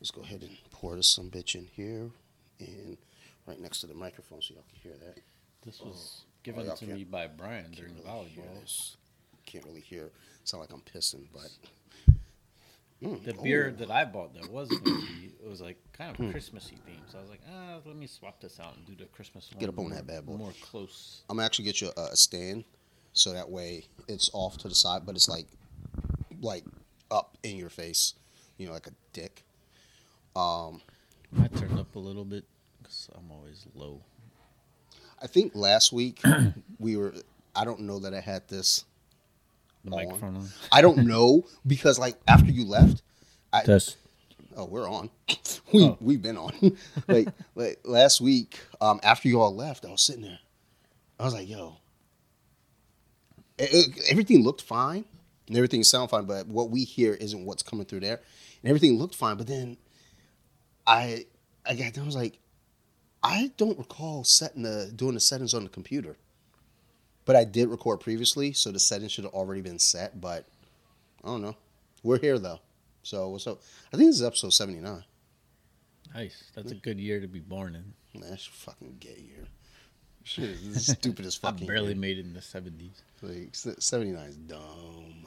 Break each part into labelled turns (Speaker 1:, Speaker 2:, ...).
Speaker 1: Let's go ahead and pour this some bitch in here and right next to the microphone so y'all can hear that.
Speaker 2: This was
Speaker 1: Oh,
Speaker 2: given
Speaker 1: y'all
Speaker 2: to me by Brian during the
Speaker 1: really
Speaker 2: volleyball.
Speaker 1: Can't really hear. Sound like I'm pissing, but Mm,
Speaker 2: The beer
Speaker 1: oh.
Speaker 2: that I bought that was going to be, it was like kind
Speaker 1: Hmm.
Speaker 2: of Christmassy themed. So I was like, ah, let me swap this out and do the Christmas one.
Speaker 1: Get up on
Speaker 2: more-
Speaker 1: that bad boy.
Speaker 2: More close.
Speaker 1: I'm gonna actually get you a, a stand so that way it's off to the side, but it's like like up in your face, you know, like a dick. Um,
Speaker 2: I turned up a little bit because I'm always low.
Speaker 1: I think last week we were. I don't know that I had this.
Speaker 2: The
Speaker 1: On.
Speaker 2: microphone on.
Speaker 1: I don't know because like after you left, I
Speaker 2: Test.
Speaker 1: oh we're on. We
Speaker 2: Oh.
Speaker 1: we've been on. like like last week, um, after you all left, I was sitting there. I was like, yo. It- it- everything looked fine and everything sounded fine, but what we hear isn't what's coming through there. And everything looked fine, but then I I got down, I was like, I don't recall setting the doing the settings on the computer. But I did record previously, so the settings should have already been set, but I don't know. We're here though. So what's up? I think this is episode seventy nine.
Speaker 2: Nice. That's a good year to be born in.
Speaker 1: That's fucking gay year. Shit is the stupidest
Speaker 2: I barely
Speaker 1: year.
Speaker 2: made it in the 70s.
Speaker 1: Like, 79 is dumb.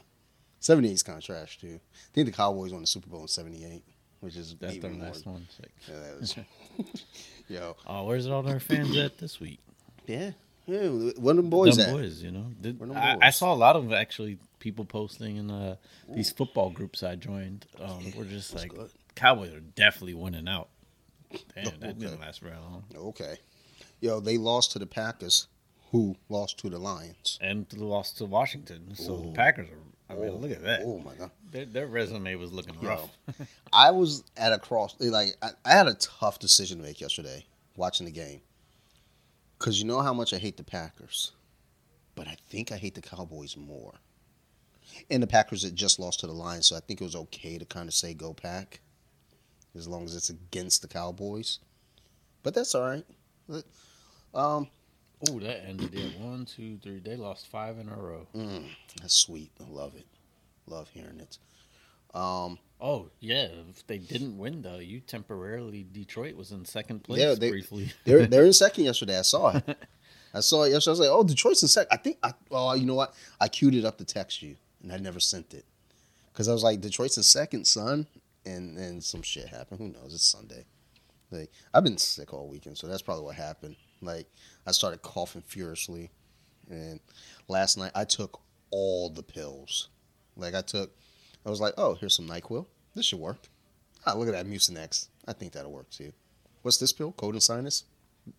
Speaker 1: 78 is kind of trash, too. I think the Cowboys won the Super Bowl in 78, which is
Speaker 2: That's the
Speaker 1: even more.
Speaker 2: last one. Like,
Speaker 1: Yeah, that was, yo.
Speaker 2: oh, where's all our fans at this week?
Speaker 1: Yeah. Yeah, one of them boys
Speaker 2: Them
Speaker 1: at?
Speaker 2: boys, you know. Did-
Speaker 1: Where them
Speaker 2: I, I saw a lot of actually people posting in uh, these football groups I joined. Um, we're just like
Speaker 1: good.
Speaker 2: Cowboys are definitely winning out. Damn, that didn't last very long.
Speaker 1: Okay. Yo, they lost to the Packers, who lost to the Lions.
Speaker 2: And lost to Washington, so the Packers are. I mean, look at that.
Speaker 1: Oh, my God.
Speaker 2: Their, their resume was looking rough.
Speaker 1: I was at a cross. Like I, I had a tough decision to make yesterday watching the game. Cause you know how much I hate the Packers, but I think I hate the Cowboys more. And the Packers had just lost to the Lions, so I think it was okay to kind of say "Go Pack," as long as it's against the Cowboys. But that's all right. Um,
Speaker 2: Oh, that ended it. One, two, three. They lost five in a row.
Speaker 1: mm, that's sweet. I love it. Love hearing it. Um,
Speaker 2: Oh yeah, if they didn't win though, you temporarily Detroit was in second place
Speaker 1: Yeah, they-
Speaker 2: briefly.
Speaker 1: They're they're in second yesterday. I saw it. I saw it yesterday. I was like, oh, Detroit's in second. I think. I, well, you know what? I queued it up to text you, and I never sent it because I was like, Detroit's in second, son, and and some shit happened. Who knows? It's Sunday. Like I've been sick all weekend, so that's probably what happened. Like I started coughing furiously, and last night I took all the pills. Like I took, I was like, oh, here's some Nyquil. This should work. Ah, look at that Mucinex. I think that'll work too. What's this pill? Cold and sinus.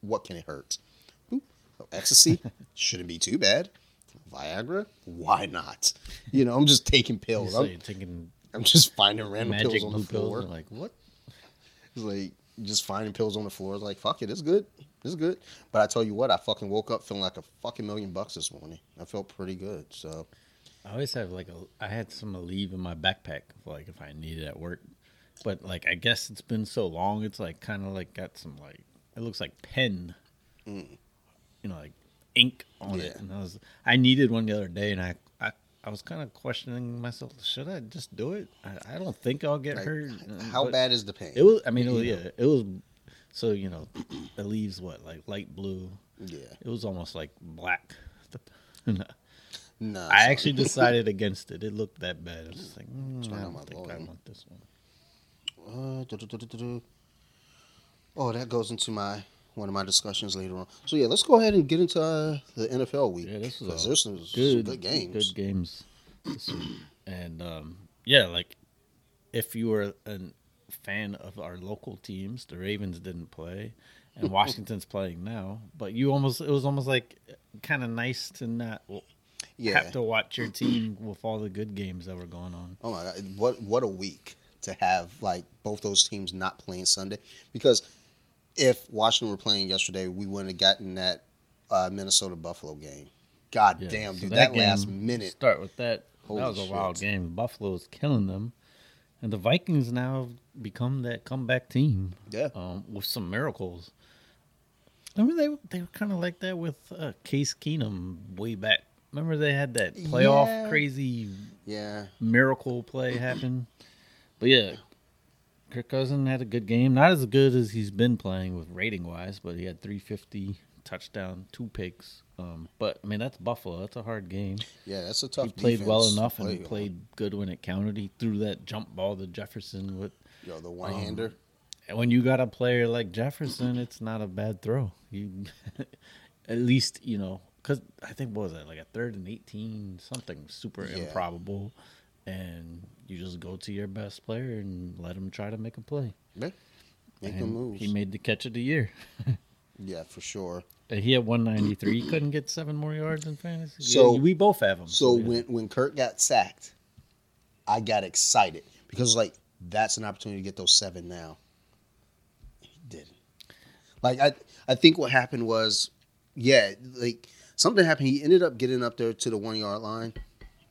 Speaker 1: What can it hurt? Boop. Oh, ecstasy shouldn't be too bad. Viagra? Why not? You know, I'm just taking pills.
Speaker 2: say
Speaker 1: I'm,
Speaker 2: taking
Speaker 1: I'm just finding random pills on the
Speaker 2: blue pills.
Speaker 1: floor.
Speaker 2: Like what?
Speaker 1: It's like just finding pills on the floor. Like fuck it, it's good, it's good. But I tell you what, I fucking woke up feeling like a fucking million bucks this morning. I felt pretty good. So
Speaker 2: I always have like a. I had some leave in my backpack, for, like if I need it at work. But like I guess it's been so long, it's like kind of like got some like it looks like pen, mm. you know, like ink on it. And I was I needed one the other day, and I I, I was kind of questioning myself. Should I just do it? I, I don't think I'll get
Speaker 1: like,
Speaker 2: hurt.
Speaker 1: Uh, how
Speaker 2: but
Speaker 1: bad is the pain?
Speaker 2: It was. I mean, it was, yeah, it was. So you know, the leaves what like light blue.
Speaker 1: yeah.
Speaker 2: It was almost like black. No. I actually decided against it. It looked that bad. I was just like, mm, I don't think I want this one.
Speaker 1: Uh, du-du-du-du-du-du. Oh, that goes into my one of my discussions later on. So yeah, let's go ahead and get into uh, the NFL week.
Speaker 2: Yeah, this was
Speaker 1: there's some
Speaker 2: Good,
Speaker 1: good games.
Speaker 2: Good games. and um, yeah, like if you were a fan of our local teams, the Ravens didn't play, and Washington's playing now. But you almost it was almost like kind of nice to not
Speaker 1: Yeah.
Speaker 2: have to watch your team with all the good games that were going on.
Speaker 1: Oh my god, what what a week to have like both those teams not playing Sunday because if Washington were playing yesterday, we wouldn't have gotten that uh, Minnesota Buffalo game. God
Speaker 2: Yeah,
Speaker 1: damn,
Speaker 2: so
Speaker 1: dude, that, last minute.
Speaker 2: Start with that.
Speaker 1: Holy
Speaker 2: that was a wild game. Buffalo was killing them, and the Vikings now have become that comeback team.
Speaker 1: Yeah.
Speaker 2: um, with some miracles. Remember they they were kind of like that with uh, Case Keenum way back. Remember they had that playoff
Speaker 1: Yeah.
Speaker 2: crazy
Speaker 1: Yeah,
Speaker 2: miracle play happen. But yeah, Kirk Cousins had a good game. Not as good as he's been playing with rating wise, but he had 350 touchdown, two picks. Um, but I mean that's Buffalo. That's a hard game.
Speaker 1: Yeah, that's a tough.
Speaker 2: He played well
Speaker 1: defense
Speaker 2: enough
Speaker 1: play
Speaker 2: and
Speaker 1: on.
Speaker 2: played good when it counted. He threw that jump ball to Jefferson with
Speaker 1: Yo, the one hander.
Speaker 2: And when you got a player like Jefferson, it's not a bad throw. You, at least you know, because I think what was that like a third and eighteen, something super
Speaker 1: Yeah.
Speaker 2: improbable, and you just go to your best player and let him try to make a play.
Speaker 1: yeah. Make
Speaker 2: And
Speaker 1: moves.
Speaker 2: He made the catch of the year.
Speaker 1: yeah, for sure.
Speaker 2: And He had one ninety three. He couldn't get seven more yards in fantasy.
Speaker 1: So-
Speaker 2: Yeah, we both have him.
Speaker 1: So
Speaker 2: yeah.
Speaker 1: when when Kirk got sacked, I got excited because like that's an opportunity to get those seven now. He didn't. Like I I think what happened was, yeah, like something happened. He ended up getting up there to the one yard line,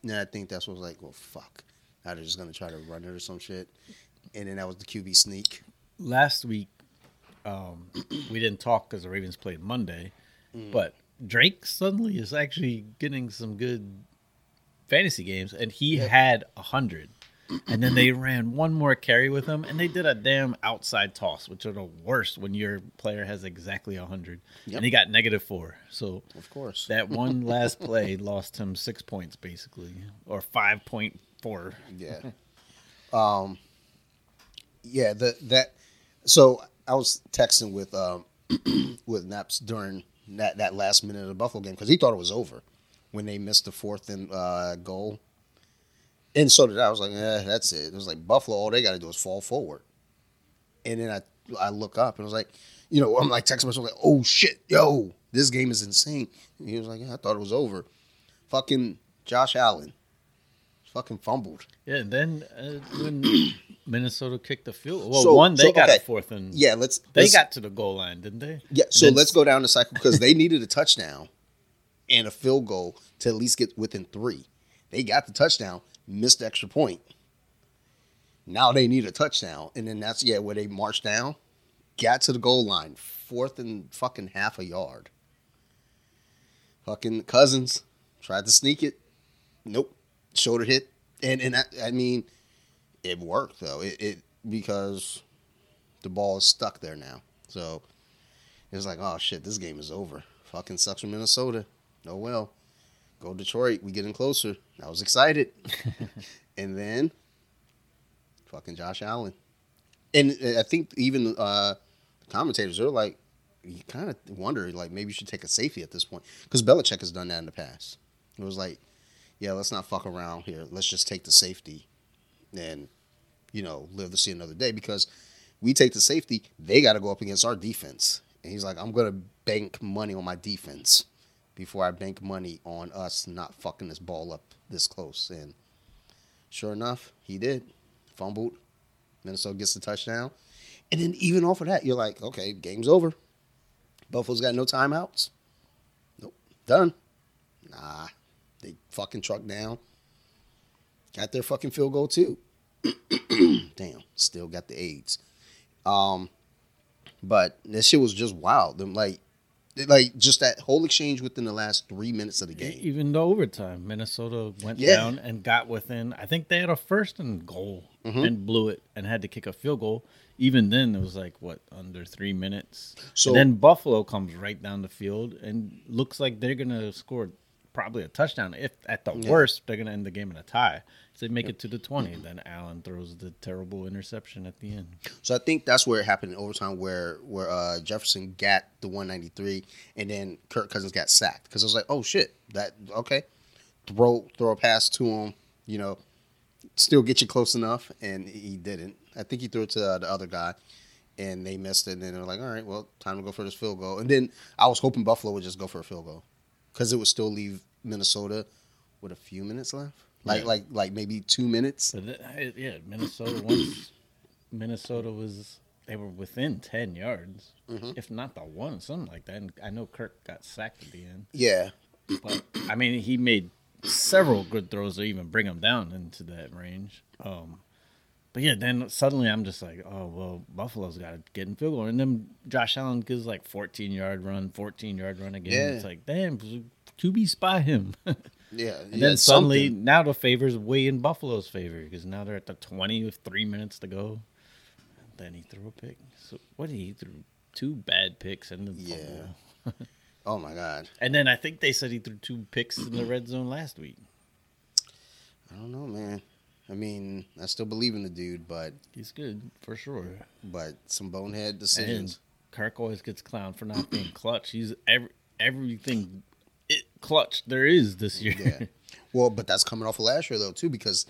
Speaker 1: and I think that's what was like, well, fuck. Now they're just gonna try to run it or some shit, and then that was the QB sneak.
Speaker 2: last week um, we didn't talk because the Ravens played Monday, but Drake suddenly is actually getting some good fantasy games, and he had a hundred. And then they ran one more carry with him, and they did a damn outside toss, which are the worst when your player has exactly a hundred,
Speaker 1: Yep.
Speaker 2: and he got negative four. So
Speaker 1: Of course.
Speaker 2: that one last play lost him six points, basically, or five point four.
Speaker 1: Yeah. um. Yeah. The that. So I was texting with um with Naps during that that last minute of the Buffalo game because he thought it was over when they missed the fourth and uh, goal. And so did I. I was like, eh, that's it. It was like Buffalo. All they got to do is fall forward. And then I I look up and I was like, you know, I'm like texting myself like, oh shit, yo, this game is insane. And he was like, yeah, I thought it was over. Fucking Josh Allen, fucking fumbled.
Speaker 2: Yeah, and then uh, when Minnesota kicked the field, well,
Speaker 1: So-
Speaker 2: one they
Speaker 1: so,
Speaker 2: got
Speaker 1: okay.
Speaker 2: a fourth and
Speaker 1: Yeah, let's.
Speaker 2: they
Speaker 1: let's-
Speaker 2: got to the goal line, didn't they?
Speaker 1: Yeah,
Speaker 2: And
Speaker 1: so
Speaker 2: then
Speaker 1: let's go down the cycle because they needed a touchdown and a field goal to at least get within three. They got the touchdown, missed the extra point. Now they need a touchdown, and then that's yeah where they marched down, got to the goal line, fourth and fucking half a yard. Fucking Cousins tried to sneak it, nope, shoulder hit, and and I, I mean, it worked though. It, it because the ball is stuck there now, so. It was like, oh shit, this game is over. Fucking sucks for Minnesota. Oh well. Go Detroit. We getting closer. I was excited. and then fucking Josh Allen. And I think even uh, the commentators are like, you kind of wonder, like, maybe you should take a safety at this point. Because Belichick has done that in the past. It was like, yeah, let's not fuck around here. Let's just take the safety and, you know, live to see another day. Because we take the safety, they got to go up against our defense. And he's like, I'm going to bank money on my defense before I bank money on us not fucking this ball up this close. And sure enough, he did. Fumbled. Minnesota gets the touchdown. And then even off of that, you're like, okay, game's over. Buffalo's got no timeouts. Nope. Done. Nah. They fucking truck down. Got their fucking field goal too. Damn. Still got the AIDS. Um, but that shit was just wild. Them like, like just that whole exchange within the last three minutes of the game.
Speaker 2: Even the overtime, Minnesota went
Speaker 1: Yeah.
Speaker 2: down and got within. I think they had a first and goal
Speaker 1: Mm-hmm.
Speaker 2: and blew it and had to kick a field goal. Even then, it was like what under three minutes.
Speaker 1: So-
Speaker 2: and then Buffalo comes right down the field and looks like they're gonna score probably a touchdown. If at the
Speaker 1: Yeah.
Speaker 2: worst, they're gonna end the game in a tie. So they make it to the twenty. Then Allen throws the terrible interception at the end.
Speaker 1: So I think that's where it happened in overtime, where where uh, Jefferson got the 193, and then Kirk Cousins got sacked because it was like, oh shit, that okay, throw throw a pass to him, you know, still get you close enough, and he didn't. I think he threw it to uh, the other guy, and they missed it. And then they're like, all right, well, time to go for this field goal. And then I was hoping Buffalo would just go for a field goal because it would still leave Minnesota with a few minutes left, like
Speaker 2: Yeah.
Speaker 1: like like maybe two minutes.
Speaker 2: But it- it- yeah, Minnesota once Minnesota was they were within ten yards,
Speaker 1: Mm-hmm.
Speaker 2: if not the one, something like that. And I know Kirk got sacked at the end,
Speaker 1: Yeah,
Speaker 2: but I mean he made several good throws to even bring him down into that range. Um, but yeah, then suddenly I'm just like, oh well, Buffalo's got to get in field goal, and then Josh Allen gives like 14 yard run, 14 yard run again.
Speaker 1: Yeah.
Speaker 2: It's like, damn, QB spy him.
Speaker 1: yeah.
Speaker 2: And
Speaker 1: yeah,
Speaker 2: then suddenly,
Speaker 1: something.
Speaker 2: now the favor's way in Buffalo's favor because now they're at the 20 with three minutes to go. then he threw a pick. So what did he threw? Two bad picks and then
Speaker 1: Yeah. Oh my god.
Speaker 2: And then I think they said he threw two picks in the red zone last week.
Speaker 1: I don't know, man. I mean, I still believe in the dude, but
Speaker 2: He's good for sure.
Speaker 1: but some bonehead
Speaker 2: And
Speaker 1: decisions.
Speaker 2: Kirk always gets clowned for not being clutch. He's every everything it, clutch there is this year.
Speaker 1: Yeah. Well, but that's coming off of last year though too, because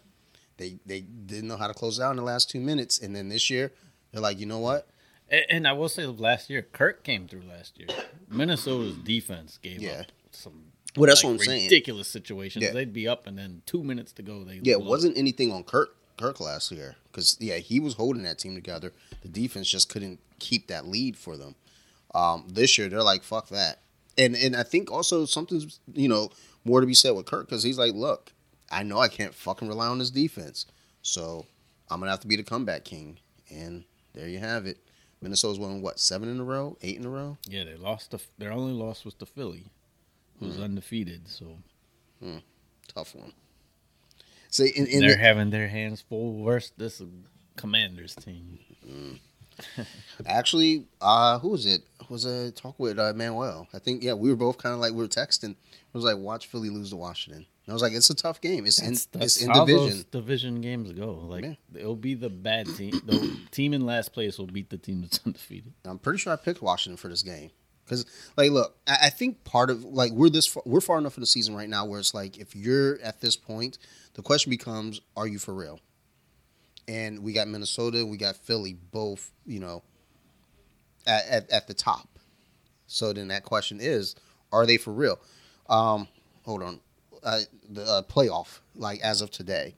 Speaker 1: they they didn't know how to close out in the last two minutes, and then this year they're like, you know what?
Speaker 2: And, and I will say, last year Kirk came through last year. Minnesota's defense gave
Speaker 1: Yeah.
Speaker 2: up some.
Speaker 1: Well, that's
Speaker 2: like,
Speaker 1: what I'm saying.
Speaker 2: Ridiculous situations.
Speaker 1: Yeah.
Speaker 2: They'd be up, and then two minutes to go, they
Speaker 1: Yeah, it wasn't anything on Kirk Kirk last year because yeah, he was holding that team together. The defense just couldn't keep that lead for them. Um, this year they're like, fuck that, and and I think also something's you know more to be said with Kirk because he's like, look, I know I can't fucking rely on this defense, so I'm gonna have to be the comeback king, and there you have it. Minnesota's won what seven in a row, eight in a row.
Speaker 2: Yeah, they lost. The, their only loss was to Philly, who's
Speaker 1: Hmm.
Speaker 2: undefeated. So
Speaker 1: Tough one. See, in, in
Speaker 2: they're
Speaker 1: the-
Speaker 2: having their hands full. Worse, this Commanders team.
Speaker 1: Actually, uh, who was it? Was a talk with uh, Manuel. I think yeah, we were both kind of like we were texting. It was like watch Philly lose to Washington. And I was like, it's a tough game. It's in
Speaker 2: That's,
Speaker 1: it's in
Speaker 2: how
Speaker 1: division.
Speaker 2: division games go. Like
Speaker 1: Yeah.
Speaker 2: it'll be the bad team. The team in last place will beat the team that's undefeated.
Speaker 1: I'm pretty sure I picked Washington for this game because like look, I, I think part of like we're this far, we're far enough in the season right now where it's like if you're at this point, the question becomes, are you for real? And we got Minnesota, we got Philly, both you know, at, at, at the top. So then that question is, are they for real? Um, hold on, uh, the uh, playoff like as of today.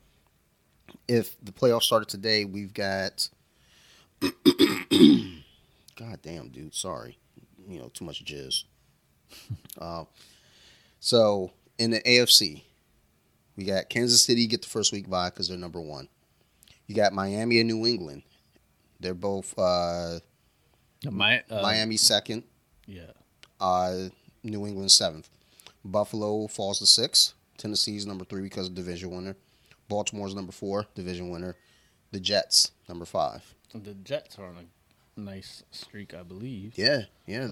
Speaker 1: If the playoff started today, we've got. God damn, dude. Sorry, you know too much jizz. uh, so in the AFC, we got Kansas City get the first week bye because they're number one. You got Miami and New England. They're both uh,
Speaker 2: My, uh,
Speaker 1: Miami second,
Speaker 2: Yeah.
Speaker 1: uh, New England seventh. Buffalo falls to six. Tennessee's number three because of division winner. Baltimore's number four, division winner. The Jets number five.
Speaker 2: The Jets are on a nice streak, I believe.
Speaker 1: Yeah, yeah.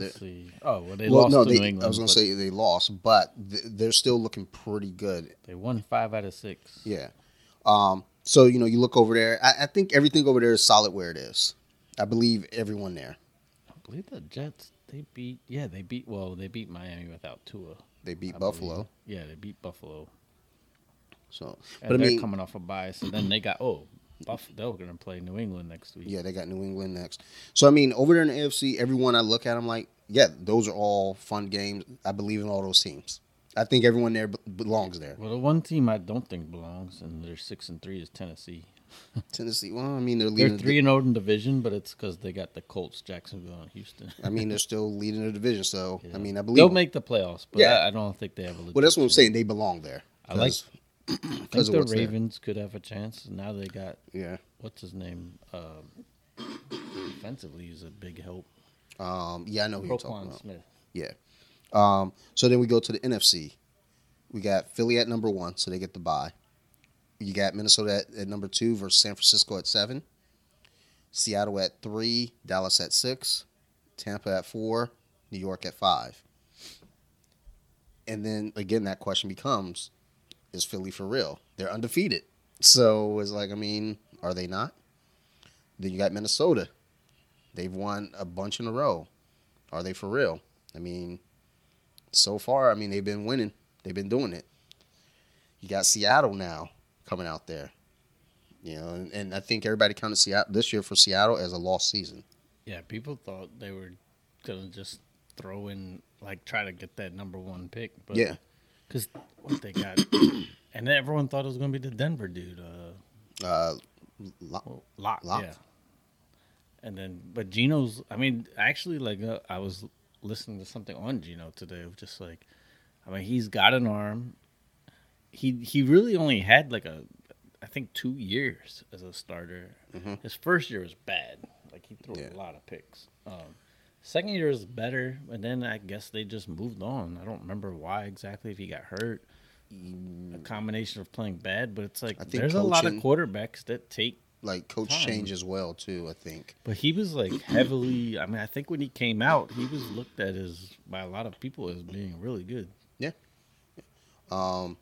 Speaker 2: Oh, well, they
Speaker 1: well,
Speaker 2: lost
Speaker 1: no,
Speaker 2: to
Speaker 1: they,
Speaker 2: New England.
Speaker 1: I was gonna say they lost, but th- they're still looking pretty good.
Speaker 2: they won five out of six.
Speaker 1: Yeah. Um. So you know, you look over there. I, I think everything over there is solid where it is. I believe everyone there.
Speaker 2: I believe the Jets. They beat. Yeah, they beat. Well, they beat Miami without Tua.
Speaker 1: They beat
Speaker 2: I
Speaker 1: Buffalo.
Speaker 2: believe. Yeah, they beat Buffalo.
Speaker 1: So,
Speaker 2: And
Speaker 1: but
Speaker 2: they're
Speaker 1: mean,
Speaker 2: coming off a bye, so then they got oh, Buff. They're going to play New England next week.
Speaker 1: yeah, they got New England next. So I mean, over there in the AFC, everyone I look at, I'm like, yeah, those are all fun games. I believe in all those teams. I think everyone there be- belongs there.
Speaker 2: Well, the one team I don't think belongs, and they're six and three, is Tennessee.
Speaker 1: Tennessee. Well, I mean, they're leading.
Speaker 2: They're
Speaker 1: three
Speaker 2: and zero in division, but it's because they got the Colts, Jacksonville, and Houston.
Speaker 1: I mean, they're still leading the division. So I mean, I believe They'll
Speaker 2: make the playoffs, but
Speaker 1: Yeah.
Speaker 2: I, I don't think they have a.
Speaker 1: well, that's what I'm saying. They belong there.
Speaker 2: I like- I think the
Speaker 1: what's there.
Speaker 2: Ravens could have a chance. Now they got
Speaker 1: Yeah.
Speaker 2: what's his name? Um, defensively, is a big help.
Speaker 1: Um. Yeah, I know who you're talking
Speaker 2: Roquan
Speaker 1: about.
Speaker 2: Smith.
Speaker 1: Yeah. Um, so then we go to the NFC. We got Philly at number one, so they get the bye. You got Minnesota at, at number two versus San Francisco at seven. Seattle at three, Dallas at six, Tampa at four, New York at five. And then again, that question becomes: Is Philly for real? They're undefeated, so it's like, I mean, are they not? Then you got Minnesota. They've won a bunch in a row. Are they for real? I mean, so far, I mean, they've been winning. They've been doing it. You got Seattle now coming out there. You know, and, and I think everybody counted Seattle this year for Seattle as a lost season.
Speaker 2: Yeah, people thought they were gonna just throw in like try to get that number one pick, but
Speaker 1: Yeah.
Speaker 2: because what they got, and everyone thought it was gonna be the Denver dude, uh,
Speaker 1: Uh, lo-
Speaker 2: well, Lock,
Speaker 1: Lock.
Speaker 2: yeah. And then, but Geno's, I mean, actually, like uh, I was listening to something on Geno today of just like, I mean, he's got an arm. He he really only had like a, I think two years as a starter.
Speaker 1: Mhm.
Speaker 2: His first year was bad. Like he threw
Speaker 1: Yeah.
Speaker 2: a lot of picks. Um, second year was better, and then I guess they just moved on. I don't remember why exactly if he got hurt. A combination of playing bad, but it's like there's a lot of quarterbacks that take
Speaker 1: like coach
Speaker 2: Time.
Speaker 1: change as well too. I think.
Speaker 2: But he was like heavily. I mean, I think when he came out, he was looked at as by a lot of people as being really good. Yeah.
Speaker 1: Um,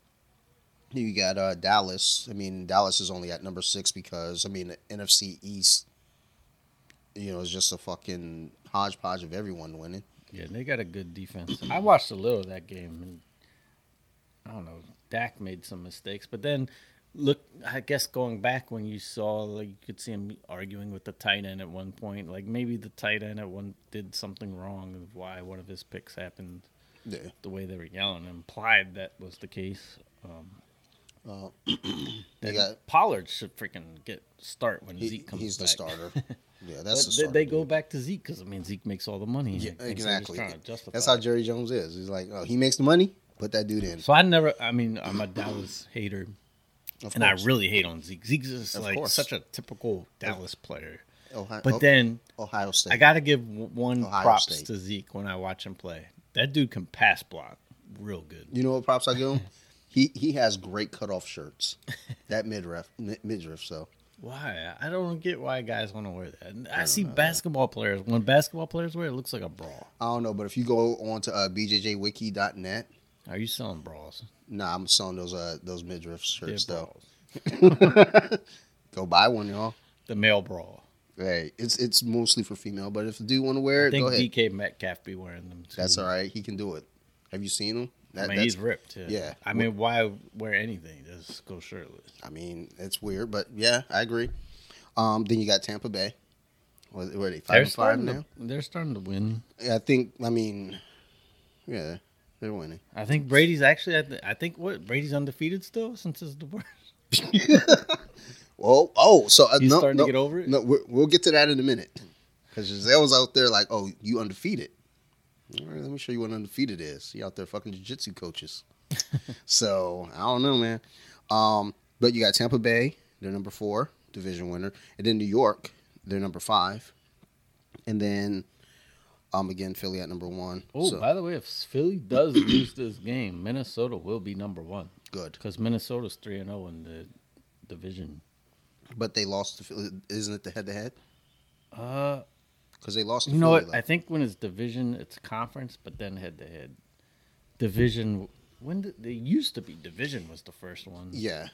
Speaker 1: you got uh, Dallas. I mean, Dallas is only at number six because I mean, the NFC East. You know, it's just a fucking hodgepodge of everyone winning.
Speaker 2: Yeah, they got a good defense. I watched a little of that game, and I don't know. Dak made some mistakes, but then look, I guess going back when you saw, like, you could see him arguing with the tight end at one point. Like maybe the tight end at one did something wrong of why one of his picks happened
Speaker 1: Yeah.
Speaker 2: the way they were yelling. Implied that was the case. Um,
Speaker 1: Uh,
Speaker 2: that
Speaker 1: got-
Speaker 2: Pollard should freaking get start when
Speaker 1: he,
Speaker 2: Zeke comes
Speaker 1: he's the starter. Yeah, that's the
Speaker 2: they,
Speaker 1: starter.
Speaker 2: they go
Speaker 1: dude.
Speaker 2: back to Zeke because I mean Zeke makes all the money.
Speaker 1: Yeah,
Speaker 2: and so he's
Speaker 1: exactly. That's how. Jerry Jones is. He's like, oh, he makes the money, put that dude in.
Speaker 2: So I never. I mean, I'm a Dallas hater,
Speaker 1: Of
Speaker 2: and
Speaker 1: course.
Speaker 2: I really hate on Zeke. Zeke's just
Speaker 1: Of
Speaker 2: like
Speaker 1: course.
Speaker 2: such a typical Dallas player.
Speaker 1: Ohio,
Speaker 2: But
Speaker 1: oh,
Speaker 2: then
Speaker 1: Ohio State.
Speaker 2: I got to give one
Speaker 1: Ohio
Speaker 2: props
Speaker 1: State.
Speaker 2: to Zeke when I watch him play. That dude can pass block real good.
Speaker 1: You know what props I give him? he he has great cutoff shirts. That midriff mid- midriff. So
Speaker 2: Why? I don't get why guys want to wear that. And I, see basketball players when basketball players wear it, it looks like a bra.
Speaker 1: I don't know, but if you go on to uh, bjjwiki.net,
Speaker 2: Are you selling bras?
Speaker 1: nah, I'm selling those uh those midriff
Speaker 2: They're
Speaker 1: shirts though. Go buy one, y'all.
Speaker 2: The male bra.
Speaker 1: Hey, it's it's mostly for female, but if you do want to wear
Speaker 2: I
Speaker 1: it,
Speaker 2: think
Speaker 1: go ahead.
Speaker 2: DK Metcalf be wearing them too.
Speaker 1: That's all right. He can do it. Have you seen him?
Speaker 2: I mean,
Speaker 1: that's,
Speaker 2: he's ripped. Yeah.
Speaker 1: yeah.
Speaker 2: I mean, why wear anything? Just go shirtless.
Speaker 1: I mean, it's weird, but yeah, I agree. Um, then you got Tampa Bay. What, what are they? 5
Speaker 2: They're
Speaker 1: and five now.
Speaker 2: to. They're starting to win.
Speaker 1: I think. I mean, yeah, they're winning.
Speaker 2: I think Brady's actually. At the, I think what Brady's undefeated still since his divorce.
Speaker 1: Well, oh, so uh,
Speaker 2: He's
Speaker 1: no,
Speaker 2: starting
Speaker 1: no,
Speaker 2: to get over it?
Speaker 1: No, we're, we'll get to that in a minute. Because Gisele was out there like, "Oh, you undefeated." All right, let me show you what undefeated is. He out there fucking jiu-jitsu coaches. so I don't know, man. Um, but you got Tampa Bay, they're number four, division winner, and then New York, they're number five, and then um again Philly at number one.
Speaker 2: Oh,
Speaker 1: so,
Speaker 2: by the way, if Philly does lose this game, Minnesota will be number one
Speaker 1: good.
Speaker 2: because Minnesota's three and zero in the division.
Speaker 1: But they lost to Philly. Isn't it the head-to-head?
Speaker 2: Uh,
Speaker 1: Because they lost. To
Speaker 2: you know
Speaker 1: Philly,
Speaker 2: what?
Speaker 1: though.
Speaker 2: I think when it's division, it's conference, but then head to head. Division. When did, they used to be division was the first one.
Speaker 1: yeah.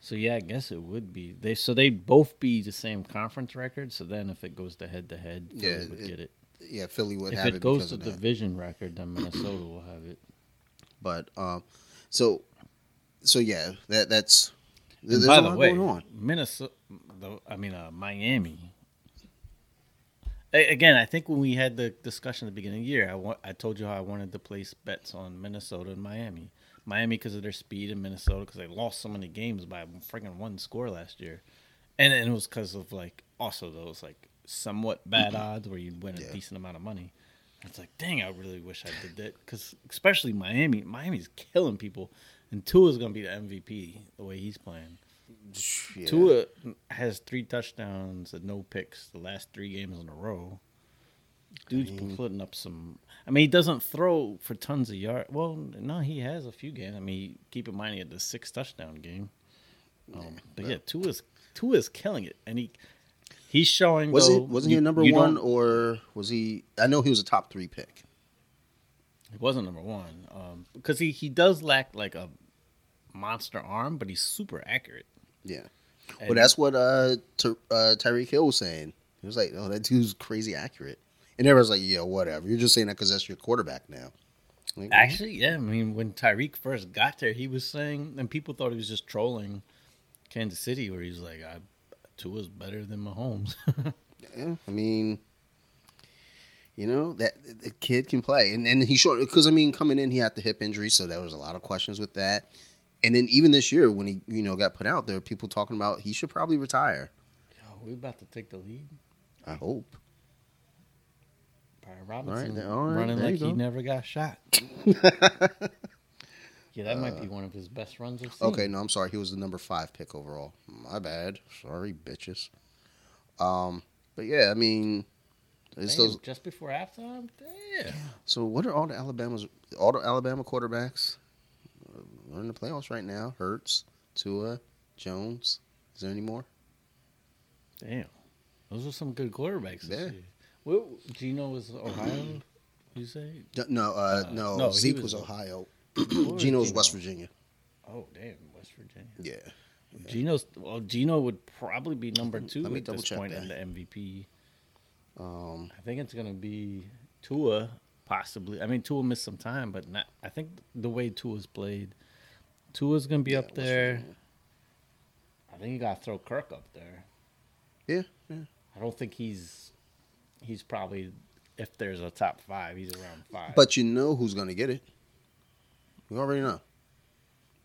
Speaker 2: So yeah, I guess it would be they. So they'd both be the same conference record. So then, if it goes to head to head,
Speaker 1: Yeah,
Speaker 2: would
Speaker 1: it-
Speaker 2: get it.
Speaker 1: Yeah, Philly would
Speaker 2: If
Speaker 1: have
Speaker 2: it, If
Speaker 1: it,
Speaker 2: goes to
Speaker 1: that.
Speaker 2: division record, then Minnesota will have it.
Speaker 1: But um, so so yeah, that that's there's
Speaker 2: by
Speaker 1: a
Speaker 2: the
Speaker 1: lot
Speaker 2: way,
Speaker 1: going on.
Speaker 2: Minnesota, the, I mean uh, Miami. A- Again, I think when we had the discussion at the beginning of the year, I, wa- I told you how I wanted to place bets on Minnesota and Miami. Miami because of their speed, and Minnesota because they lost so many games by freaking one score last year, and, and it was because of like also those like somewhat bad odds where you'd win a
Speaker 1: Yeah.
Speaker 2: decent amount of money. It's like, dang, I really wish I did that because especially Miami, Miami's killing people, and Tua's gonna be the MVP the way he's playing.
Speaker 1: Yeah.
Speaker 2: Tua has three touchdowns and no picks the last three games in a row. Dude's been putting up some. I mean, he doesn't throw for tons of yards. Well, no, he has a few games. I mean, keep in mind he had the six touchdown game. Um, but yeah, Tua's Tua's killing it, and he he's showing.
Speaker 1: was
Speaker 2: though,
Speaker 1: it wasn't
Speaker 2: you-
Speaker 1: he a number one or was he? I know he was a top three pick.
Speaker 2: He wasn't number one um, because he he does lack like a monster arm, but he's super accurate.
Speaker 1: Yeah.
Speaker 2: And-
Speaker 1: Well, that's what uh, Ty- uh Tyreek Hill was saying. He was like, "Oh, that dude's crazy accurate," and everyone's like, "Yeah, whatever. You're just saying that because that's your quarterback now." Like,
Speaker 2: Actually, yeah. I mean, when Tyreek first got there, he was saying, and people thought he was just trolling Kansas City, where he's like, "I Tua's better than Mahomes."
Speaker 1: Yeah, I mean, you know that the kid can play, and and he showed because I mean coming in he had the hip injury, so there was a lot of questions with that. And then even this year when he you know got put out there, were people talking about he should probably retire.
Speaker 2: Yo, we about to take the lead.
Speaker 1: I hope.
Speaker 2: Brian Robinson
Speaker 1: there- all right,
Speaker 2: running like he never got shot. yeah, that might be one of his best runs I've seen.
Speaker 1: Uh, Okay, no, I'm sorry. He was the number five pick overall. My bad. Sorry, bitches. Um, but yeah, I mean, it's
Speaker 2: Damn,
Speaker 1: those.
Speaker 2: just before halftime. Damn.
Speaker 1: So what are all the Alabama's all the Alabama quarterbacks? Uh, We're in the playoffs right now. Hurts, Tua, Jones. Is there any more?
Speaker 2: Damn, those are some good quarterbacks. This
Speaker 1: Yeah.
Speaker 2: year. Well, Geno was Ohio. You say?
Speaker 1: D- No, uh,
Speaker 2: Uh,
Speaker 1: no,
Speaker 2: no, he
Speaker 1: Zeke
Speaker 2: was-
Speaker 1: was, Ohio.
Speaker 2: Geno?
Speaker 1: West Virginia.
Speaker 2: Oh damn, West Virginia.
Speaker 1: Yeah.
Speaker 2: Geno's well, Geno would probably be number two
Speaker 1: Let me
Speaker 2: at this
Speaker 1: double check
Speaker 2: point
Speaker 1: that.
Speaker 2: in the MVP.
Speaker 1: Um,
Speaker 2: I think it's gonna be Tua, possibly. I mean, Tua missed some time, but not. I think the way Tua's played, Tua's gonna be
Speaker 1: yeah,
Speaker 2: up there. I think you gotta throw Kirk up there.
Speaker 1: Yeah, yeah.
Speaker 2: I don't think he's he's probably if there's a top five, he's around five.
Speaker 1: But you know who's going to get it. You already know.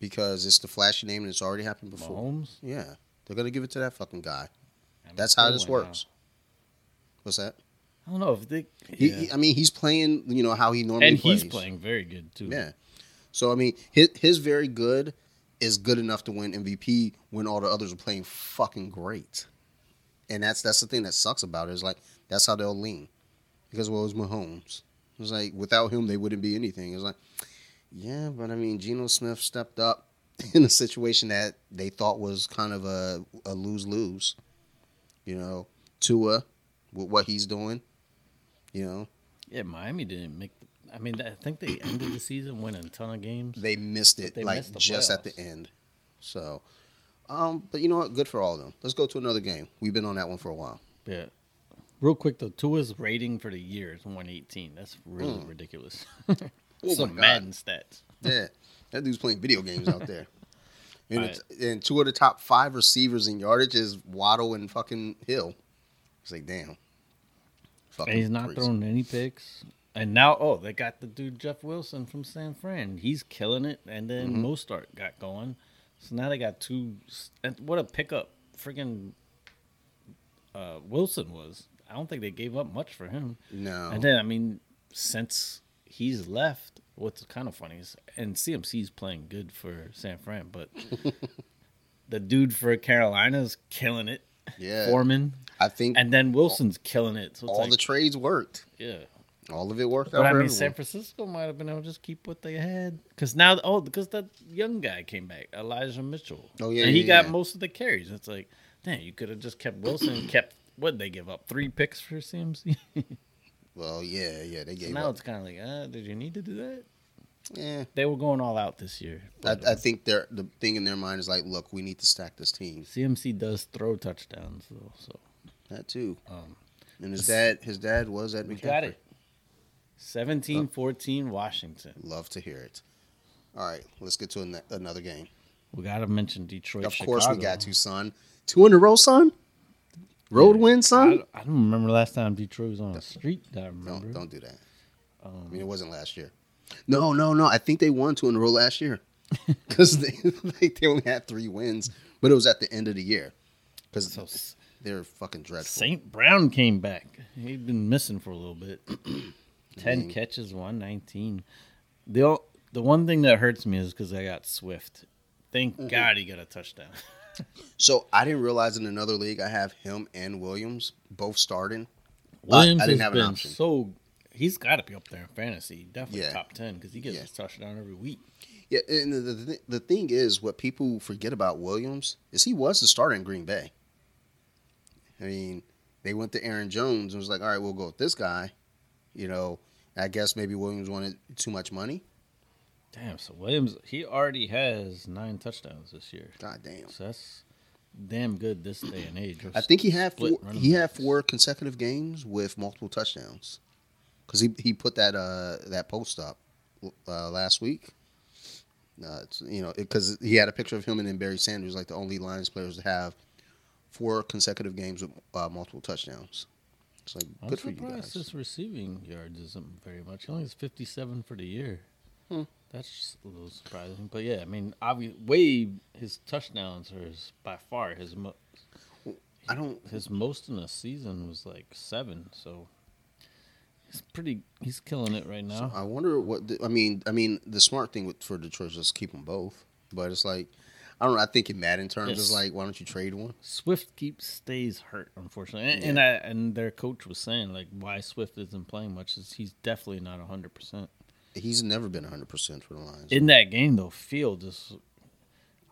Speaker 1: Because it's the flashy name and it's already happened before.
Speaker 2: Mahomes,
Speaker 1: Yeah. They're going to give it to that fucking guy.
Speaker 2: I'm
Speaker 1: That's how this
Speaker 2: now.
Speaker 1: works. What's that?
Speaker 2: I don't know if they.
Speaker 1: He,
Speaker 2: yeah.
Speaker 1: he- I mean, he's playing, you know, how he normally
Speaker 2: and
Speaker 1: plays.
Speaker 2: he's playing very good too.
Speaker 1: Yeah. So, I mean, his, his very good is good enough to win MVP when all the others are playing fucking great. And that's that's the thing that sucks about it is like that's how they'll lean. Because well, it was Mahomes. It was like without him they wouldn't be anything. It was like, yeah, but I mean, Geno Smith stepped up in a situation that they thought was kind of a, a lose lose. You know, Tua with what he's doing. You know,
Speaker 2: Yeah, Miami didn't make. The, I mean, I think they ended the season winning a ton of games.
Speaker 1: they missed it
Speaker 2: they
Speaker 1: like
Speaker 2: missed
Speaker 1: just at the end. So, um, but you know what? Good for all of them. Let's go to another game. We've been on that one for a while.
Speaker 2: Yeah. Real quick though, Tua's rating for the year is 118. That's really
Speaker 1: Mm.
Speaker 2: ridiculous.
Speaker 1: Oh
Speaker 2: Some. Madden stats.
Speaker 1: Yeah, that dude's playing video games out there. And,
Speaker 2: Right.
Speaker 1: it's, and two of the top five receivers in yardage is Waddle and fucking Hill. It's like damn. Fucking
Speaker 2: And he's not
Speaker 1: crazy.
Speaker 2: throwing any picks. And now, oh, they got the dude Jeff Wilson from San Fran. He's killing it. And then
Speaker 1: Mhm.
Speaker 2: Mostert got going. So now they got two. And what a pickup! Freaking uh, Wilson was. I don't think they gave up much for him.
Speaker 1: No,
Speaker 2: And then, I mean, since he's left, what's kind of funny is, and CMC's playing good for San Fran, but the dude for Carolina's killing it,
Speaker 1: yeah.
Speaker 2: Foreman,
Speaker 1: I think
Speaker 2: and then Wilson's killing it. So
Speaker 1: all
Speaker 2: like,
Speaker 1: the trades worked.
Speaker 2: yeah.
Speaker 1: All of it worked
Speaker 2: But
Speaker 1: out
Speaker 2: I
Speaker 1: for
Speaker 2: mean,
Speaker 1: everyone.
Speaker 2: San Francisco might have been able to just keep what they had because now, oh, because that young guy came back, Elijah Mitchell.
Speaker 1: Oh, yeah,
Speaker 2: and he
Speaker 1: yeah,
Speaker 2: got
Speaker 1: yeah.
Speaker 2: most of the carries. It's like, damn, you could have just kept Wilson. and kept what they give up three picks for CMC.
Speaker 1: well, yeah, yeah, they
Speaker 2: So
Speaker 1: gave
Speaker 2: now
Speaker 1: up.
Speaker 2: it's kind of like, uh, did you need to do that?
Speaker 1: Yeah,
Speaker 2: They were going all out this year.
Speaker 1: I, I think they're the thing in their mind is like, look, we need to stack this team.
Speaker 2: CMC does throw touchdowns though, so
Speaker 1: That too.
Speaker 2: um,
Speaker 1: And his dad, his dad was at McCaffrey.
Speaker 2: got it. 17-14 Washington.
Speaker 1: Love to hear it. All right, let's get to an- another game.
Speaker 2: We got to mention Detroit.
Speaker 1: of course, we got to, son. Two in a row, son. Road
Speaker 2: Yeah.
Speaker 1: win,
Speaker 2: I,
Speaker 1: son.
Speaker 2: I don't remember last time Detroit was on a street. That I remember.
Speaker 1: Don't don't do that. I
Speaker 2: Um,
Speaker 1: mean, it wasn't last year. No, no, no. I think they won two in a row last year because they like, they only had three wins, but it was at the end of the year because
Speaker 2: so S-
Speaker 1: they're fucking dreadful.
Speaker 2: Saint Brown came back. He'd been missing for a little bit. Ten
Speaker 1: mean-
Speaker 2: catches, one nineteen. The o- the one thing that hurts me is because I got Swift. Thank
Speaker 1: Mm-hmm.
Speaker 2: God he got a touchdown.
Speaker 1: So I didn't realize in another league I have him and Williams both starting.
Speaker 2: Williams
Speaker 1: I didn't
Speaker 2: has
Speaker 1: have an
Speaker 2: been
Speaker 1: option.
Speaker 2: so. He's got to be up there in fantasy. Definitely
Speaker 1: Yeah.
Speaker 2: top ten because he gets
Speaker 1: Yeah.
Speaker 2: his touchdown every week.
Speaker 1: Yeah, and the, the the thing is, what people forget about Williams is he was the starter in Green Bay. I mean, they went to Aaron Jones and was like, "All right, we'll go with this guy." You know, I guess maybe Williams wanted too much money.
Speaker 2: Damn. So Williams, he already has nine touchdowns this year.
Speaker 1: God damn.
Speaker 2: So that's damn good this day and age.
Speaker 1: I think he had four, he had four consecutive games with multiple touchdowns because he he put that uh that post up uh, last week. Uh, it's, you know, because he had a picture of him and then Barry Sanders, like the only Lions players to have four consecutive games with uh, multiple touchdowns. It's like
Speaker 2: I'm
Speaker 1: good for you guys.
Speaker 2: his receiving yards isn't very much. He only has 57 for the year.
Speaker 1: Hmm.
Speaker 2: That's just a little surprising. But yeah, I mean, obviously, Wade, his touchdowns are his, by far his mo-
Speaker 1: I don't.
Speaker 2: his most in a season was like seven. So he's pretty. He's killing it right now.
Speaker 1: I wonder what. The, I mean, I mean, the smart thing with, for Detroit is just keep them both. But it's like, I don't know. I think in Madden terms,
Speaker 2: Yes.
Speaker 1: it's like, why don't you trade one?
Speaker 2: Swift keeps stays hurt, unfortunately, and, and I and their coach was saying like why Swift isn't playing much is he's definitely not hundred percent.
Speaker 1: He's never been 100 percent for the Lions.
Speaker 2: In that game though, Field is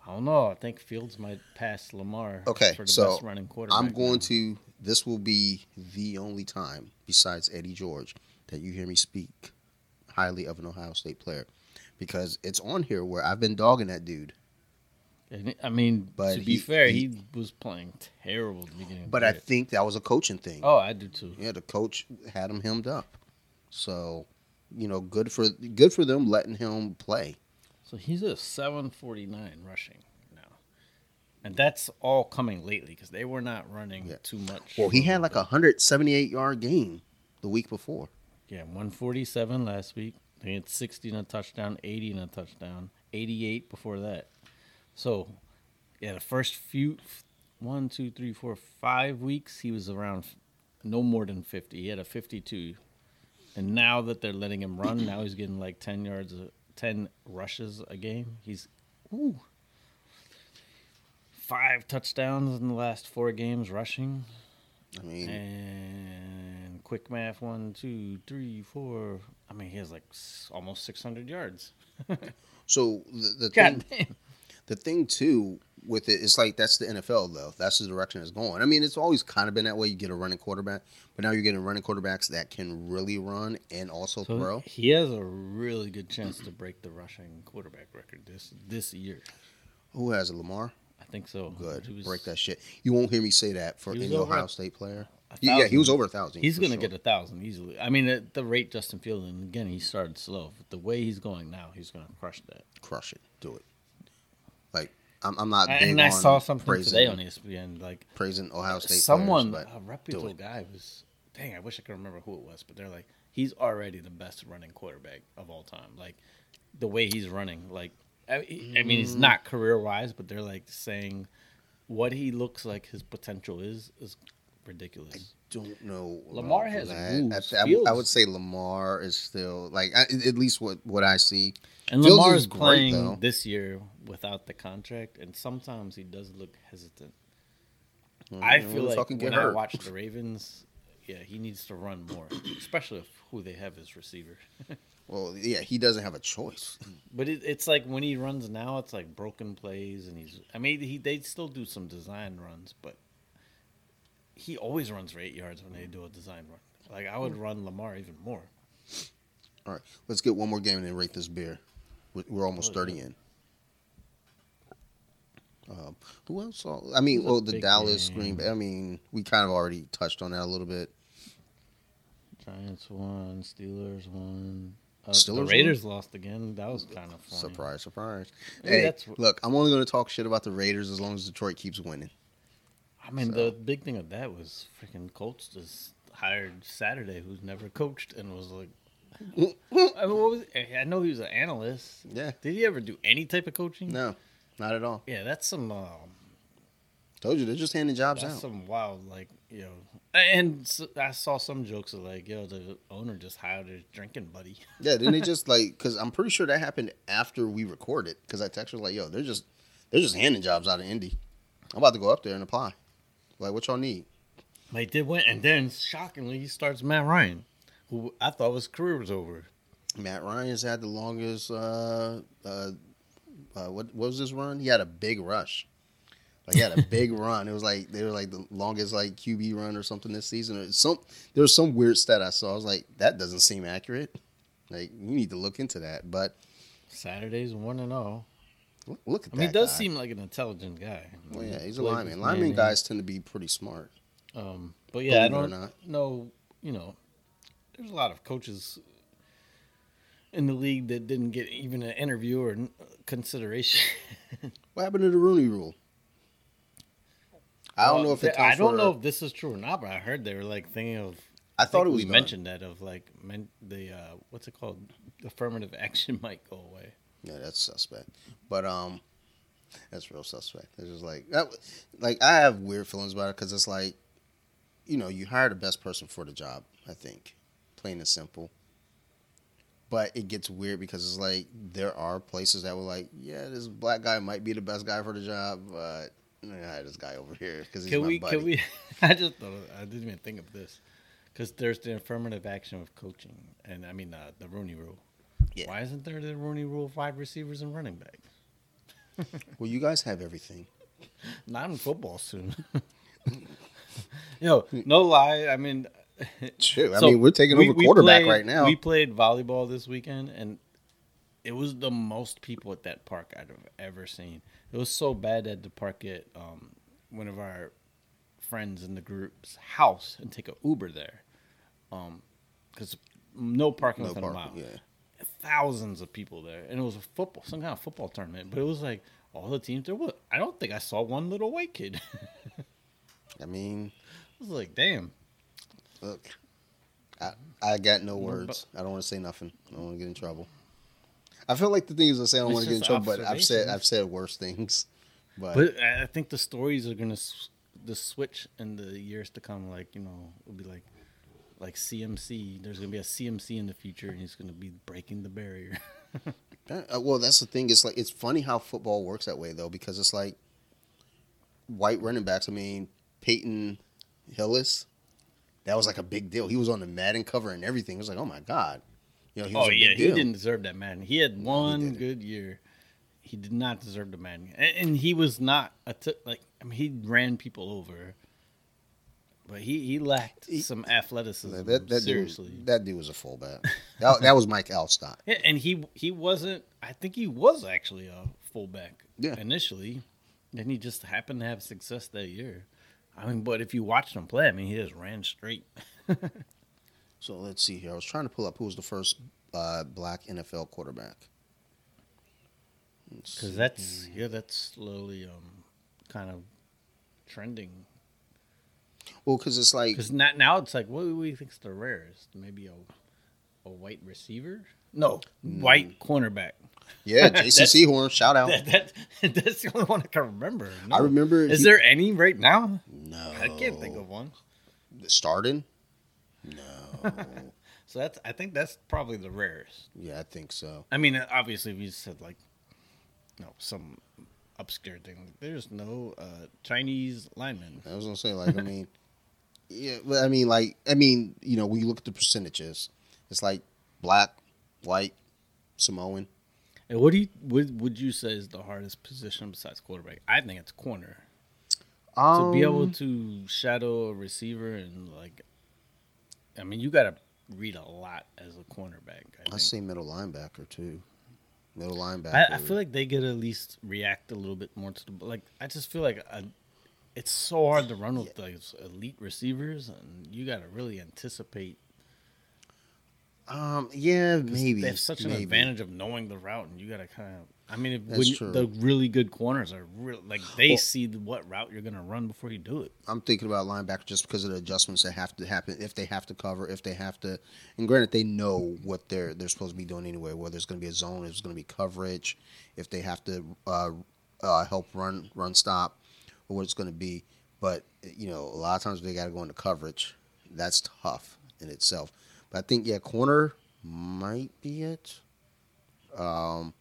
Speaker 2: I don't know. I think Fields might pass Lamar.
Speaker 1: Okay,
Speaker 2: for the
Speaker 1: so
Speaker 2: best running quarterback.
Speaker 1: I'm going
Speaker 2: now.
Speaker 1: to. This will be the only time, besides Eddie George, that you hear me speak highly of an Ohio State player, because it's on here where I've been dogging that dude.
Speaker 2: And I mean,
Speaker 1: But
Speaker 2: to be
Speaker 1: he-
Speaker 2: fair,
Speaker 1: he-
Speaker 2: he, was playing terrible at the beginning.
Speaker 1: But I think that was a coaching thing.
Speaker 2: oh, I do too.
Speaker 1: Yeah, the coach had him hemmed up, so you know, good for good for them letting him play.
Speaker 2: So he's a 749 rushing now. And that's all coming lately because they were not running
Speaker 1: Yeah.
Speaker 2: too much.
Speaker 1: Well, he had like a hundred seventy eight yard game the week before.
Speaker 2: Yeah, 147 last week. He had 60 and a touchdown, 80 and a touchdown, 88 before that. So, yeah, the first few, one, two, three, four, five weeks, he was around no more than 50. He had a 52. And now that they're letting him run, now he's getting like 10 yards, 10 rushes a game. He's, ooh, five touchdowns in the last four games rushing.
Speaker 1: I mean,
Speaker 2: And quick math one, two, three, four. I mean, he has like s- almost 600 yards.
Speaker 1: so the, the thing,
Speaker 2: damn.
Speaker 1: The thing too with it, it's like that's the NFL though. That's the direction it's going. I mean, it's always kind of been that way. You get a running quarterback, but now you're getting running quarterbacks that can really run and also
Speaker 2: So
Speaker 1: throw.
Speaker 2: he has a really good chance to break the rushing quarterback record this this year.
Speaker 1: Who has a Lamar?
Speaker 2: I think so.
Speaker 1: Good,
Speaker 2: was-
Speaker 1: break that shit. You won't hear me say that for any Ohio
Speaker 2: a-
Speaker 1: State player. yeah, he was over a thousand.
Speaker 2: He's gonna
Speaker 1: sure.
Speaker 2: get a thousand easily. I mean, at the rate Justin Fields, and again, he started slow. But the way he's going now, he's gonna crush that.
Speaker 1: crush it, do it. I'm, I'm not.
Speaker 2: And I saw something
Speaker 1: praising,
Speaker 2: today on ESPN, like
Speaker 1: praising Ohio State.
Speaker 2: someone,
Speaker 1: players,
Speaker 2: a reputable guy was. Dang, I wish I could remember who it was, but they're like, he's already the best running quarterback of all time. Like the way he's running, like I, I mean, he's mm. not career wise, but they're like saying what he looks like his potential is is ridiculous.
Speaker 1: Don't know.
Speaker 2: Lamar has moves.
Speaker 1: I, I- I would say Lamar is still like I, at least what what I see.
Speaker 2: And
Speaker 1: Fields
Speaker 2: Lamar
Speaker 1: is great,
Speaker 2: playing
Speaker 1: though.
Speaker 2: this year without the contract, and sometimes he does look hesitant.
Speaker 1: Mm,
Speaker 2: I feel like when I watch the Ravens, yeah, he needs to run more, especially if who they have as receiver.
Speaker 1: Well, yeah, he doesn't have a choice.
Speaker 2: But it, it's like when he runs now, it's like broken plays, and he's. I mean, he they still do some design runs, but he always runs for eight yards when they do a design run. Like I would run Lamar even more.
Speaker 1: All right, let's get one more game and then rate this beer. We're, we're almost thirty in. Um, who else? saw- I mean,
Speaker 2: It
Speaker 1: well, the Dallas
Speaker 2: game.
Speaker 1: Green Bay. I mean, we kind of already touched on that a little bit.
Speaker 2: Giants won, Steelers won. Uh,
Speaker 1: Steelers
Speaker 2: the
Speaker 1: won?
Speaker 2: Raiders lost again. That was kind of funny.
Speaker 1: Surprise, surprise.
Speaker 2: Maybe
Speaker 1: Hey,
Speaker 2: that's-
Speaker 1: look, I'm only going to talk shit about the Raiders as long as Detroit keeps winning.
Speaker 2: I mean,
Speaker 1: So-
Speaker 2: the big thing of that was freaking Colts just hired Saturday, who's never coached, and was like, I, mean, what was, I know he was an analyst.
Speaker 1: Yeah.
Speaker 2: Did he ever do any type of coaching?
Speaker 1: No, not at all.
Speaker 2: Yeah, that's some. Um,
Speaker 1: Told you they're just handing jobs
Speaker 2: that's
Speaker 1: out.
Speaker 2: some wild, like you know. And I saw some jokes of like, yo, the owner just hired a drinking buddy.
Speaker 1: Yeah, didn't they just like? Because I'm pretty sure that happened after we recorded. Because I texted like, "Yo, they're just they're just handing jobs out of Indy. I'm about to go up there and apply. Like, what y'all need?
Speaker 2: They did win, and then shockingly, he starts Matt Ryan, who I thought his career was over.
Speaker 1: Matt Ryan's had the longest. Uh, uh, uh, what, what was his run? He had a big rush. Like he had a big run. It was like they were like the longest like QB run or something this season. Or some there was some weird stat I saw. I was like, that doesn't seem accurate. Like you need to look into that. But
Speaker 2: Saturdays one and zero.
Speaker 1: Look, at
Speaker 2: I
Speaker 1: that.
Speaker 2: he does
Speaker 1: guy.
Speaker 2: seem like an intelligent guy.
Speaker 1: Well, yeah, he's a lineman. Lineman
Speaker 2: Manning.
Speaker 1: guys tend to be pretty smart.
Speaker 2: Um, but yeah, I
Speaker 1: Believe or
Speaker 2: don't know. You know, there's a lot of coaches in the league that didn't get even an interview or consideration.
Speaker 1: What happened to the Rooney Rule? I don't know if.
Speaker 2: I don't know if this is true or not, but I heard they were like thinking of.
Speaker 1: I thought it was
Speaker 2: mentioned that of like men, the uh, what's it called? Affirmative action might go away.
Speaker 1: Yeah, that's suspect. But um, that's real suspect. It's just like that. Like I have weird feelings about it because it's like, you know, you hire the best person for the job. I think, plain and simple. But it gets weird because it's like there are places that were like, yeah, this black guy might be the best guy for the job, but I this guy over here because he's
Speaker 2: Can
Speaker 1: my
Speaker 2: we?
Speaker 1: buddy.
Speaker 2: Can we? I just thought I didn't even think of this because there's the affirmative action of coaching, and I mean uh, the Rooney Rule.
Speaker 1: Yeah.
Speaker 2: Why isn't there the Rooney Rule? Five receivers and running backs.
Speaker 1: Well, you guys have everything.
Speaker 2: Not in football soon. Yo, no lie. I mean,
Speaker 1: True. I
Speaker 2: so
Speaker 1: mean, we're taking
Speaker 2: we-
Speaker 1: over quarterback
Speaker 2: played-
Speaker 1: right now.
Speaker 2: We played volleyball this weekend, and it was the most people at that park I'd have ever seen. It was so bad at the park at um, one of our friends in the group's house and take a Uber there, because no parking
Speaker 1: no
Speaker 2: within a mile.
Speaker 1: Yeah.
Speaker 2: Thousands of people there, and it was a football, some kind of football tournament. But it was like all the teams there. Was I don't think I saw one little white kid. I
Speaker 1: mean, I
Speaker 2: was like, damn.
Speaker 1: look, I I got no words. I don't want to say nothing. I don't want to get in trouble. I feel like the things I say I don't want to get in trouble, but I've said. I've said worse things. But,
Speaker 2: But I I think the stories are gonna the switch in the years to come. Like you know, it'll be like like CMC. There's gonna be a CMC in the future, and he's gonna be breaking the barrier.
Speaker 1: Uh, well, that's the thing. It's like it's funny how football works that way though, because it's like white running backs. I mean, Peyton Hillis, that was like a big deal. He was on the Madden cover and everything. It was like, oh my god, you know, he
Speaker 2: oh yeah, he
Speaker 1: deal.
Speaker 2: didn't deserve that man. He had one
Speaker 1: didn't.
Speaker 2: good year. He did not deserve the man, and, and he was not a t- like. I mean, he ran people over, but he he lacked
Speaker 1: He-
Speaker 2: some athleticism.
Speaker 1: That, that, that
Speaker 2: seriously.
Speaker 1: dude, that dude was a fullback. that, that was Mike Alstott.
Speaker 2: Yeah, and he he wasn't. I think he was actually a fullback
Speaker 1: Yeah.
Speaker 2: initially. Then he just happened to have success that year. I mean, but if you watched him play, I mean, he just ran straight.
Speaker 1: So let's see here. I was trying to pull up who was the first uh, black NFL quarterback.
Speaker 2: Because that's yeah, that's slowly um kind of trending.
Speaker 1: Well, because it's like
Speaker 2: Because now now it's like, what do we think's the rarest? Maybe a a white receiver? No, white cornerback.
Speaker 1: yeah, Jason Sehorn. Shout out.
Speaker 2: That, that that's the only one I can remember.
Speaker 1: I remember.
Speaker 2: Is
Speaker 1: he-
Speaker 2: there any right now?
Speaker 1: No,
Speaker 2: I can't think of one.
Speaker 1: The starting. No.
Speaker 2: So that's I think that's probably the rarest.
Speaker 1: yeah, I think so.
Speaker 2: I mean, obviously, if you said like, you know, some obscure thing, there's no uh, Chinese lineman.
Speaker 1: I was gonna say like I mean, yeah, but I mean like I mean you know when you look at the percentages, it's like black, white, Samoan.
Speaker 2: And what do you would would you say is the hardest position besides quarterback? I think it's corner. to be able
Speaker 1: Um,
Speaker 2: to shadow a receiver and like, I mean, you got to read a lot as a cornerback. I,
Speaker 1: I
Speaker 2: think.
Speaker 1: say middle linebacker too. Middle linebacker.
Speaker 2: I, I feel like they get at least react a little bit more to the like. I just feel like a, it's so hard to run with those elite receivers, and you got to really anticipate.
Speaker 1: um, Yeah. maybe
Speaker 2: they have such an advantage of knowing the route, and you got to kind of. I mean, if, when the really good corners are real, like they
Speaker 1: Well-
Speaker 2: see what route you're gonna run before you do it.
Speaker 1: I'm thinking about linebacker just because of the adjustments that have to happen if they have to cover, if they have to. And granted, they know what they're they're supposed to be doing anyway. Whether it's going to be a zone, if it's going to be coverage, if they have to uh, uh, help run run stop, or what it's going to be. But you know, a lot of times they got to go into coverage. That's tough in itself. But I think yeah, corner might be it. Um,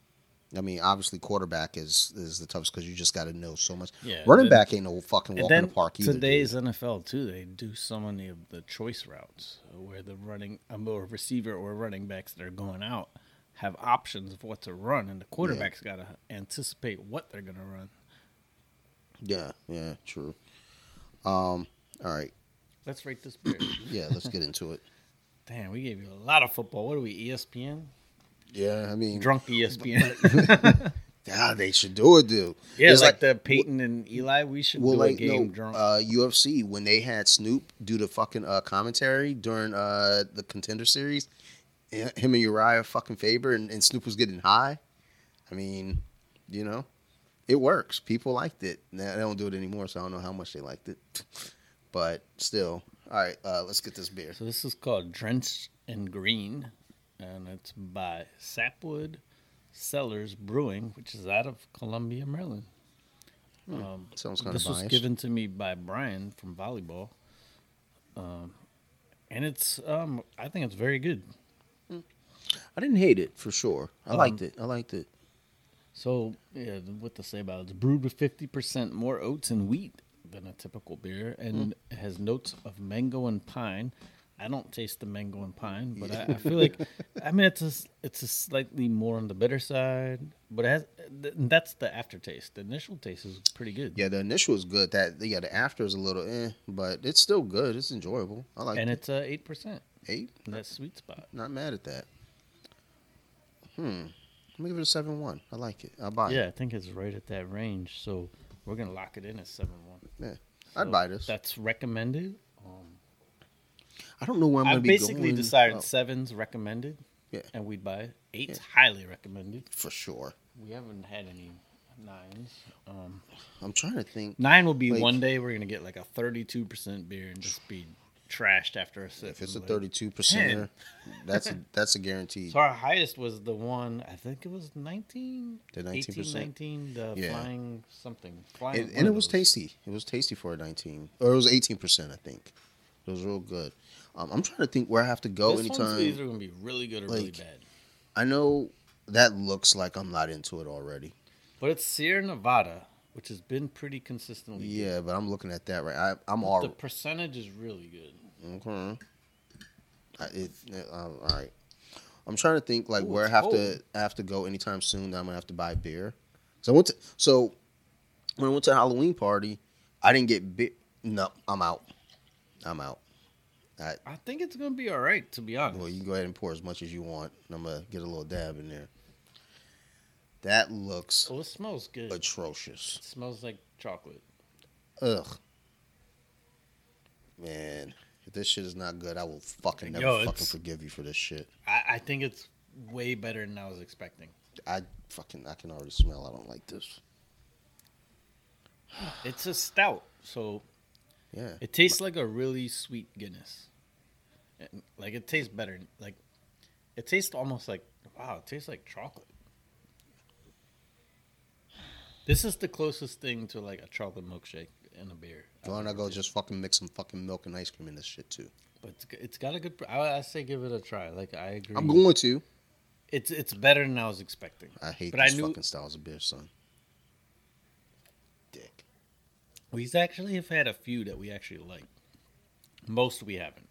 Speaker 1: I mean, obviously, quarterback is is the toughest because you just got to know so much.
Speaker 2: Yeah,
Speaker 1: Running back ain't no fucking walk in the park either.
Speaker 2: today's
Speaker 1: dude.
Speaker 2: NFL too, they do so many of the choice routes where the running um, or receiver or running backs that are going out have options of what to run, and the quarterback's got to anticipate what they're going to run.
Speaker 1: Yeah, yeah, true. Um, all right,
Speaker 2: Let's rate this beer.
Speaker 1: yeah, let's get into it.
Speaker 2: Damn, we gave you a lot of football. What are we, ESPN?
Speaker 1: Yeah, I mean,
Speaker 2: Drunk ESPN.
Speaker 1: yeah, they should do it, dude.
Speaker 2: yeah,
Speaker 1: It's
Speaker 2: like, the Peyton and Eli. We should
Speaker 1: well,
Speaker 2: do
Speaker 1: like
Speaker 2: a game
Speaker 1: no,
Speaker 2: drunk.
Speaker 1: uh, UFC when they had Snoop do the fucking uh, commentary during uh, the Contender Series, him and Uriah fucking Faber, and, and Snoop was getting high. I mean, you know, it works. People liked it. Now, they don't do it anymore, so I don't know how much they liked it. But still, all right, uh, let's get this beer.
Speaker 2: So this is called Drenched in Green, and it's by Sapwood Cellars Brewing, which is out of Columbia, Maryland. Um,
Speaker 1: Sounds kind of
Speaker 2: this
Speaker 1: was
Speaker 2: given to me by Brian from volleyball, um, and it's um, I think it's very good.
Speaker 1: I didn't hate it for sure. I
Speaker 2: Um,
Speaker 1: liked it. I liked it.
Speaker 2: So yeah, what to say about it? It's brewed with fifty percent more oats and wheat than a typical beer, and it has notes of mango and pine. I don't taste the mango and pine, but I, I feel like I mean it's a it's a slightly more on the bitter side, but it has, th- that's the aftertaste. The initial taste is pretty good,
Speaker 1: Yeah, the initial is good. That yeah, the after is a little eh, but it's still good. It's enjoyable. I like it.
Speaker 2: and
Speaker 1: it.
Speaker 2: it's uh eight percent.
Speaker 1: Eight.
Speaker 2: That sweet spot.
Speaker 1: Not mad at that. Hmm. Let me give it a seven one. I like it. I'll buy it.
Speaker 2: Yeah,
Speaker 1: it.
Speaker 2: I think it's right at that range. So we're gonna lock it in at seven one.
Speaker 1: Yeah. I'd buy this.
Speaker 2: That's recommended.
Speaker 1: I don't know where I'm gonna
Speaker 2: I've
Speaker 1: be
Speaker 2: basically decided
Speaker 1: Oh,
Speaker 2: sevens recommended.
Speaker 1: Yeah.
Speaker 2: And we'd buy it. Eight's highly recommended.
Speaker 1: for sure.
Speaker 2: We haven't had any nines. Um,
Speaker 1: I'm trying to think.
Speaker 2: nine will be
Speaker 1: Like-
Speaker 2: one day we're gonna get like a thirty-two percent beer and just be trashed after a sip.
Speaker 1: If it's a 32 percenter, that's a that's a guaranteed.
Speaker 2: So our highest was the one. I think it was nineteen.
Speaker 1: The 19%?
Speaker 2: 19, the
Speaker 1: Yeah.
Speaker 2: flying something. Flying,
Speaker 1: And, and it was tasty. It was tasty for a 19, or it was 18 percent, I think. It was real good. Um, I'm trying to think where I have to go
Speaker 2: This one's
Speaker 1: anytime.
Speaker 2: either gonna be really good or really bad.
Speaker 1: I know that looks like I'm not into it already.
Speaker 2: But it's Sierra Nevada, which has been pretty consistently. good.
Speaker 1: Yeah, but I'm looking at that right. I, I'm all The
Speaker 2: percentage is really good.
Speaker 1: okay. I, it, uh, all right. I'm trying to think like
Speaker 2: Ooh,
Speaker 1: where I have to. I have to go anytime soon. That I'm gonna have to buy beer. So I went to so when I went to a Halloween party, I didn't get beer. No, I'm out. I'm out. I,
Speaker 2: I think it's gonna be all right, to be honest.
Speaker 1: well, you can go ahead and pour as much as you want. I'm gonna get a little dab in there. That looks
Speaker 2: Oh, it smells good. It
Speaker 1: atrocious.
Speaker 2: smells like chocolate.
Speaker 1: Ugh. Man, if this shit is not good, I will fucking never
Speaker 2: Yo,
Speaker 1: fucking
Speaker 2: it's-
Speaker 1: forgive you for this shit.
Speaker 2: I, I think it's way better than I was expecting.
Speaker 1: I fucking I can already smell. I don't like this.
Speaker 2: It's a stout, so
Speaker 1: Yeah.
Speaker 2: it tastes like a really sweet Guinness. And, Like it tastes better. Like it tastes almost like wow. It tastes like chocolate. This is the closest thing to like a chocolate milkshake in a beer.
Speaker 1: Why don't I go just fucking mix some fucking milk and ice cream in this shit too?
Speaker 2: But it's, it's got a good. I, I say give it a try. Like I agree.
Speaker 1: I'm going to.
Speaker 2: It's it's better than I was expecting.
Speaker 1: I hate
Speaker 2: But I
Speaker 1: these
Speaker 2: knew-
Speaker 1: fucking styles of beer, son. Dick.
Speaker 2: We actually have had a few that we actually like. Most we haven't.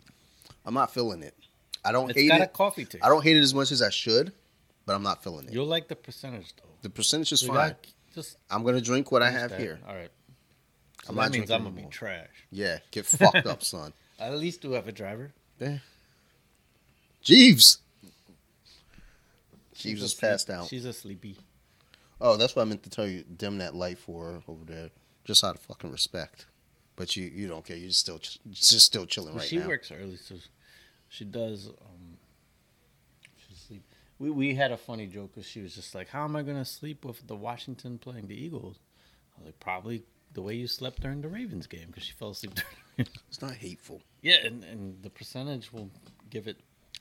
Speaker 1: I'm not feeling it. I don't
Speaker 2: It's
Speaker 1: hate
Speaker 2: got a
Speaker 1: it.
Speaker 2: coffee taste.
Speaker 1: I don't hate it as much as I should, but I'm not feeling it.
Speaker 2: You'll like the percentage though.
Speaker 1: The percentage is fine.
Speaker 2: got- just
Speaker 1: I'm gonna drink what I have
Speaker 2: that.
Speaker 1: here.
Speaker 2: All right. So
Speaker 1: I'm
Speaker 2: that
Speaker 1: not
Speaker 2: means
Speaker 1: drinking
Speaker 2: I'm gonna be
Speaker 1: anymore.
Speaker 2: trash.
Speaker 1: Yeah, get fucked up, son.
Speaker 2: I at least do have a driver.
Speaker 1: Yeah. Jeeves.
Speaker 2: She's
Speaker 1: Jeeves is passed out.
Speaker 2: She's a sleepy.
Speaker 1: Oh, that's what I meant to tell you. Dim that light for her over there, just out of fucking respect. But you, you don't care. You're still, just still chilling right
Speaker 2: she
Speaker 1: now.
Speaker 2: works early, so she does. Um, she's sleep. We we had a funny joke because she was just like, "How am I gonna sleep with the Washington playing the Eagles?" I was like, "Probably the way you slept during the Ravens game because she fell asleep." During
Speaker 1: It's not hateful.
Speaker 2: yeah, and, and the percentage will give it.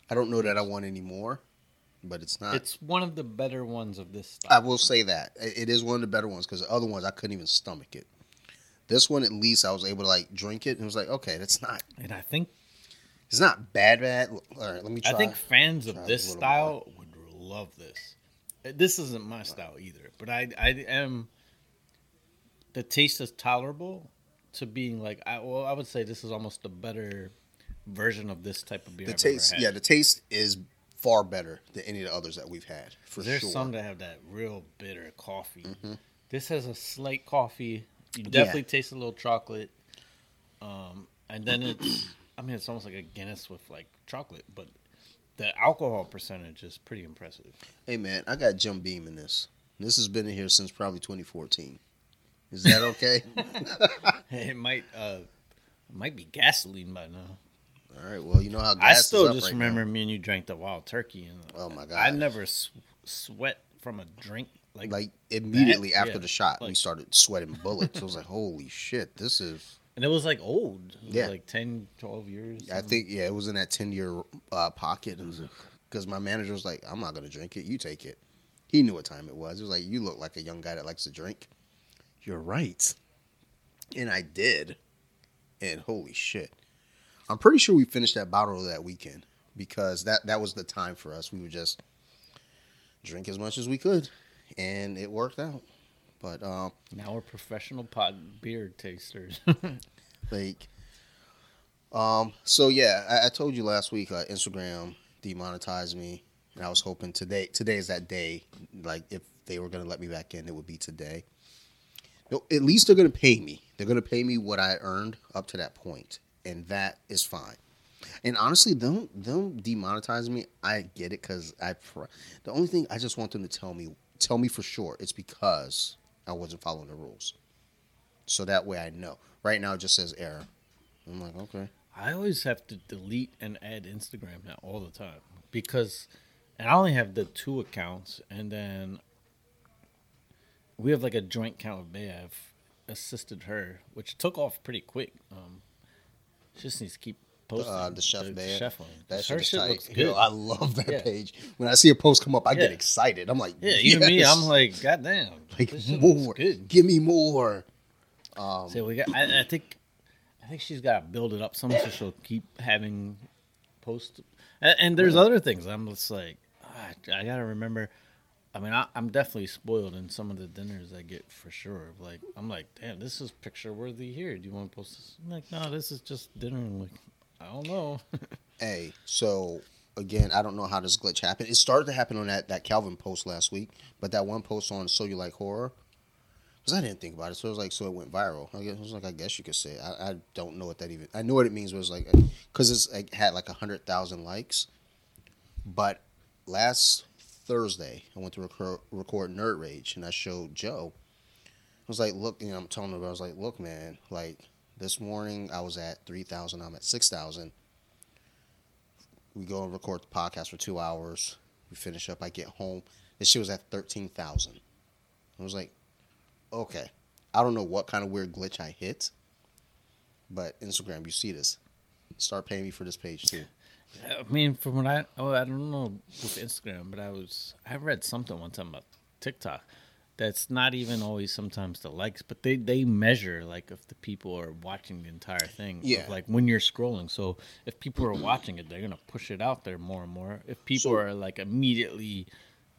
Speaker 1: I don't know that I want any more, but it's not.
Speaker 2: It's one of the better ones of this
Speaker 1: I will say that it is one of the better ones because the other ones I couldn't even stomach it. This one, at least, I was able to like drink it and it was like, okay, that's not.
Speaker 2: and I think
Speaker 1: It's not bad, bad. All right, let me try.
Speaker 2: I think fans of this style would love this. Uh, This isn't my style either, but I I am. The taste is tolerable to being like I well I would say this is almost a better version of this type of beer.
Speaker 1: the
Speaker 2: I've
Speaker 1: taste. Yeah, the taste is far better than any of the others that we've had for
Speaker 2: There's
Speaker 1: sure.
Speaker 2: some that have that real bitter coffee.
Speaker 1: Mhm.
Speaker 2: This has a slight coffee. You definitely taste a little chocolate. Um, and then it's, I mean, it's almost like a Guinness with like chocolate, but the alcohol percentage is pretty impressive.
Speaker 1: Hey man, I got Jim Beam in this. This has been in here since probably 2014. Is that okay?
Speaker 2: It might, uh, it might be gasoline by now.
Speaker 1: All right. Well, you know how
Speaker 2: I still just
Speaker 1: right
Speaker 2: remember
Speaker 1: now.
Speaker 2: me and you drank the wild turkey, and
Speaker 1: Oh my god!
Speaker 2: I never s- sweat from a drink like,
Speaker 1: like immediately after
Speaker 2: yeah,
Speaker 1: the shot, we started sweating bullets. I was like, holy shit, this is.
Speaker 2: and it was like old. Was
Speaker 1: Yeah.
Speaker 2: like 10, 12 years.
Speaker 1: I think yeah, it was in that 10 year uh, pocket. Because my manager was like, I'm not gonna drink it. You take it. He knew what time it was. He was like, you look like a young guy that likes to drink. You're right. And I did. And holy shit. I'm pretty sure we finished that bottle that weekend because that that was the time for us. We would just drink as much as we could, and it worked out. But um,
Speaker 2: Now we're professional pot beer tasters.
Speaker 1: like, Um. So yeah, I, I told you last week. Uh, Instagram demonetized me, and I was hoping today. Today is that day. Like if they were gonna let me back in, it would be today. No, at least they're gonna pay me. They're gonna pay me what I earned up to that point, and that is fine. And honestly, them them demonetizing me, I get it because I. pr- The only thing I just want them to tell me, tell me for sure, it's because I wasn't following the rules. So that way I know. Right now it just says error. I'm like, okay.
Speaker 2: I always have to delete and add Instagram now all the time because, and I only have the two accounts, and then we have like a joint account with Bea. I've assisted her, which took off pretty quick. Um, she just needs to keep posting
Speaker 1: Uh, the chef
Speaker 2: the
Speaker 1: band.
Speaker 2: chef one.
Speaker 1: That
Speaker 2: her
Speaker 1: shit
Speaker 2: shit
Speaker 1: tight.
Speaker 2: looks
Speaker 1: Yo,
Speaker 2: good.
Speaker 1: I love that
Speaker 2: Yeah.
Speaker 1: page. When I see a post come up, I get excited. I'm like,
Speaker 2: yeah, even me. I'm like, God damn,
Speaker 1: like
Speaker 2: this shit looks
Speaker 1: more. Give me more. Um,
Speaker 2: So we got. I, I think, I think she's got to build it up some so she'll keep having post. And, and there's other things. I'm just like, ah, I gotta remember. I mean, I, I'm definitely spoiled in some of the dinners I get for sure. Like, I'm like, damn, this is picture worthy here. Do you want to post this? I'm like, no, this is just dinner. I'm like, I don't know.
Speaker 1: Hey, so again, I don't know how this glitch happened. It started to happen on that, that Calvin post last week, but that one post on So You Like Horror, because I didn't think about it. So it was like, so it went viral. I guess it was like, I guess you could say. It. I, I don't know what that even. I know what it means. Was like, because it's had like hundred thousand likes, but last Thursday I went to record, record Nerd Rage and I showed Joe. I was like, look, you know, I'm telling him, I was like, look, man, like this morning I was at three thousand. I'm at six thousand we go and record the podcast for two hours. We finish up. I get home. This shit was at thirteen thousand. I was like, okay. I don't know what kind of weird glitch I hit, but Instagram, you see this. Start paying me for this page too.
Speaker 2: I mean, from what I oh, I don't know with Instagram, but I was I read something one time about TikTok. That's not even always sometimes the likes, but they they measure like if the people are watching the entire thing.
Speaker 1: Yeah.
Speaker 2: like when you're scrolling. So if people are watching it, they're gonna push it out there more and more. If people
Speaker 1: So-
Speaker 2: are like immediately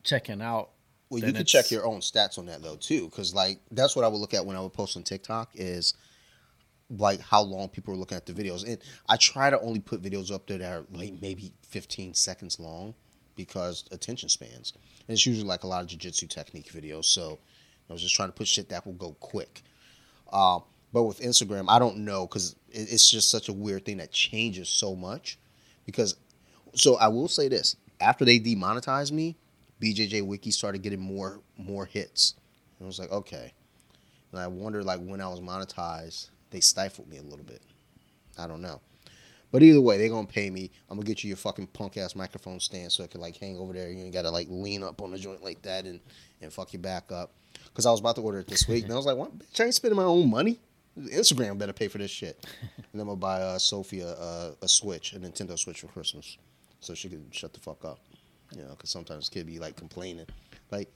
Speaker 2: checking out,
Speaker 1: Well, you can check your own stats on that though too, because like that's what I would look at when I would post on TikTok is like how long people are looking at the videos, and I try to only put videos up there that are like maybe 15 seconds long because attention spans, and it's usually like a lot of jujitsu technique videos. So I was just trying to put shit that will go quick. Um, but with Instagram, I don't know because it, it's just such a weird thing that changes so much. Because, so I will say this: after they demonetized me, BJJ Wiki started getting more more hits. And I was like, okay. And I wonder, like, when I was monetized, they stifled me a little bit. I don't know. But either way, they're gonna pay me. I'm gonna get you your fucking punk ass microphone stand so it can like hang over there. You ain't gotta like lean up on the joint like that and and fuck your back up. Cause I was about to order it this week, and I was like, "What? Bitch, I ain't spending my own money. Instagram better pay for this shit." And then I'm gonna buy uh, Sophia uh, a Switch, a Nintendo Switch for Christmas, so she can shut the fuck up. You know, because sometimes kid be like complaining, like,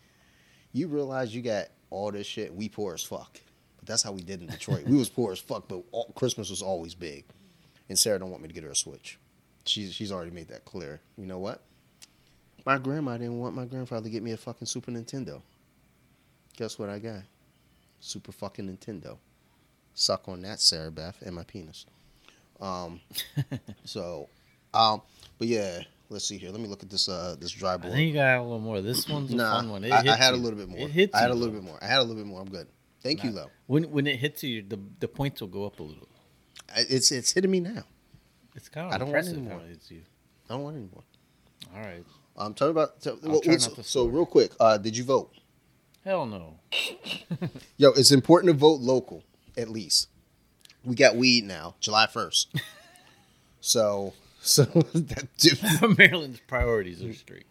Speaker 1: you realize you got all this shit. We poor as fuck, but that's how we did in Detroit. we was poor as fuck, but all, Christmas was always big. And Sarah don't want me to get her a Switch. She's she's already made that clear. You know what? My grandma didn't want my grandfather to get me a fucking Super Nintendo. Guess what I got? Super fucking Nintendo. Suck on that, Sarah Beth, and my penis. Um, so, um, but yeah, let's see here. Let me look at this uh this dry
Speaker 2: I
Speaker 1: board.
Speaker 2: think you got a little more. This one's a
Speaker 1: Nah,
Speaker 2: fun one. It
Speaker 1: I, I had a little bit more.
Speaker 2: It hits
Speaker 1: I had
Speaker 2: you,
Speaker 1: a little
Speaker 2: though.
Speaker 1: bit more. I had a little bit more. I'm good. Thank you,
Speaker 2: Nah.
Speaker 1: though.
Speaker 2: When when it hits you, the the points will go up a little.
Speaker 1: It's it's hitting me now.
Speaker 2: It's kind
Speaker 1: I don't want
Speaker 2: impressive
Speaker 1: any
Speaker 2: how it hits you.
Speaker 1: I don't want any more.
Speaker 2: All right.
Speaker 1: I'm talking about. So, well,
Speaker 2: try
Speaker 1: so, so real quick, uh, did you vote?
Speaker 2: Hell no.
Speaker 1: Yo, it's important to vote local, at least. We got weed now, July first. so, so that,
Speaker 2: Maryland's priorities are straight.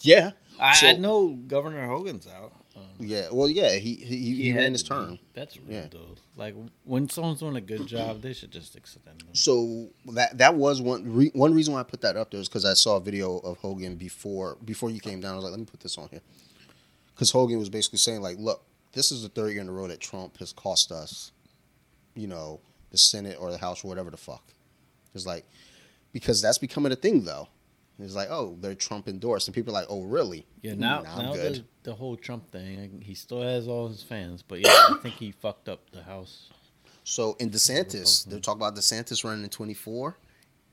Speaker 1: yeah,
Speaker 2: I,
Speaker 1: So-
Speaker 2: I know Governor Hogan's out. Um,
Speaker 1: yeah. Well, yeah, he he, he, he
Speaker 2: had
Speaker 1: ran his
Speaker 2: be.
Speaker 1: term.
Speaker 2: That's rude,
Speaker 1: Yeah.
Speaker 2: though. Like when someone's doing a good job, they should just extend them.
Speaker 1: So that that was one re, one reason why I put that up there is because I saw a video of Hogan before before you came down. I was like, let me put this on here because Hogan was basically saying like, look, this is the third year in a row that Trump has cost us, you know, the Senate or the House or whatever the fuck. It's like because that's becoming a thing though. It's like, oh, they're Trump endorsed, and people are like, oh, really?
Speaker 2: Yeah, now
Speaker 1: Nah,
Speaker 2: now
Speaker 1: good.
Speaker 2: the, the whole Trump thing, he still has all his fans, but yeah, I think he fucked up the House.
Speaker 1: So in DeSantis, they're talking about DeSantis running in 24,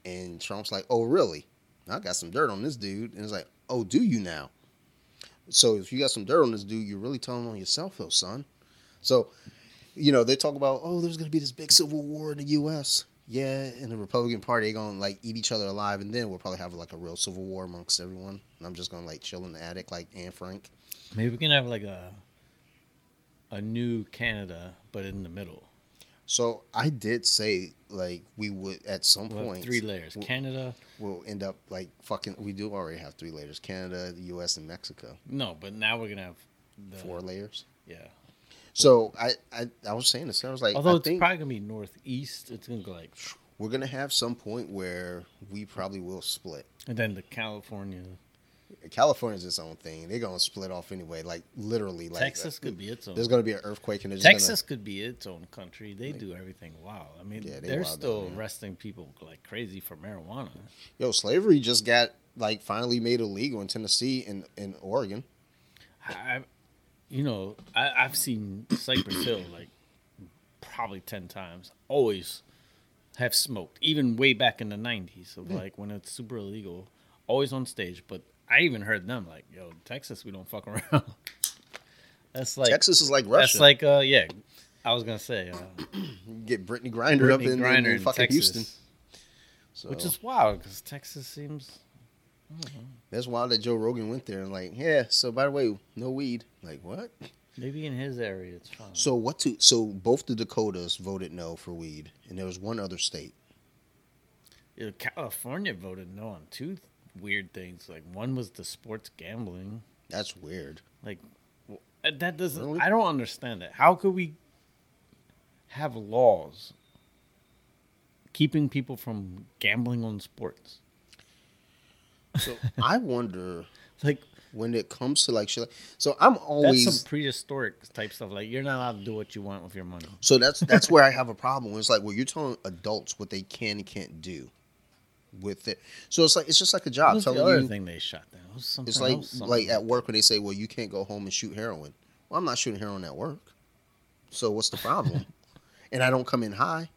Speaker 1: and Trump's like, "Oh, really? I got some dirt on this dude." And it's like, "Oh, do you now?" So if you got some dirt on this dude, you're really telling on yourself, though, son. So, you know, they talk about, "Oh, there's gonna be this big civil war in the U.S." Yeah, in the Republican Party, they're gonna like eat each other alive, and then we'll probably have like a real civil war amongst everyone. And I'm just gonna like chill in the attic like Anne Frank.
Speaker 2: Maybe we can have like a a new Canada, but in the middle.
Speaker 1: So I did say like we would at some
Speaker 2: We'll
Speaker 1: point
Speaker 2: three layers:
Speaker 1: we'll-
Speaker 2: Canada.
Speaker 1: we'll end up like fucking. We do already have three layers: Canada, the U.S., and Mexico.
Speaker 2: No, but now we're gonna have the
Speaker 1: Four layers.
Speaker 2: Yeah.
Speaker 1: So I, I I was saying this. I was like,
Speaker 2: Although
Speaker 1: I
Speaker 2: it's probably gonna be northeast, it's gonna go like,
Speaker 1: we're gonna have some point where we probably will split.
Speaker 2: and then the California,
Speaker 1: California's its own thing. They're gonna split off anyway. Like literally, like
Speaker 2: Texas uh, could be its own.
Speaker 1: There's gonna be an earthquake and
Speaker 2: Texas could be its own country. They do everything wild. I mean,
Speaker 1: Yeah, they
Speaker 2: are
Speaker 1: down
Speaker 2: still
Speaker 1: there.
Speaker 2: arresting people like crazy for marijuana.
Speaker 1: Yo, slavery just got like finally made illegal in Tennessee and in Oregon.
Speaker 2: I, you know, I, I've seen Cypress Hill like probably ten times. Always have smoked, even way back in the '90s of like when it's super illegal. Always on stage, but I even heard them like, "Yo, Texas, we don't fuck around." that's like
Speaker 1: Texas is like Russia.
Speaker 2: that's like uh yeah. I was gonna say uh,
Speaker 1: get Brittney Grinder up in,
Speaker 2: Griner
Speaker 1: in,
Speaker 2: in
Speaker 1: fucking
Speaker 2: Texas,
Speaker 1: Houston. So
Speaker 2: which is wild because Texas seems
Speaker 1: that's wild that Joe Rogan went there and like, yeah. So by the way, no weed. Like what?
Speaker 2: maybe in his area it's fine.
Speaker 1: So what? To so both the Dakotas voted no for weed, and there was one other state.
Speaker 2: Yeah, California voted no on two weird things. Like one was the sports gambling.
Speaker 1: That's weird.
Speaker 2: Like uh, that doesn't.
Speaker 1: Really?
Speaker 2: I don't understand that. How could we have laws keeping people from gambling on sports?
Speaker 1: So I wonder
Speaker 2: Like
Speaker 1: when it comes to like shit. like- So I'm always that's
Speaker 2: some prehistoric type stuff. Like you're not allowed to do what you want with your money.
Speaker 1: so that's that's where I have a problem. It's like well, you're telling adults what they can and can't do with it. So it's like it's just like a job
Speaker 2: was the other
Speaker 1: you.
Speaker 2: thing they shot down? It
Speaker 1: It's like
Speaker 2: else,
Speaker 1: like at work when they say, well, you can't go home and shoot heroin. Well, I'm not shooting heroin at work. So what's the problem? and I don't come in high.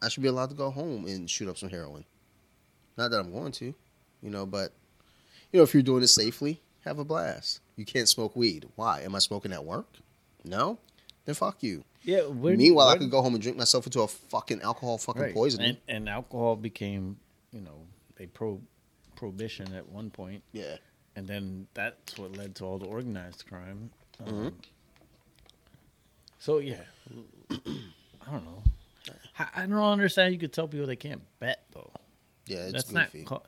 Speaker 1: I should be allowed to go home and shoot up some heroin. Not that I'm going to, you know, but you know, if you're doing it safely, have a blast. You can't smoke weed. Why? Am I smoking at work? No. Then fuck you.
Speaker 2: yeah. Where,
Speaker 1: Meanwhile, I could go home and drink myself into a fucking alcohol fucking
Speaker 2: Right.
Speaker 1: poisoning.
Speaker 2: And, and alcohol became, you know, a pro prohibition at one point,
Speaker 1: yeah.
Speaker 2: and then that's what led to all the organized crime. Um,
Speaker 1: Mm-hmm.
Speaker 2: So yeah, I don't know. I, I don't understand. You could tell people they can't bet though.
Speaker 1: Yeah, it's
Speaker 2: that's
Speaker 1: goofy.
Speaker 2: not.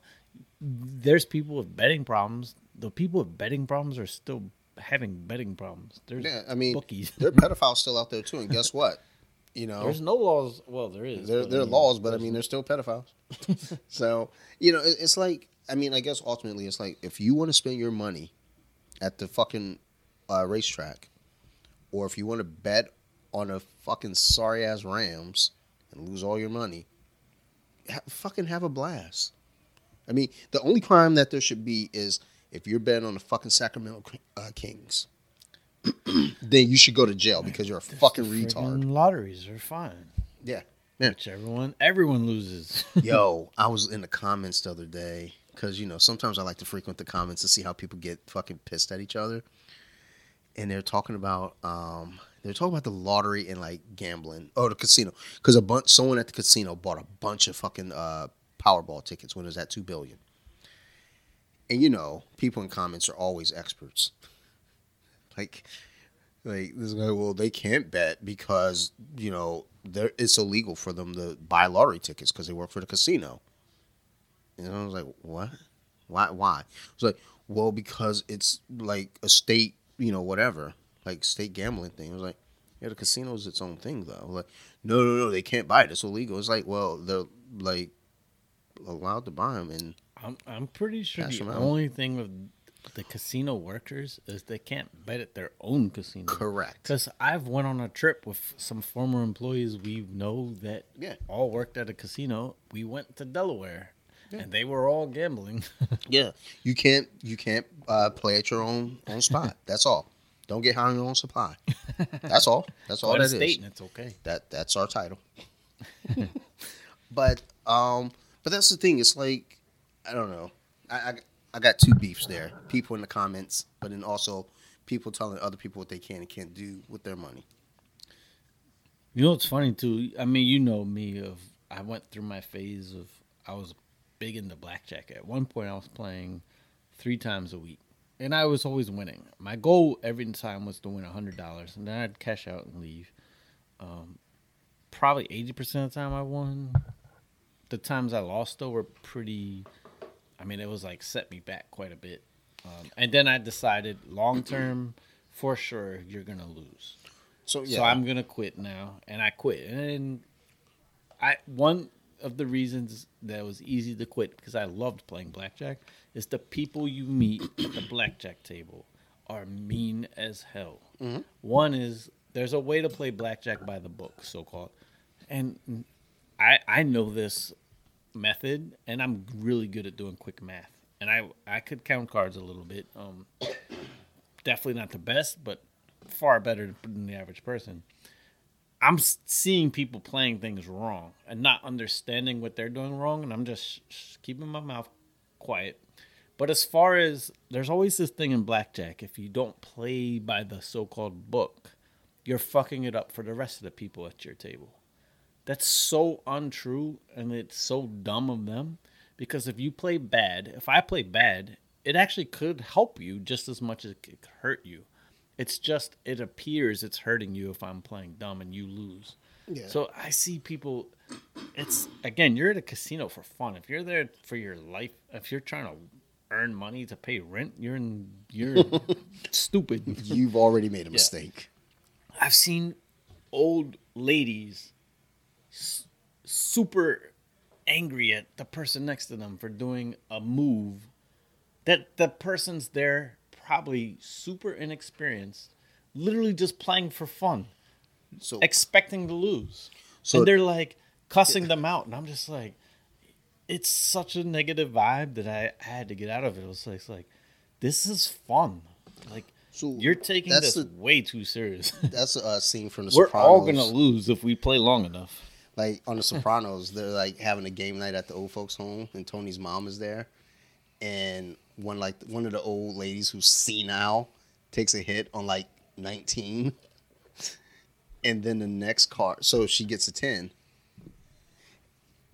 Speaker 2: There's people with betting problems. The people with betting problems are still having betting problems. There's
Speaker 1: yeah, I mean,
Speaker 2: bookies.
Speaker 1: there are pedophiles still out there too, and guess what? You know,
Speaker 2: There's no laws. Well, there is.
Speaker 1: There, there are laws, but I mean, they're still pedophiles. so, you know, it's like, I mean, I guess ultimately it's like if you want to spend your money at the fucking uh, racetrack, or if you want to bet on a fucking sorry ass Rams and lose all your money, ha- fucking have a blast. I mean, the only crime that there should be is if you're betting on the fucking Sacramento uh, Kings. then you should go to jail because you're a fucking retard.
Speaker 2: Lotteries are fine.
Speaker 1: Yeah. Yeah.
Speaker 2: Which everyone everyone loses.
Speaker 1: Yo, I was in the comments the other day because you know sometimes I like to frequent the comments to see how people get fucking pissed at each other, and they're talking about um they're talking about the lottery and like gambling oh the casino because a bunch someone at the casino bought a bunch of fucking uh Powerball tickets when it was at two billion, and you know people in comments are always experts, like. Like this guy, well, they can't bet because you know there it's illegal for them to buy lottery tickets because they work for the casino. And I was like, what? Why? Why? It's like, well, because it's like a state, you know, whatever, like state gambling thing. I was like, yeah, the casino is its own thing, though. Like, no, no, no, they can't buy it. It's illegal. It's like, well, they're like allowed to buy them, and
Speaker 2: I'm I'm pretty sure the only thing with the casino workers is they can't bet at their own casino.
Speaker 1: correct.
Speaker 2: Because I've went on a trip with some former employees we know that
Speaker 1: Yeah.
Speaker 2: all worked at a casino. We went to Delaware, and they were all gambling.
Speaker 1: Yeah, you can't you can't uh, play at your own own spot. That's all. Don't get high on your own supply. That's all. That's all that is.
Speaker 2: and it's okay.
Speaker 1: That that's our title. but um, but that's the thing. It's like I don't know. I, I I got two beefs there. People in the comments, but then also people telling other people what they can and can't do with their money.
Speaker 2: You know what's funny too? I mean, you know me of I went through my phase of I was big into blackjack. At one point I was playing three times a week. And I was always winning. My goal every time was to win hundred dollars and then I'd cash out and leave. Um, probably eighty percent of the time I won. The times I lost though were pretty I mean it was like set me back quite a bit. Um, and then I decided long term for sure you're gonna lose.
Speaker 1: So yeah,
Speaker 2: So I'm gonna quit now, and I quit. And I one of the reasons that was easy to quit because I loved playing blackjack is the people you meet at the blackjack table are mean as hell. One is there's a way to play blackjack by the book, so called, and I I know this method, and I'm really good at doing quick math, and I I could count cards a little bit. Um, definitely not the best, but far better than the average person. I'm seeing people playing things wrong and not understanding what they're doing wrong, and I'm just keeping my mouth quiet. But as far as there's always this thing in blackjack, if you don't play by the so-called book, you're fucking it up for the rest of the people at your table. That's so untrue and it's so dumb of them because if you play bad, if I play bad, it actually could help you just as much as it could hurt you. It's just it appears it's hurting you if I'm playing dumb and you lose.
Speaker 1: Yeah.
Speaker 2: So I see people it's again, you're at a casino for fun. If you're there for your life, if you're trying to earn money to pay rent, you're in you're stupid.
Speaker 1: you've already made a mistake.
Speaker 2: I've seen old ladies s- super angry at the person next to them for doing a move that the person's there probably super inexperienced, literally just playing for fun,
Speaker 1: So
Speaker 2: expecting to lose.
Speaker 1: So-
Speaker 2: and they're like cussing them out, and I'm just like, it's such a negative vibe that I, I had to get out of it. It was like, like this is fun. Like
Speaker 1: So
Speaker 2: you're taking this
Speaker 1: the-
Speaker 2: way too serious.
Speaker 1: that's a scene from the
Speaker 2: We're
Speaker 1: Sopranos.
Speaker 2: all gonna lose if we play long enough.
Speaker 1: Like on the Sopranos, they're like having a game night at the old folks' home, and Tony's mom is there, and one like one of the old ladies who's senile takes a hit on like nineteen, and then the next card, so she gets a ten,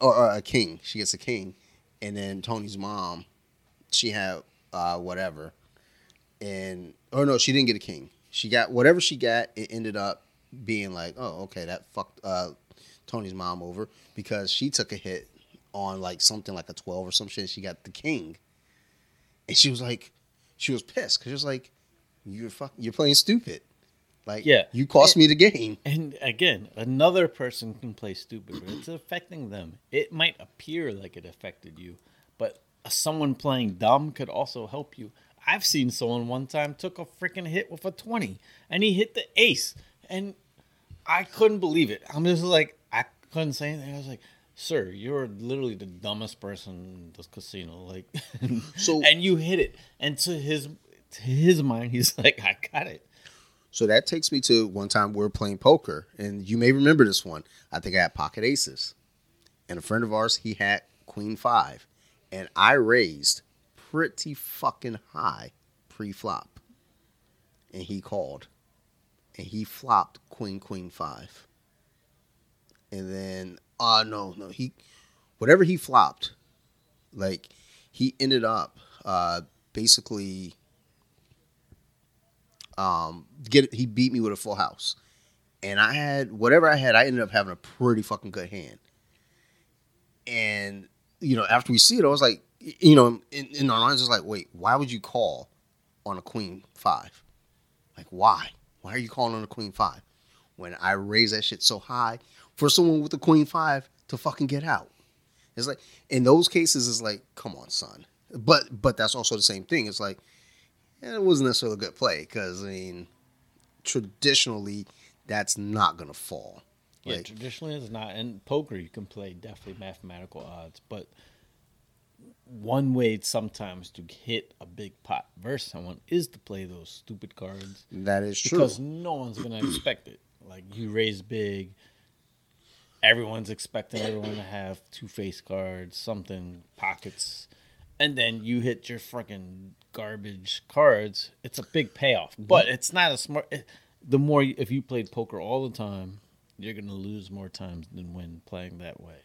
Speaker 1: or, or a king. She gets a king, and then Tony's mom, she had uh, whatever, and oh no, she didn't get a king. She got whatever she got. It ended up being like, oh, okay, that fucked uh, Tony's mom over because she took a hit on like something like a twelve or some shit. She got the king, and she was like, she was pissed because she was like, you're fuck, you're playing stupid. Like,
Speaker 2: Yeah.
Speaker 1: you cost me the game.
Speaker 2: And again, another person can play stupid, but it's affecting them. It might appear like it affected you, but someone playing dumb could also help you. I've seen someone one time took a freaking hit with a 20 and he hit the ace and I couldn't believe it. I'm just like couldn't say anything. I was like, "Sir, you're literally the dumbest person in this casino." Like
Speaker 1: So-
Speaker 2: and you hit it. And to his to his mind, he's like, "I got it."
Speaker 1: So that takes me to one time we were playing poker, and you may remember this one. I think I had pocket aces, and a friend of ours he had queen five, and I raised pretty fucking high pre-flop, and he called, and he flopped queen queen five, and then uh no no he, whatever he flopped, like he ended up uh basically um get he beat me with a full house. And i had whatever i had i ended up having a pretty fucking good hand. And you know after we see it i was like you know in, in our minds it's like wait why would you call on a queen five? Like why? Why are you calling on a queen five? When i raise that shit so high for someone with a queen five to fucking get out it's like in those cases it's like come on son but but that's also the same thing it's like and it wasn't necessarily a good play because I mean, traditionally, that's not gonna fall.
Speaker 2: Yeah,
Speaker 1: Like,
Speaker 2: traditionally it's not. In poker, you can play definitely mathematical odds, but one way sometimes to hit a big pot versus someone is to play those stupid cards
Speaker 1: That is true.
Speaker 2: because no one's gonna expect it. Like you raise big, everyone's expecting everyone to have two face cards, something pockets, and then you hit your freaking garbage cards. It's a big payoff, mm-hmm. but it's not a smart. It, the more if you played poker all the time, you're gonna lose more times than win playing that way.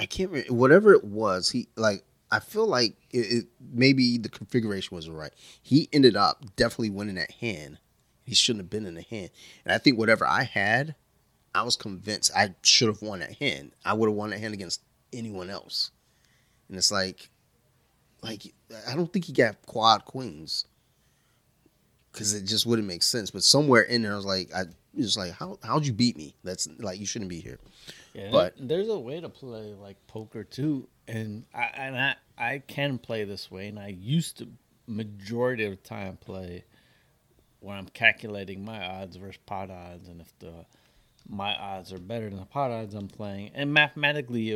Speaker 1: I can't remember whatever it was. He like I feel like it, it maybe the configuration wasn't right. He ended up definitely winning that hand. He shouldn't have been in the hand. And I think whatever I had, I was convinced I should have won that hand. I would have won that hand against anyone else. And it's like, like I don't think he got quad queens because it just wouldn't make sense. But somewhere in there, I was like, I was like, how how'd you beat me? That's like you shouldn't be here.
Speaker 2: Yeah,
Speaker 1: But-
Speaker 2: but there's a way to play like poker too, and I and I I can play this way, and I used to majority of the time play where I'm calculating my odds versus pot odds, and if the my odds are better than the pot odds I'm playing, and mathematically,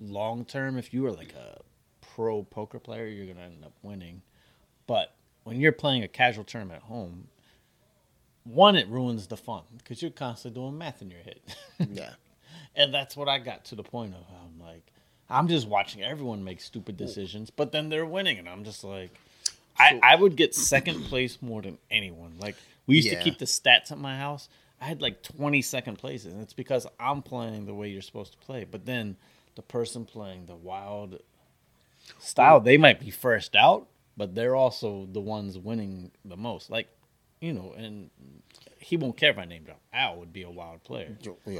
Speaker 2: long term, if you are like a pro poker player, you're gonna end up winning. But when you're playing a casual tournament at home, one it ruins the fun because you're constantly doing math in your head.
Speaker 1: Yeah.
Speaker 2: And that's what I got to the point of. I'm like, I'm just watching everyone make stupid decisions, but then they're winning, and I'm just like, I, I would get second place more than anyone. Like we used
Speaker 1: Yeah.
Speaker 2: to keep the stats at my house. I had like 20 second places, and it's because I'm playing the way you're supposed to play. But then the person playing the wild style, they might be first out, but they're also the ones winning the most. Like, you know, and he won't care if I named him. Al would be a wild player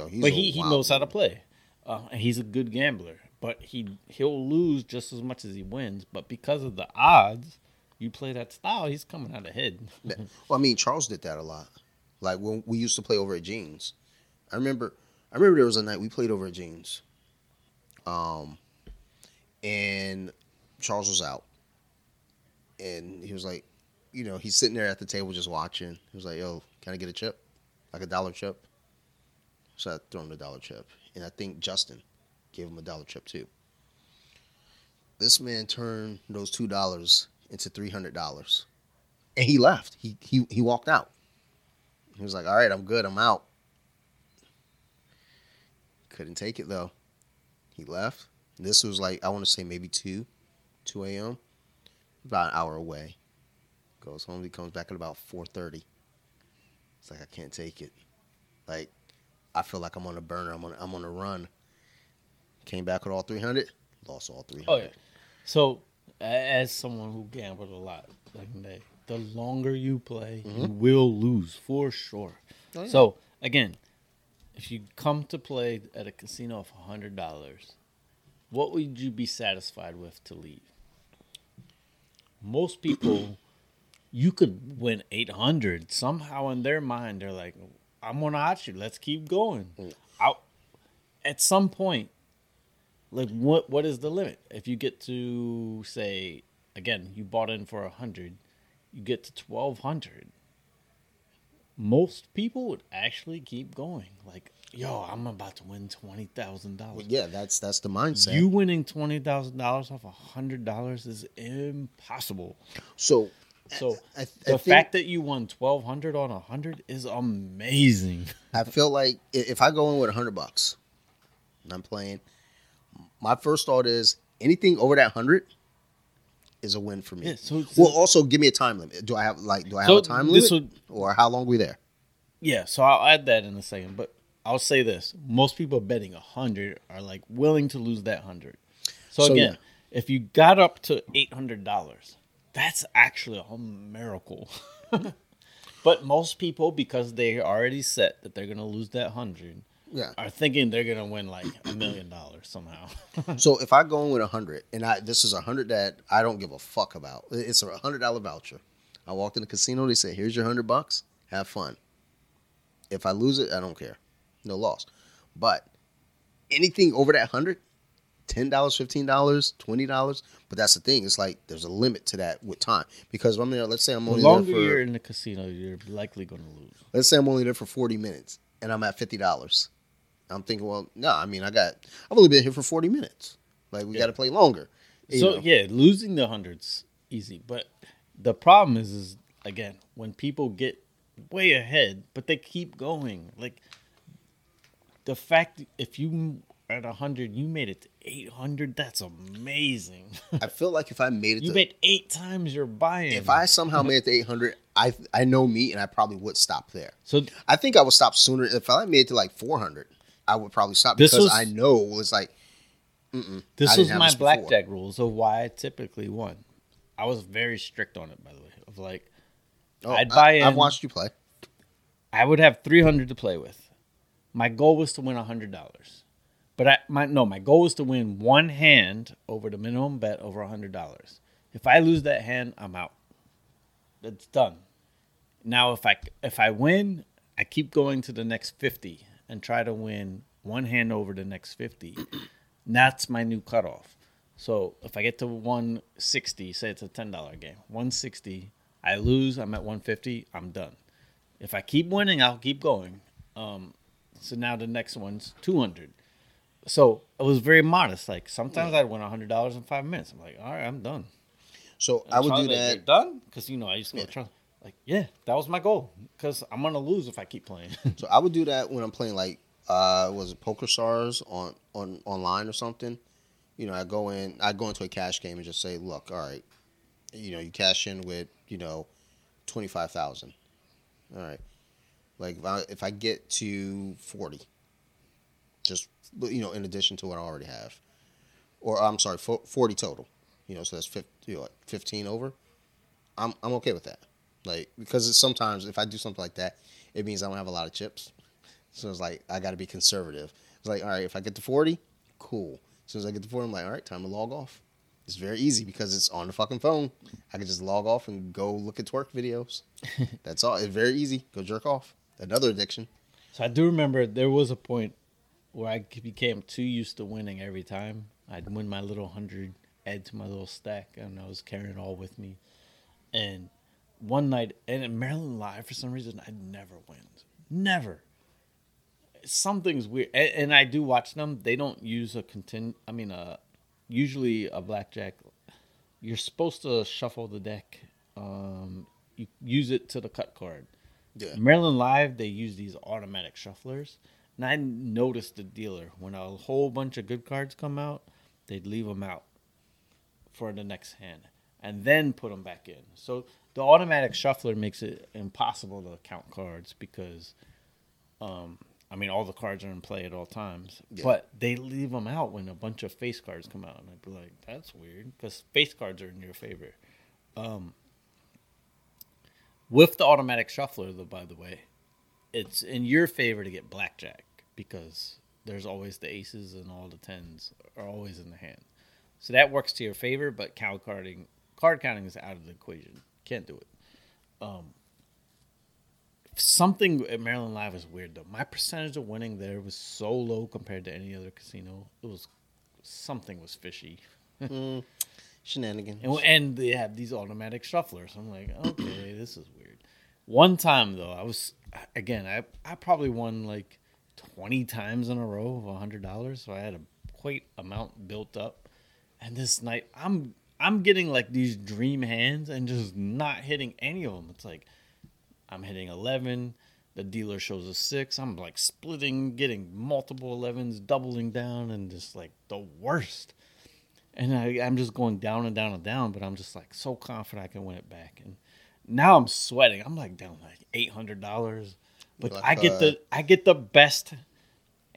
Speaker 1: he's
Speaker 2: but he, he knows how to play. Uh, and he's a good gambler, but he he'll lose just as much as he wins. But because of the odds, you play that style, he's coming out ahead.
Speaker 1: Well, I mean, Charles did that a lot. Like when we used to play over at Jeans. I remember. I remember there was a night we played over at Jeans. Um, and Charles was out, and he was like, you know, he's sitting there at the table just watching. He was like, "Yo, can I get a chip, like a dollar chip?" So I threw him a dollar chip, and I think Justin gave him a dollar chip too. This man turned those two dollars into three hundred dollars and he left. He he he walked out. He was like, "All right, I'm good. I'm out." Couldn't take it though. He left. This was like I want to say maybe two, two a.m. About an hour away. Goes home. He comes back at about four thirty. It's like I can't take it. Like I feel like I'm on a burner. I'm on I'm on a run. Came back with all three hundred. Lost all three hundred.
Speaker 2: Oh yeah. So as someone who gambled a lot back in the day, the longer you play, you mm-hmm. will lose for sure.
Speaker 1: Oh, yeah.
Speaker 2: So again, if you come to play at a casino of hundred dollars, what would you be satisfied with to leave? Most people, you could win eight hundred somehow in their mind. They're like, "I'm gonna out you. Let's keep going." Mm. Out at some point, like what what is the limit? If you get to say again, you bought in for a hundred, you get to twelve hundred. Most people would actually keep going. Like, yo, I'm about to win twenty thousand
Speaker 1: Well,
Speaker 2: dollars.
Speaker 1: yeah, that's that's the mindset.
Speaker 2: You winning twenty thousand dollars off a hundred dollars is impossible.
Speaker 1: so
Speaker 2: So
Speaker 1: I, I
Speaker 2: the
Speaker 1: think-
Speaker 2: fact that you won twelve hundred on a hundred is amazing.
Speaker 1: I feel like if I go in with a hundred bucks and I'm playing, my first thought is anything over that hundred is a win for me.
Speaker 2: Yeah, so-
Speaker 1: well, also give me a time limit. Do I have like do I have
Speaker 2: So
Speaker 1: a time limit, or how long we there?
Speaker 2: Yeah, so I'll add that in a second, but I'll say this: most people betting a hundred are like willing to lose that hundred. So,
Speaker 1: So,
Speaker 2: again,
Speaker 1: yeah.
Speaker 2: if you got up to eight hundred dollars, that's actually a miracle. but most people, because they already set that they're gonna lose that hundred,
Speaker 1: Yeah.
Speaker 2: are thinking they're gonna win like a million dollars somehow.
Speaker 1: So if I go in with a hundred, and I this is a hundred that I don't give a fuck about. It's a hundred dollar voucher. I walked in the casino. They said, "Here's your hundred bucks. Have fun." If I lose it, I don't care. No loss. But anything over that hundred, ten dollars, fifteen dollars, twenty dollars. But that's the thing. It's like there's a limit to that with time because I'm there. Let's say I'm
Speaker 2: the
Speaker 1: only
Speaker 2: longer
Speaker 1: there for.
Speaker 2: you're in the casino, you're likely gonna lose.
Speaker 1: let's say I'm only there for 40 minutes and I'm at fifty dollars. I'm thinking, well, no, I mean, I got, I've only been here for 40 minutes. Like we
Speaker 2: Yeah.
Speaker 1: got to play longer.
Speaker 2: So
Speaker 1: know.
Speaker 2: yeah, losing the hundreds easy, but the problem is, is again when people get way ahead, but they keep going. Like the fact if you at hundred, you made it to eight hundred. That's amazing.
Speaker 1: I feel like if I made it,
Speaker 2: you
Speaker 1: to,
Speaker 2: made eight times your buy-in.
Speaker 1: if I somehow made it to 800, I I know me, and I probably would stop there.
Speaker 2: so
Speaker 1: I think I would stop sooner. If I made it to like 400, I would probably stop
Speaker 2: This
Speaker 1: because
Speaker 2: was-
Speaker 1: I know it was like
Speaker 2: This was my
Speaker 1: this
Speaker 2: blackjack rules of why I typically won. I was very strict on it, by the way. Of like,
Speaker 1: oh,
Speaker 2: I'd buy
Speaker 1: I, I've watched you play.
Speaker 2: I would have three hundred to play with. My goal was to win hundred dollars, but I my no, my goal was to win one hand over the minimum bet over hundred dollars. If I lose that hand, I'm out. It's done. Now, if I if I win, I keep going to the next fifty and try to win one hand over the next fifty. That's my new cutoff. So if I get to one sixty, say it's a ten dollar game, one sixty, I lose. I'm at one fifty. I'm done. If I keep winning, I'll keep going. Um, so now the next one's two hundred. So it was very modest. Like sometimes I'd win hundred dollars in five minutes. I'm like, all right, I'm done.
Speaker 1: So I would do
Speaker 2: like,
Speaker 1: that.
Speaker 2: Done because you know I used to go
Speaker 1: Yeah.
Speaker 2: Like, yeah, that was my goal because I'm gonna lose if I keep playing.
Speaker 1: So I would do that when I'm playing like uh was it Poker Stars on on online or something. You know, I go in, I go into a cash game and just say, look, all right, you know, you cash in with you know twenty five thousand. All right, like if I if I get to forty, just you know, in addition to what I already have, or I'm sorry, forty total. You know, so that's 50, you know, like fifteen over. I'm I'm okay with that. Like because it's sometimes if I do something like that, it means I don't have a lot of chips. So it's like I got to be conservative. It's like all right, if I get to forty, cool. As soon as I get to forty, I'm like all right, time to log off. It's very easy because it's on the fucking phone. I can just log off and go look at twerk videos. That's all. It's very easy. Go jerk off. Another addiction.
Speaker 2: so I do remember there was a point where I became too used to winning every time. I'd win my little hundred, add to my little stack, and I was carrying it all with me. And one night, and in Maryland Live, for some reason, I never win. Never. Something's weird, and, and I do watch them. They don't use a contin. I mean, usually a blackjack. You're supposed to shuffle the deck. Um, you use it to the cut card.
Speaker 1: Yeah.
Speaker 2: Maryland Live, they use these automatic shufflers. And I noticed the dealer when a whole bunch of good cards come out, they'd leave them out for the next hand and then put them back in. So the automatic shuffler makes it impossible to count cards because, um, I mean, all the cards are in play at all times.
Speaker 1: Yeah.
Speaker 2: But they leave them out when a bunch of face cards come out, and I'd be like, "That's weird," because face cards are in your favor. Um, with the automatic shuffler, though, by the way, it's in your favor to get blackjack because there's always the aces and all the tens are always in the hand. So that works to your favor, but cow carding, card counting is out of the equation. Can't do it. Um, something at Maryland Live is weird though. My percentage of winning there was so low compared to any other casino. It was something was fishy.
Speaker 1: Shenanigans.
Speaker 2: And, and they have these automatic shufflers. I'm like, okay, this is weird. One time though, I was again, I I probably won like 20 times in a row of hundred dollars, so I had a quite amount built up. And this night, I'm I'm getting like these dream hands and just not hitting any of them. It's like I'm hitting 11. The dealer shows a six. I'm like splitting, getting multiple 11s, doubling down, and just like the worst. And I, I'm just going down and down and down, but I'm just like so confident I can win it back. And now I'm sweating. I'm like down like eight hundred dollars, but
Speaker 1: Like,
Speaker 2: I get
Speaker 1: uh,
Speaker 2: the I get the best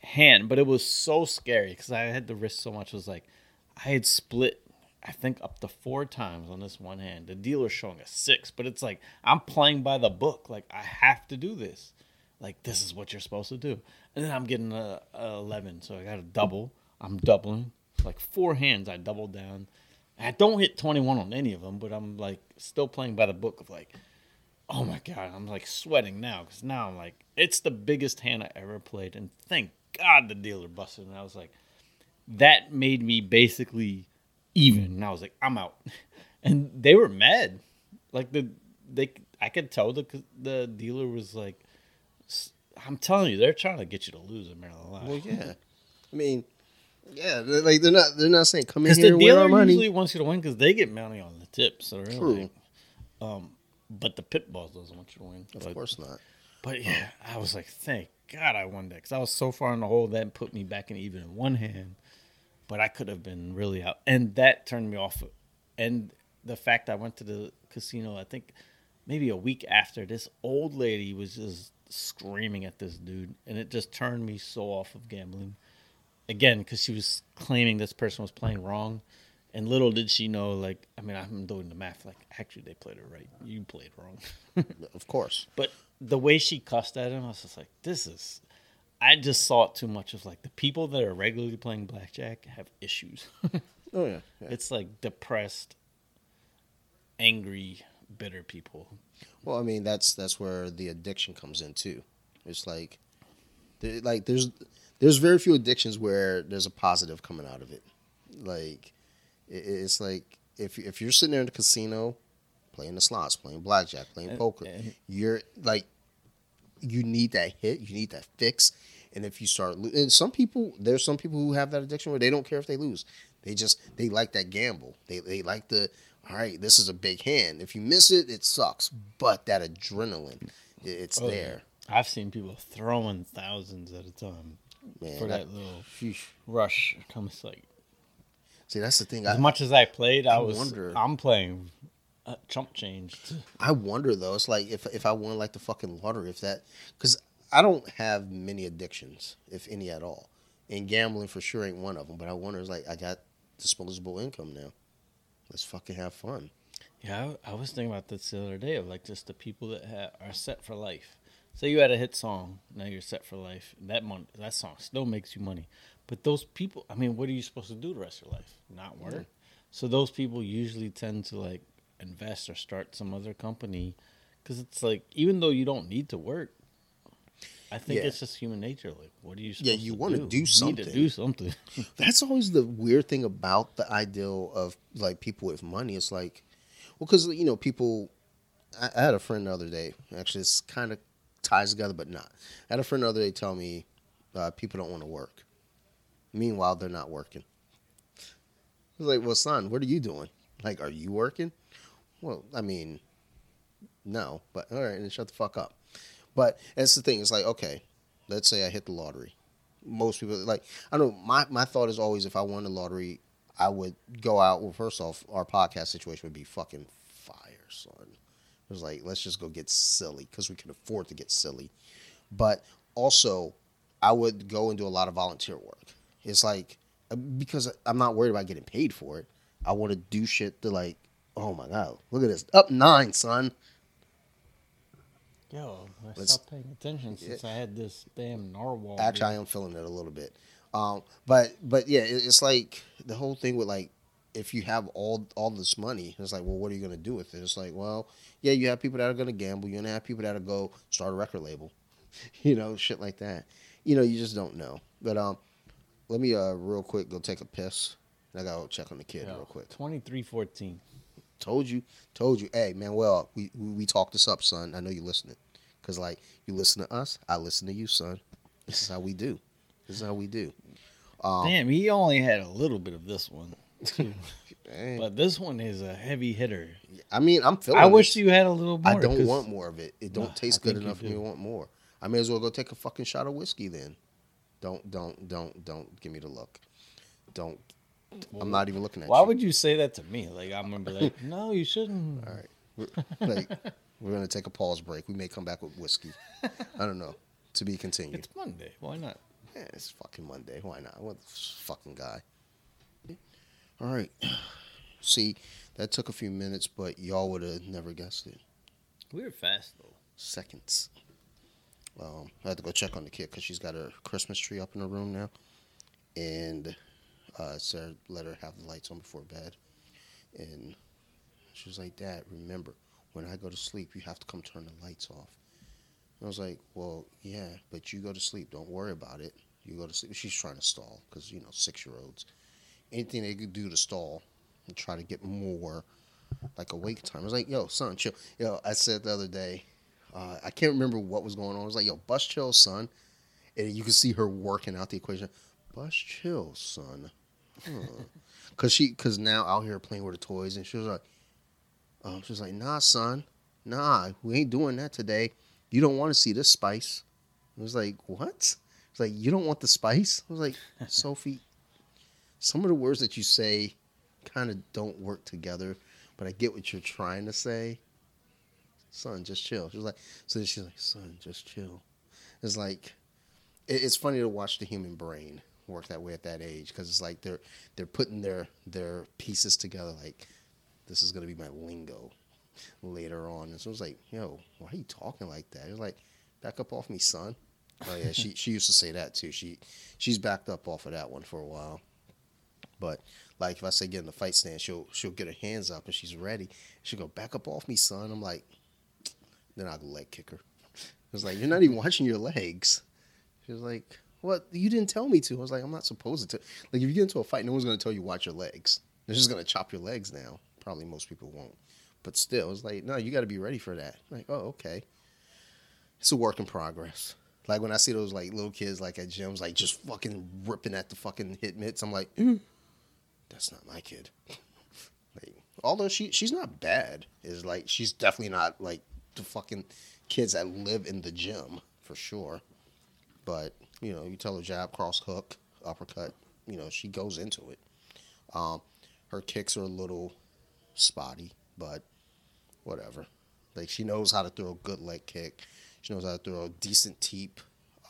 Speaker 2: hand. But it was so scary because I had to risk so much. It was like I had split. I think up to four times on this one hand. The dealer's showing a six, but it's like I'm playing by the book. Like I have to do this. Like this is what you're supposed to do. And then I'm getting a, a eleven, so I got a double. I'm doubling like four hands. I doubled down. I don't hit 21 on any of them, but I'm like still playing by the book of like, oh my god, I'm like sweating now because now I'm like it's the biggest hand I ever played, and thank God the dealer busted. And I was like, that made me basically even. And I was like, I'm out, and they were mad. Like the they, I could tell the the dealer was like, I'm telling you, they're trying to get you to lose in Maryland Live.
Speaker 1: Well, yeah. I mean, Yeah, they're, like they're not they're not saying come in here
Speaker 2: the
Speaker 1: and win our
Speaker 2: dealer
Speaker 1: money.
Speaker 2: usually wants you to win because they get money on the tips. So they're
Speaker 1: True.
Speaker 2: um, but the pit boss doesn't want you to win.
Speaker 1: Of
Speaker 2: but,
Speaker 1: course not.
Speaker 2: But yeah, I was like, thank God I won that because I was so far in the hole that put me back in even in one hand. But I could have been really out, and that turned me off. And the fact I went to the casino, I think maybe a week after, this old lady was just screaming at this dude, and it just turned me so off of gambling. Again, because she was claiming this person was playing wrong, and little did she know, like, I mean, I'm doing the math. Like, actually, they played it right. You played wrong.
Speaker 1: Of course.
Speaker 2: But the way she cussed at him, I was just like, this is. I just saw it too much of like the people that are regularly playing blackjack have issues.
Speaker 1: Oh yeah. yeah.
Speaker 2: it's like depressed, angry, bitter people.
Speaker 1: Well, I mean that's that's where the addiction comes in too. It's like, like there's there's very few addictions where there's a positive coming out of it. Like, it's like if if you're sitting there in the casino, playing the slots, playing blackjack, playing poker, you're like, you need that hit, you need that fix. And if you start, lo- and some people, there's some people who have that addiction where they don't care if they lose. They just they like that gamble. They they like the all right. This is a big hand. If you miss it, it sucks. But that adrenaline, it's
Speaker 2: Oh,
Speaker 1: there,
Speaker 2: I've seen people throwing thousands at a time
Speaker 1: man.
Speaker 2: for
Speaker 1: that-
Speaker 2: that little
Speaker 1: Sheesh.
Speaker 2: rush. Comes like
Speaker 1: See, that's the thing.
Speaker 2: as
Speaker 1: I,
Speaker 2: much as I played, I,
Speaker 1: I
Speaker 2: was
Speaker 1: wonder-
Speaker 2: I'm playing uh, chump change.
Speaker 1: I wonder though. It's like if if I won like the fucking lottery, if that because I don't have many addictions, if any at all, and gambling for sure ain't one of them. But I wonder, it's like I got disposable income now. Let's fucking have fun.
Speaker 2: Yeah, I, I was thinking about this the other day of like just the people that ha- are set for life. Say you had a hit song, now you're set for life. That money, that song still makes you money. But those people, I mean, what are you supposed to do the rest of your life? Not work. So those people usually tend to like invest or start some other company because it's like even though you don't need to work, I think
Speaker 1: Yeah.
Speaker 2: it's just human nature. Like, what do you?
Speaker 1: Yeah, you
Speaker 2: to
Speaker 1: wanna
Speaker 2: do?
Speaker 1: do
Speaker 2: You need
Speaker 1: something.
Speaker 2: to do something.
Speaker 1: That's always the weird thing about the ideal of like people with money. It's like, well, because you know, people. I, I had a friend the other day. Actually, it's kind of ties together, but not. I had a friend the other day tell me uh, people don't want to work. Meanwhile, they're not working. I was like, well, son, what are you doing? Like, are you working? Well, I mean, no, but all right, then shut the fuck up. But that's the thing. It's like, okay, let's say I hit the lottery. Most people like I don't know. My my thought is always if I won the lottery, I would go out. Well, first off, our podcast situation would be fucking fire, son. It was like let's just go get silly because we can afford to get silly. But also, I would go and do a lot of volunteer work. It's like uh, because I'm not worried about getting paid for it. I want to do shit to like, oh my god, look at this, up nine, son.
Speaker 2: Yo, I
Speaker 1: Let's-
Speaker 2: stopped paying attention since I had this damn narwhal.
Speaker 1: Actually, I am feeling it a little bit. Um, but but yeah, it, it's like the whole thing with like if you have all all this money, it's like, well, what are you gonna do with it? It's like, well, yeah, you have people that are gonna gamble. You're gonna have people that are go start a record label, you know, shit like that. You know, you just don't know. But um, let me uh real quick go take a piss. I gotta go check on the kid real quick.
Speaker 2: Twenty three fourteen.
Speaker 1: Told you, told you. Hey, Manuel, we we, we talked this up, son. I know you're listening, cause like you listen to us, I listen to you, son. This is how we do. This is how we do. Um,
Speaker 2: Damn, he only had a little bit of this one, but this one is a heavy hitter.
Speaker 1: I mean, I'm feeling.
Speaker 2: I wish
Speaker 1: this.
Speaker 2: you had a little more.
Speaker 1: I don't want more of it. It don't
Speaker 2: Ugh,
Speaker 1: taste good
Speaker 2: you
Speaker 1: enough for me to want more. I may as well go take a fucking shot of whiskey then. Don't, don't, don't, don't give me the look. Don't. I'm not even looking at
Speaker 2: Why
Speaker 1: you.
Speaker 2: Why would you say that to me? Like I'm gonna be like, no, you shouldn't.
Speaker 1: All right. We're, like, we're gonna take a pause break. We may come back with whiskey. I don't know. To be continued.
Speaker 2: It's Monday. Why not?
Speaker 1: Yeah, it's fucking Monday. Why not? What fucking guy? All right. See, that took a few minutes, but y'all would have never guessed it.
Speaker 2: We were fast though.
Speaker 1: Seconds. Um, I had to go check on the kid because she's got her Christmas tree up in her room now, and uh, said let her have the lights on before bed, and she was like, "Dad, remember, when I go to sleep, you have to come turn the lights off." And I was like, "Well, yeah, but you go to sleep. Don't worry about it. You go to sleep." She's trying to stall because you know six year olds, anything they could do to stall and try to get more like awake time. I was like, "Yo, son, chill." Yo, I said the other day, uh, I can't remember what was going on. I was like, "Yo, bus chill, son," and you could see her working out the equation. Bus chill, son. Cause she, cause now out here playing with the toys, and she was like, um, she was like, nah, son, nah, we ain't doing that today. You don't want to see this spice. I was like, what? It's like you don't want the spice. I was like, Sophie, some of the words that you say kind of don't work together, but I get what you're trying to say. Son, just chill. She was like, so then she's like, son, just chill. It's like, it, it's funny to watch the human brain work that way at that age because it's like they're they're putting their their pieces together. Like, this is gonna be my lingo later on. And so it was like, yo, why are you talking like that? It was like, back up off me, son. Oh yeah, she she used to say that too. She she's backed up off of that one for a while. But like if I say get in the fight stand, she'll she'll get her hands up and she's ready. She'll go back up off me, son. I'm like, then I'll leg kick her. I was like, you're not even watching your legs. She's like, what? You didn't tell me to. I was like, I'm not supposed to. Like if you get into a fight, no one's gonna tell you watch your legs. They're just gonna chop your legs now. Probably most people won't. But still, it's like, no, you got to be ready for that. Like, oh, okay. It's a work in progress. Like when I see those like little kids like at gyms like just fucking ripping at the fucking hit mitts, I'm like, mm, that's not my kid. like, although she she's not bad, is like she's definitely not like the fucking kids that live in the gym for sure. But you know, you tell her jab, cross hook, uppercut, you know, she goes into it. Um, her kicks are a little spotty, but whatever. Like she knows how to throw a good leg kick. She knows how to throw a decent teep,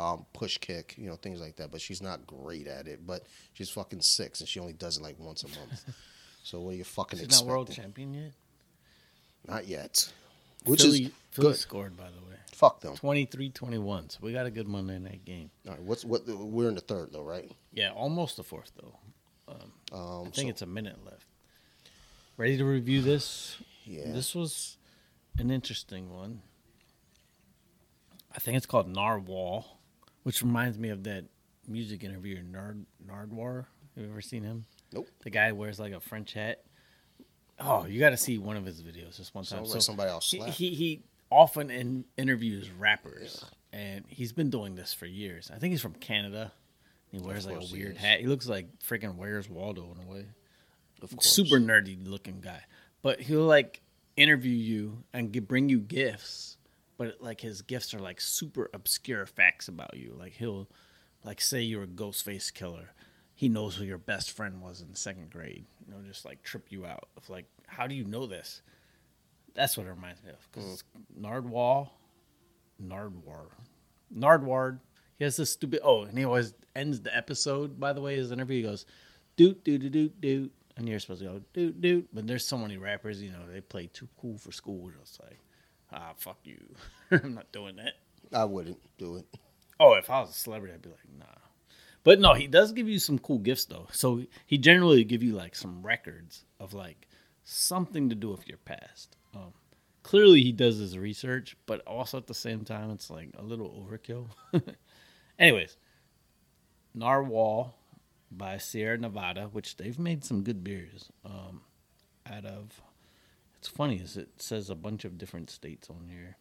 Speaker 1: um, push kick, you know, things like that. But she's not great at it. But she's fucking six, and she only does it like once a month. so what are you fucking
Speaker 2: She's
Speaker 1: expecting?
Speaker 2: not world champion yet.
Speaker 1: Not yet. Which
Speaker 2: Philly,
Speaker 1: is
Speaker 2: Philly
Speaker 1: good.
Speaker 2: scored by the way.
Speaker 1: Fuck them.
Speaker 2: 23-21. So we got a good Monday night game.
Speaker 1: All right, what's what? We're in the third though, right?
Speaker 2: Yeah, almost the fourth though.
Speaker 1: Um,
Speaker 2: I think
Speaker 1: so-
Speaker 2: it's a minute left. Ready to review this?
Speaker 1: Yeah.
Speaker 2: This was an interesting one. I think it's called Narwhal, which reminds me of that music interviewer Nard Nardwar. Have you ever seen him?
Speaker 1: Nope.
Speaker 2: The guy wears like a French hat. Oh, you got to see one of his videos just one time.
Speaker 1: Sounds like somebody else
Speaker 2: he,
Speaker 1: slapped.
Speaker 2: he he often in, interviews rappers, and he's been doing this for years. I think he's from Canada. He wears like a weird hat. He looks like freaking Where's Waldo in a way
Speaker 1: Of course.
Speaker 2: super nerdy looking guy, but he'll like interview you and bring you gifts, but like his gifts are like super obscure facts about you. Like he'll like say you're a Ghostface Killah. He knows who your best friend was in second grade. You know, just like trip you out of like, how do you know this? That's what it reminds me of. Because Nardwall, Nardwar, Nardward. He has this stupid. Oh, and he always ends the episode. By the way, his interview he goes, doot doot doot doot doot, and you're supposed to go doot doot. But there's so many rappers, you know, they play too cool for school. Just like, ah, fuck you. I'm not doing that.
Speaker 1: I wouldn't do it.
Speaker 2: Oh, if I was a celebrity, I'd be like, nah. But no, he does give you some cool gifts though. So he generally give you like some records of like something to do with your past. Um, clearly he does his research, but also at the same time it's like a little overkill. Anyways, Narwhal by Sierra Nevada, which they've made some good beers. Um, out of it's funny is it says a bunch of different states on here.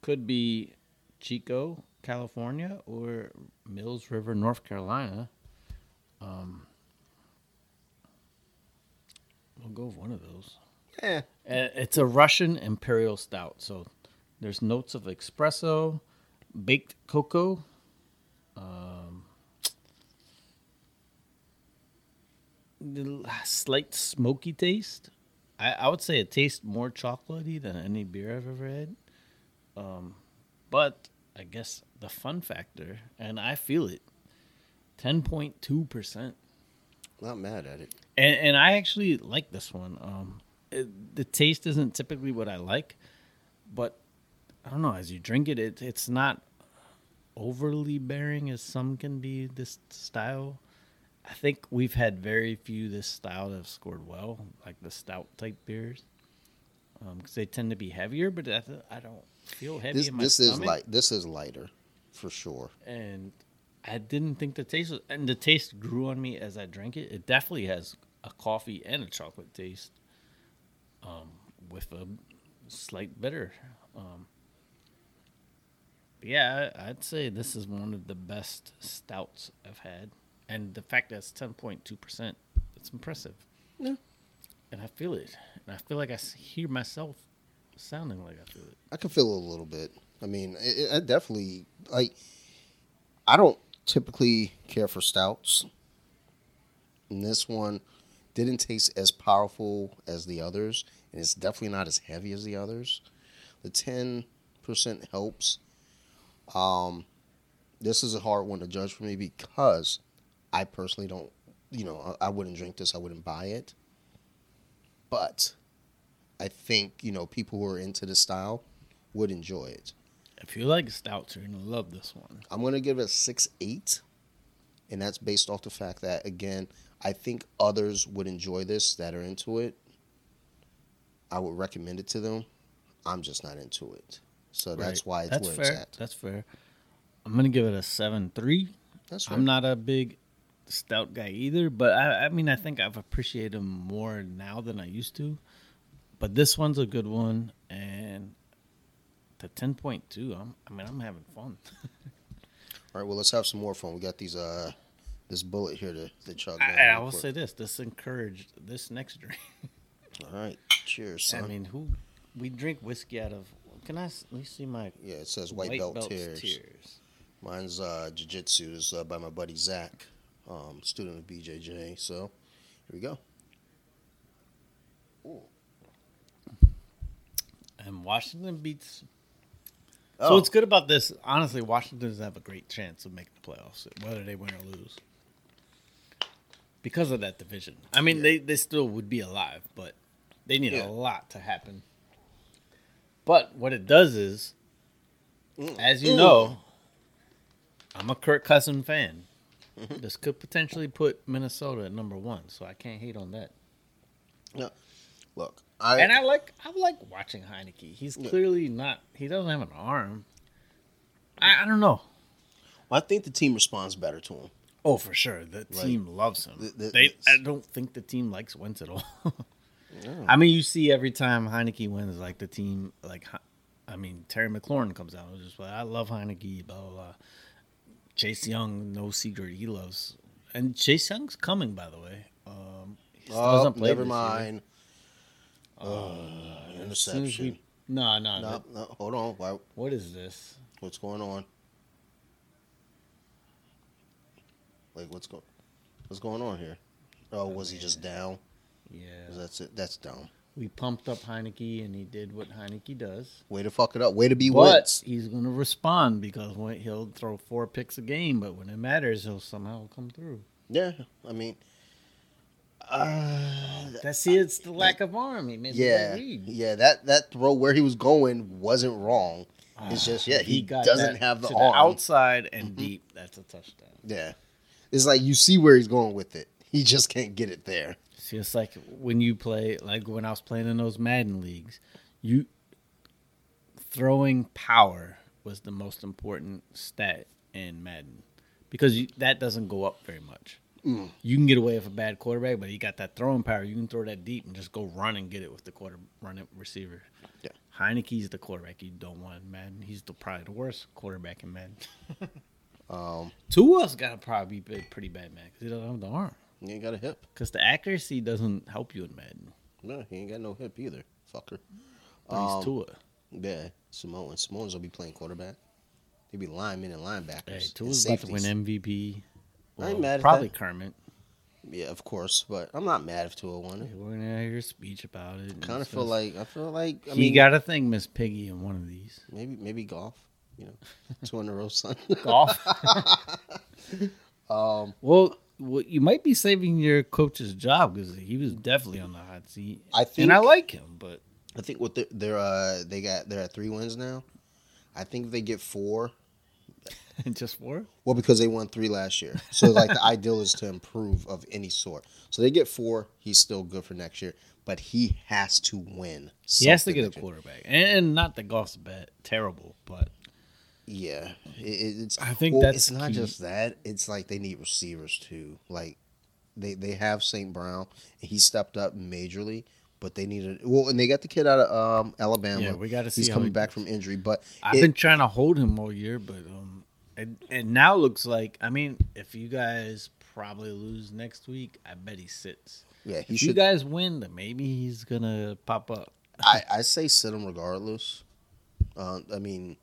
Speaker 2: Could be Chico, California, or Mills River, North Carolina. Um, we'll go with one of those.
Speaker 1: Yeah.
Speaker 2: It's a Russian Imperial Stout, so there's notes of espresso, baked cocoa, um, the slight smoky taste. I, I would say it tastes more chocolatey than any beer I've ever had. Um, but I guess the fun factor, and I feel it, ten point two percent.
Speaker 1: Not mad at it.
Speaker 2: And, and I actually like this one. Um, it, the taste isn't typically what I like, but I don't know. As you drink it, it it's not overly bearing as some can be. This style, I think we've had very few this style that have scored well, like the stout type beers, because they tend to be heavier. But I, I don't feel heavy
Speaker 1: This
Speaker 2: in my
Speaker 1: this is
Speaker 2: stomach
Speaker 1: light. This is lighter, for sure.
Speaker 2: and I didn't think the taste was, and the taste grew on me as I drank it. It definitely has a coffee and a chocolate taste, um, with a slight bitter. Um, yeah, I, I'd say this is one of the best stouts I've had, and the fact that it's ten point two percent, it's impressive.
Speaker 1: Yeah.
Speaker 2: And I feel it, and I feel like i hear myself sounding like I feel it.
Speaker 1: I can feel it a little bit. I mean, it, it definitely like. I don't typically care for stouts. And this one didn't taste as powerful as the others, and it's definitely not as heavy as the others. The ten percent helps. Um, this is a hard one to judge for me because I personally don't. You know, I I wouldn't drink this. I wouldn't buy it. But I think you know people who are into the style would enjoy it.
Speaker 2: If you like stouts, you're gonna love this one.
Speaker 1: I'm gonna give it a six eight, and that's based off the fact that again, I think others would enjoy this that are into it. I would recommend it to them. I'm just not into it, so that's why it's
Speaker 2: that's
Speaker 1: where
Speaker 2: fair.
Speaker 1: it's at.
Speaker 2: That's fair. I'm gonna give it a seven three.
Speaker 1: That's right.
Speaker 2: I'm not a big stout guy either, but I, I mean, I think I've appreciated them more now than I used to. But this one's a good one, and the ten point two. I'm, I mean, I'm having fun.
Speaker 1: All right, well, let's have some more fun. We got these uh, this bullet here to, to chug. down
Speaker 2: I, I will
Speaker 1: quick.
Speaker 2: say this: this encouraged this next drink.
Speaker 1: All right, cheers, son.
Speaker 2: I mean, who we drink whiskey out of? Can I? Let me see my
Speaker 1: yeah, it says white, belt
Speaker 2: belt's
Speaker 1: tears.
Speaker 2: tears.
Speaker 1: Mine's uh, jiu-jitsu. Is uh, by my buddy Zach, um, student of BJJ. So here we go.
Speaker 2: And Washington beats.
Speaker 1: Oh.
Speaker 2: So what's good about this? Honestly, Washington doesn't have a great chance of making the playoffs, whether they win or lose, because of that division. I mean, they they still would be alive, but they need
Speaker 1: Yeah.
Speaker 2: a lot to happen. But what it does is,
Speaker 1: Mm.
Speaker 2: as you know, I'm a Kirk Cousin fan.
Speaker 1: Mm-hmm.
Speaker 2: This could potentially put Minnesota at number one, so I can't hate on that.
Speaker 1: No, Look, I,
Speaker 2: And I like I like watching Heinicke. He's
Speaker 1: Yeah.
Speaker 2: clearly not. He doesn't have an arm. I, I don't know.
Speaker 1: I think the team responds better to him.
Speaker 2: Oh, for sure, the
Speaker 1: Like,
Speaker 2: team loves him.
Speaker 1: the- the-
Speaker 2: they, I don't think the team likes Wentz at all. I mean, you see every time Heinicke wins, like the team, like I mean, Terry McLaurin comes out, and just like, I love Heinicke, blah blah blah. Chase Young, no secret, he loves, and Chase Young's coming, by the way. Um, he
Speaker 1: Oh, never
Speaker 2: this year.
Speaker 1: Uh,
Speaker 2: as
Speaker 1: interception.
Speaker 2: we- no, no,
Speaker 1: No,
Speaker 2: no.
Speaker 1: hold on. Why,
Speaker 2: What is this?
Speaker 1: what's going on? Like, what's going? What's going on here? Oh, oh was he just down?
Speaker 2: Yeah,
Speaker 1: That's it. That's dumb.
Speaker 2: we pumped up Heinicke, and he did what Heinicke does.
Speaker 1: Way to fuck it up. Way to be Wentz.
Speaker 2: he's going to respond because when he'll throw four picks a game, but when it matters, he'll somehow come through.
Speaker 1: Yeah, I mean, uh,
Speaker 2: That's see, it's the lack of arm. He the
Speaker 1: yeah, yeah. That that throw where he was going wasn't wrong. It's just yeah, he,
Speaker 2: got
Speaker 1: doesn't have the
Speaker 2: to
Speaker 1: arm.
Speaker 2: outside and deep. That's a touchdown.
Speaker 1: Yeah, it's like you see where he's going with it. He just can't get it there.
Speaker 2: See, it's like when you play, like when I was playing in those Madden leagues, you throwing power was the most important stat in Madden because you, that doesn't go up very much.
Speaker 1: Mm.
Speaker 2: You can get away with a bad quarterback, but he got that throwing power. You can throw that deep and just go run and get it with the quarter running receiver.
Speaker 1: Yeah.
Speaker 2: Heinicke's the quarterback you don't want in Madden. He's the probably the worst quarterback in Madden.
Speaker 1: Um,
Speaker 2: Tua's got to probably be pretty bad, man, because he doesn't have the arm.
Speaker 1: he ain't got a hip.
Speaker 2: Because the accuracy doesn't help you in Madden.
Speaker 1: No, he ain't got no hip either. Fucker.
Speaker 2: But
Speaker 1: Um,
Speaker 2: he's Tua.
Speaker 1: Yeah, Samoan. Samoans will be playing quarterback. They be linemen and linebackers.
Speaker 2: Hey, Tua's about to win MVP.
Speaker 1: I ain't mad at
Speaker 2: probably
Speaker 1: that.
Speaker 2: Kermit.
Speaker 1: Yeah, of course, but I'm not mad if Tua won it.
Speaker 2: We're gonna hear a speech about it.
Speaker 1: Kind of feel like I feel like I
Speaker 2: he
Speaker 1: mean
Speaker 2: got a thing, Miss Piggy in one of these.
Speaker 1: maybe maybe Goff. You know, two in a row, son.
Speaker 2: Goff.
Speaker 1: um,
Speaker 2: well, well, you might be saving your coach's job because he was definitely on the hot seat.
Speaker 1: I think
Speaker 2: and I like him, but
Speaker 1: I think what they're, they're uh they got they're at three wins now. I think if they get four.
Speaker 2: just four.
Speaker 1: Well, because they won three last year, so like the ideal is to improve of any sort. So they get four. He's still good for next year, but he has to win.
Speaker 2: He has to get a quarterback, and not the Goff's bad, terrible, but
Speaker 1: Yeah, it, it's.
Speaker 2: I think
Speaker 1: well,
Speaker 2: that's
Speaker 1: it's not
Speaker 2: key.
Speaker 1: just that. It's like they need receivers too. Like they they have St. Brown, he stepped up majorly, but they needed. Well, and they got the kid out of um, Alabama.
Speaker 2: Yeah, we gotta see
Speaker 1: He's coming
Speaker 2: he
Speaker 1: back from injury, but
Speaker 2: I've
Speaker 1: it-
Speaker 2: been trying to hold him all year, but um, and, and now looks like I mean, if you guys probably lose next week. I bet he sits.
Speaker 1: Yeah, he
Speaker 2: If you guys win, then maybe he's gonna pop up.
Speaker 1: I, I say sit him regardless. Uh, I mean,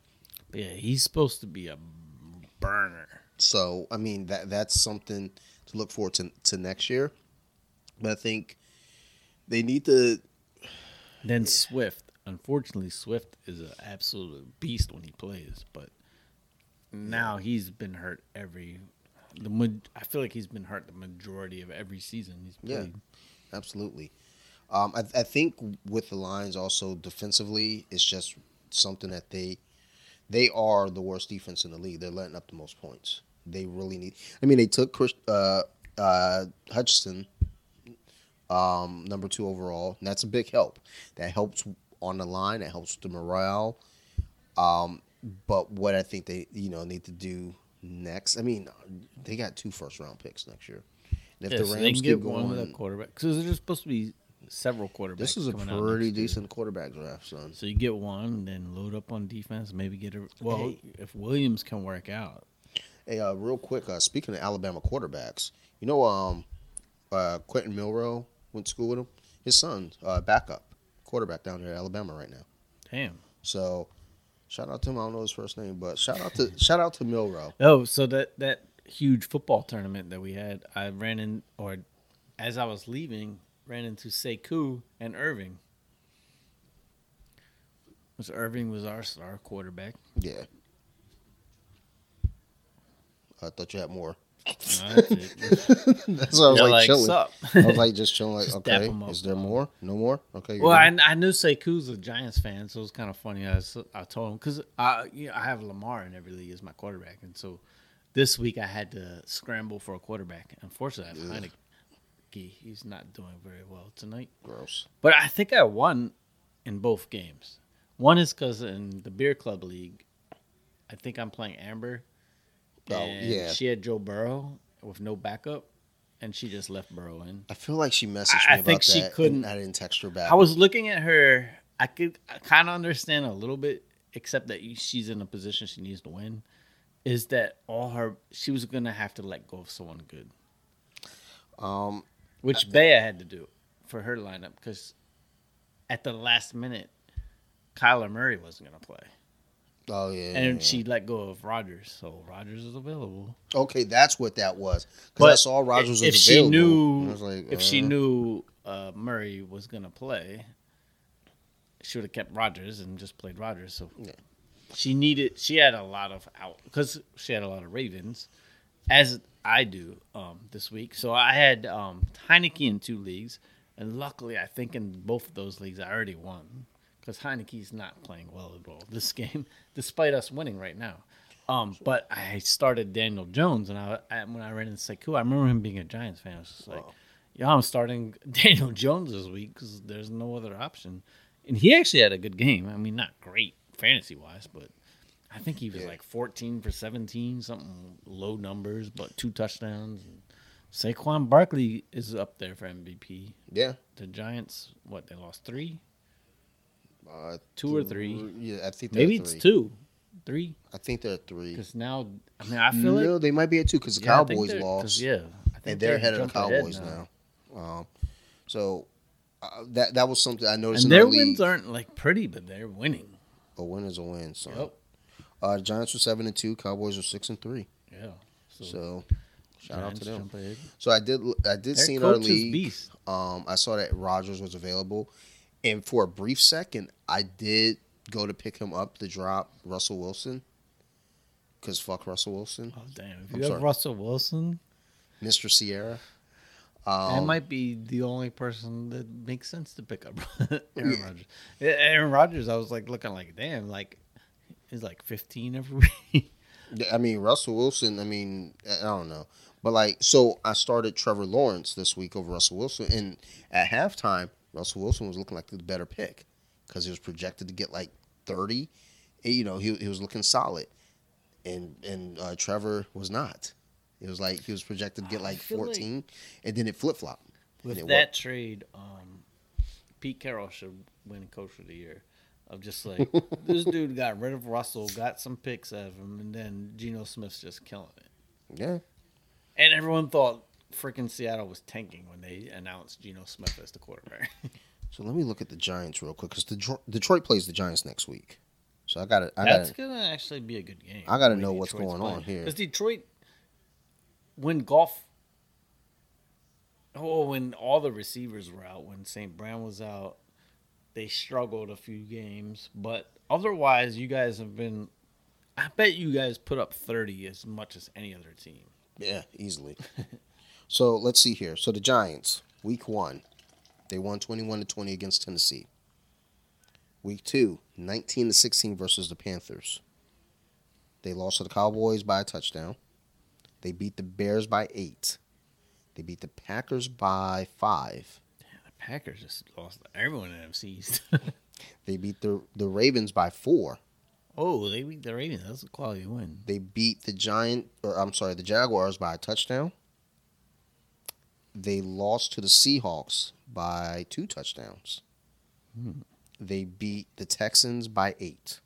Speaker 2: But yeah, he's supposed to be a burner.
Speaker 1: so I mean that that's something to look forward to to next year. But I think they need to.
Speaker 2: Then Swift. Unfortunately, Swift is an absolute beast when he plays, but now he's been hurt every. The I feel like he's been hurt the majority of every season he's played. Yeah.
Speaker 1: Absolutely. Um, I, I think with the Lions also defensively, it's just something that they they are the worst defense in the league. They're letting up the most points. They really need. I mean, they took Chris, uh, uh, Hutchinson, um, number two overall, and that's a big help. That helps on the line. That helps the morale. Um, but what I think they you know need to do next. I mean, they got two first round picks next year. And if
Speaker 2: Yeah,
Speaker 1: the
Speaker 2: so
Speaker 1: Rams
Speaker 2: they can get
Speaker 1: keep
Speaker 2: one
Speaker 1: going,
Speaker 2: with a quarterback because there's supposed to be several quarterbacks.
Speaker 1: this is a pretty
Speaker 2: next year.
Speaker 1: decent quarterback draft, son.
Speaker 2: So you get one, then load up on defense. Maybe get a well.
Speaker 1: Hey.
Speaker 2: If Williams can work out,
Speaker 1: Hey, uh, real quick, uh, speaking of Alabama quarterbacks, you know, um, uh, Quentin Milroe went to school with him. His son, uh, backup quarterback down there at Alabama right now.
Speaker 2: damn.
Speaker 1: So, shout out to him. I don't know his first name, but shout out to shout out to Milroe.
Speaker 2: Oh, so that that huge football tournament that we had, I ran in, or as I was leaving, ran into Sekou and Irving. Which Irving was our star quarterback.
Speaker 1: Yeah. I thought you had more.
Speaker 2: No, that's it.
Speaker 1: That's why I was
Speaker 2: They're
Speaker 1: like, chilling.
Speaker 2: sup?
Speaker 1: I was like just chilling. Like,
Speaker 2: Just
Speaker 1: okay,
Speaker 2: up.
Speaker 1: is there more? No more? Okay.
Speaker 2: Well, I. I knew Sekou's a Giants fan, so it was kind of funny. I, I told him because I you know, I have Lamar in every league as my quarterback, and so this week I had to scramble for a quarterback. Unfortunately, I find he's not doing very well tonight.
Speaker 1: gross.
Speaker 2: But I think I won in both games. One is because in the beer club league, I think I'm playing Amber.
Speaker 1: Oh, yeah.
Speaker 2: She had Joe Burrow with no backup, and she just left Burrow in.
Speaker 1: I feel like she messaged me
Speaker 2: I- I
Speaker 1: about
Speaker 2: think she
Speaker 1: that.
Speaker 2: couldn't-
Speaker 1: I didn't text her back.
Speaker 2: I was looking at her. I could kind of understand a little bit, except that she's in a position she needs to win. Is that all her? She was gonna have to let go of someone good,
Speaker 1: um,
Speaker 2: which Bea had to do for her lineup because at the last minute, Kyler Murray wasn't gonna play,
Speaker 1: oh yeah.
Speaker 2: and
Speaker 1: yeah.
Speaker 2: she let go of Rodgers, so Rodgers is available.
Speaker 1: Okay, that's what that was. Because I saw Rodgers
Speaker 2: if
Speaker 1: was
Speaker 2: she
Speaker 1: available.
Speaker 2: knew,
Speaker 1: I was like,
Speaker 2: if she
Speaker 1: uh,
Speaker 2: knew uh, Murray was gonna play, she would have kept Rodgers and just played Rodgers. So
Speaker 1: Yeah.
Speaker 2: she needed. She had a lot of out because she had a lot of Ravens, as I do um, this week. So I had um, Heinicke in two leagues, and luckily, I think in both of those leagues, I already won because Heinicke's not playing well at all this game, despite us winning right now. Um, but I started Daniel Jones, and I, I when I ran into Sekou, I remember him being a Giants fan. I was just like,
Speaker 1: Wow.
Speaker 2: "Yeah, I'm starting Daniel Jones this week because there's no other option." And he actually had a good game. I mean, not great fantasy wise, but I think he was
Speaker 1: Yeah.
Speaker 2: like 14 for 17, something low numbers, but two touchdowns. And Saquon Barkley is up there for MVP.
Speaker 1: yeah,
Speaker 2: The Giants, what they lost three,
Speaker 1: uh,
Speaker 2: two or three.
Speaker 1: Yeah, I think
Speaker 2: Maybe it's two, three.
Speaker 1: I think they're three.
Speaker 2: Because now, I mean, I feel
Speaker 1: no,
Speaker 2: like
Speaker 1: they might be at two because the
Speaker 2: yeah,
Speaker 1: Cowboys lost.
Speaker 2: Yeah, I think
Speaker 1: and they're
Speaker 2: they
Speaker 1: ahead of the Cowboys now. Um, so uh, that that was something I noticed.
Speaker 2: And their wins
Speaker 1: league.
Speaker 2: aren't like pretty, but they're winning.
Speaker 1: a win is a win. So
Speaker 2: Yep.
Speaker 1: uh, Giants were seven and two. Cowboys were six and three.
Speaker 2: Yeah. So,
Speaker 1: So shout out to them. So I did I did
Speaker 2: Their
Speaker 1: see in our league. Um, I saw that Rodgers was available, and for a brief second, I did go to pick him up to drop Russell Wilson. Cause fuck Russell Wilson,
Speaker 2: Oh damn! If
Speaker 1: I'm
Speaker 2: have
Speaker 1: sorry.
Speaker 2: Russell Wilson,
Speaker 1: Mr. Ciara.
Speaker 2: that
Speaker 1: Um,
Speaker 2: might be the only person that makes sense to pick up Aaron Rodgers. Aaron Rodgers, I was like looking like, damn, like he's like 15 every week.
Speaker 1: I mean Russell Wilson. I mean I don't know, but like so I started Trevor Lawrence this week over Russell Wilson, and at halftime Russell Wilson was looking like the better pick because he was projected to get like thirty. And, you know he he was looking solid, and and uh, Trevor was not. It was like he was projected to get like
Speaker 2: feel like-
Speaker 1: fourteen, and then it flip flopped.
Speaker 2: With
Speaker 1: it
Speaker 2: that trade, um, Pete Carroll should win Coach of the Year. Of just like this dude got rid of Russell, got some picks out of him, and then Geno Smith's just killing it.
Speaker 1: Yeah.
Speaker 2: And everyone thought freaking Seattle was tanking when they announced Geno Smith as the quarterback.
Speaker 1: So let me look at the Giants real quick because Detroit, Detroit plays the Giants next week. So I got to. I got
Speaker 2: That's gonna actually be a good game.
Speaker 1: I gotta
Speaker 2: the way
Speaker 1: know what's
Speaker 2: Detroit's
Speaker 1: going on
Speaker 2: playing.
Speaker 1: here.
Speaker 2: Because Detroit, when Goff, oh, oh, when all the receivers were out, when St. Brown was out, they struggled a few games. But otherwise, you guys have been. I bet you guys put up thirty as much as any other team.
Speaker 1: Yeah, easily. so let's see here. So the Giants, week one, they won 21 to 20 against Tennessee. Week two, 19 to 16 versus the Panthers. They lost to the Cowboys by a touchdown. They beat the Bears by eight. They beat the Packers by five.
Speaker 2: The Packers just lost everyone in East.
Speaker 1: They beat the the Ravens by four.
Speaker 2: oh, they beat the Ravens. That's a quality win.
Speaker 1: They beat the Giant, or I'm sorry, the Jaguars by a touchdown. They lost to the Seahawks by two touchdowns.
Speaker 2: Hmm.
Speaker 1: They beat the Texans by eight.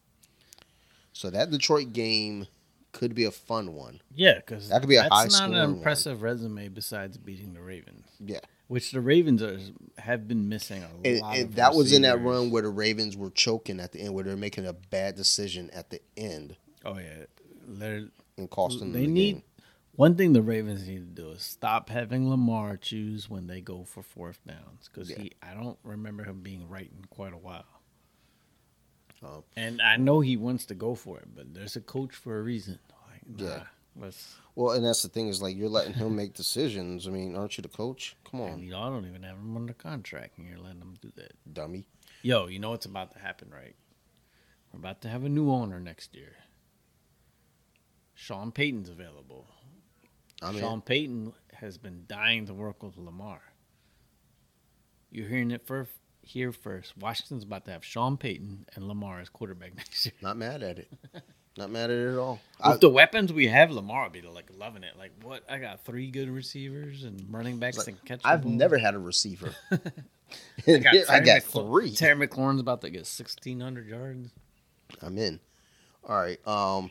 Speaker 1: So that Detroit game could be a fun one.
Speaker 2: Yeah, because
Speaker 1: That could be a high.
Speaker 2: that's
Speaker 1: not
Speaker 2: an
Speaker 1: one.
Speaker 2: impressive resume besides beating the Ravens.
Speaker 1: Yeah,
Speaker 2: Which the Ravens are, have been missing a
Speaker 1: and,
Speaker 2: lot.
Speaker 1: and that was in that run where the Ravens were choking at the end, where they're making a bad decision at the end
Speaker 2: Oh yeah, they're
Speaker 1: and costing them
Speaker 2: they
Speaker 1: the
Speaker 2: need
Speaker 1: game.
Speaker 2: One thing. The Ravens need to do is stop having Lamar choose when they go for fourth downs because
Speaker 1: Yeah.
Speaker 2: he. I don't remember him being right in quite a while. And I know he wants to go for it, but there's a coach for a reason. Like, nah,
Speaker 1: Yeah.
Speaker 2: let's.
Speaker 1: Well, and that's the thing is like you're letting him make decisions. I mean, aren't you the coach? Come on,
Speaker 2: y'all don't even have him under contract, and you're letting him do that.
Speaker 1: dummy.
Speaker 2: Yo, you know what's about to happen, right? We're about to have a new owner next year. Sean Payton's available.
Speaker 1: I mean,
Speaker 2: Sean Payton has been dying to work with Lamar. You're hearing it first here first. Washington's about to have Sean Payton and Lamar as quarterback next year.
Speaker 1: Not mad at it. Not mad at it at all.
Speaker 2: With
Speaker 1: I,
Speaker 2: the weapons we have, Lamar will be like loving it. Like what? I got three good receivers and running backs
Speaker 1: Like,
Speaker 2: can catch.
Speaker 1: I've
Speaker 2: ball.
Speaker 1: never had a receiver.
Speaker 2: I got,
Speaker 1: I got three.
Speaker 2: Terry McLaurin's about to get sixteen hundred yards.
Speaker 1: I'm in. All right. Um,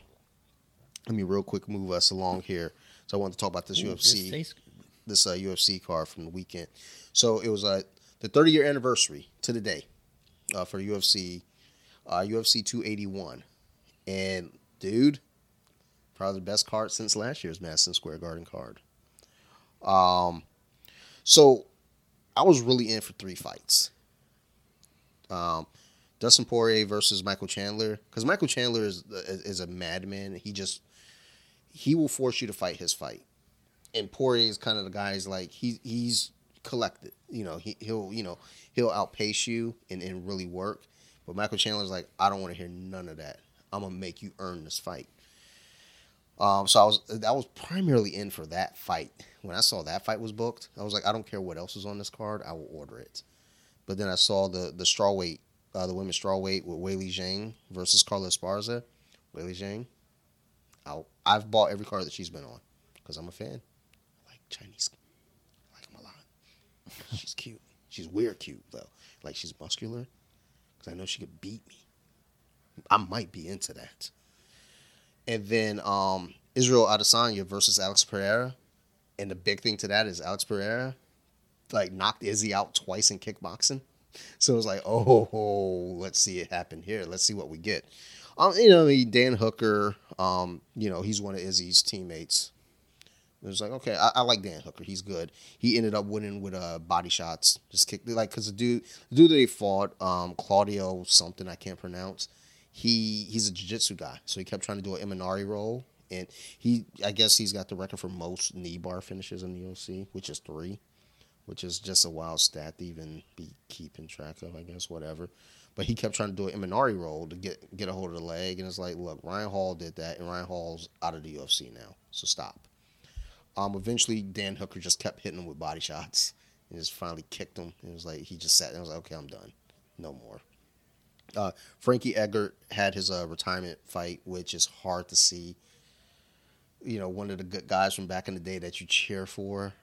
Speaker 1: let me real quick move us along here. So I wanted to talk about this
Speaker 2: Ooh,
Speaker 1: UFC.
Speaker 2: this
Speaker 1: this uh, UFC card from the weekend. So it was uh, the 30 year anniversary to the day uh, for UFC, uh, UFC 281. And dude, probably the best card since last year's Madison Square Garden card. Um, so I was really in for three fights. Um, Dustin Poirier versus Michael Chandler, because Michael Chandler is is a madman. He just he will force you to fight his fight and Poirier is kind of the guy. Is like he he's collected. You know, he he'll you know he'll outpace you and, and really work. But Michael Chandler's like, I don't want to hear none of that. I'm gonna make you earn this fight. Um, so I was that was primarily in for that fight. When I saw that fight was booked, I was like, I don't care what else is on this card, I will order it. But then I saw the the strawweight, uh, the women's strawweight with Weili Zhang versus Carla Esparza. Weili Zhang, I'll, I've bought every card that she's been on because I'm a fan. I like Chinese. I like them a lot. She's cute. She's weird cute though. Like she's muscular. Because I know she could beat me. I might be into that. And then um, Israel Adesanya versus Alex Pereira. And the big thing to that is Alex Pereira like knocked Izzy out twice in kickboxing. So it was like, oh, let's see it happen here. Let's see what we get. Um, you know, Dan Hooker, um, you know, he's one of Izzy's teammates. It was like, okay, I, I like Dan Hooker. He's good. He ended up winning with uh, body shots. Just kick, like, because the dude, the dude they fought, um, Claudio something I can't pronounce. He he's a jiu-jitsu guy, so he kept trying to do an Imanari roll, and he, I guess, he's got the record for most knee bar finishes in the UFC, which is three, which is just a wild stat to even be keeping track of. I guess whatever. But he kept trying to do an Imanari roll to get get a hold of the leg, and it's like, look, Ryan Hall did that, and Ryan Hall's out of the UFC now, so stop. Um, eventually, Dan Hooker just kept hitting him with body shots, and just finally kicked him. And it was like he just sat there and was like, okay, I'm done, no more. Uh, Frankie Edgar had his uh, retirement fight, which is hard to see. You know, one of the good guys from back in the day that you cheer for,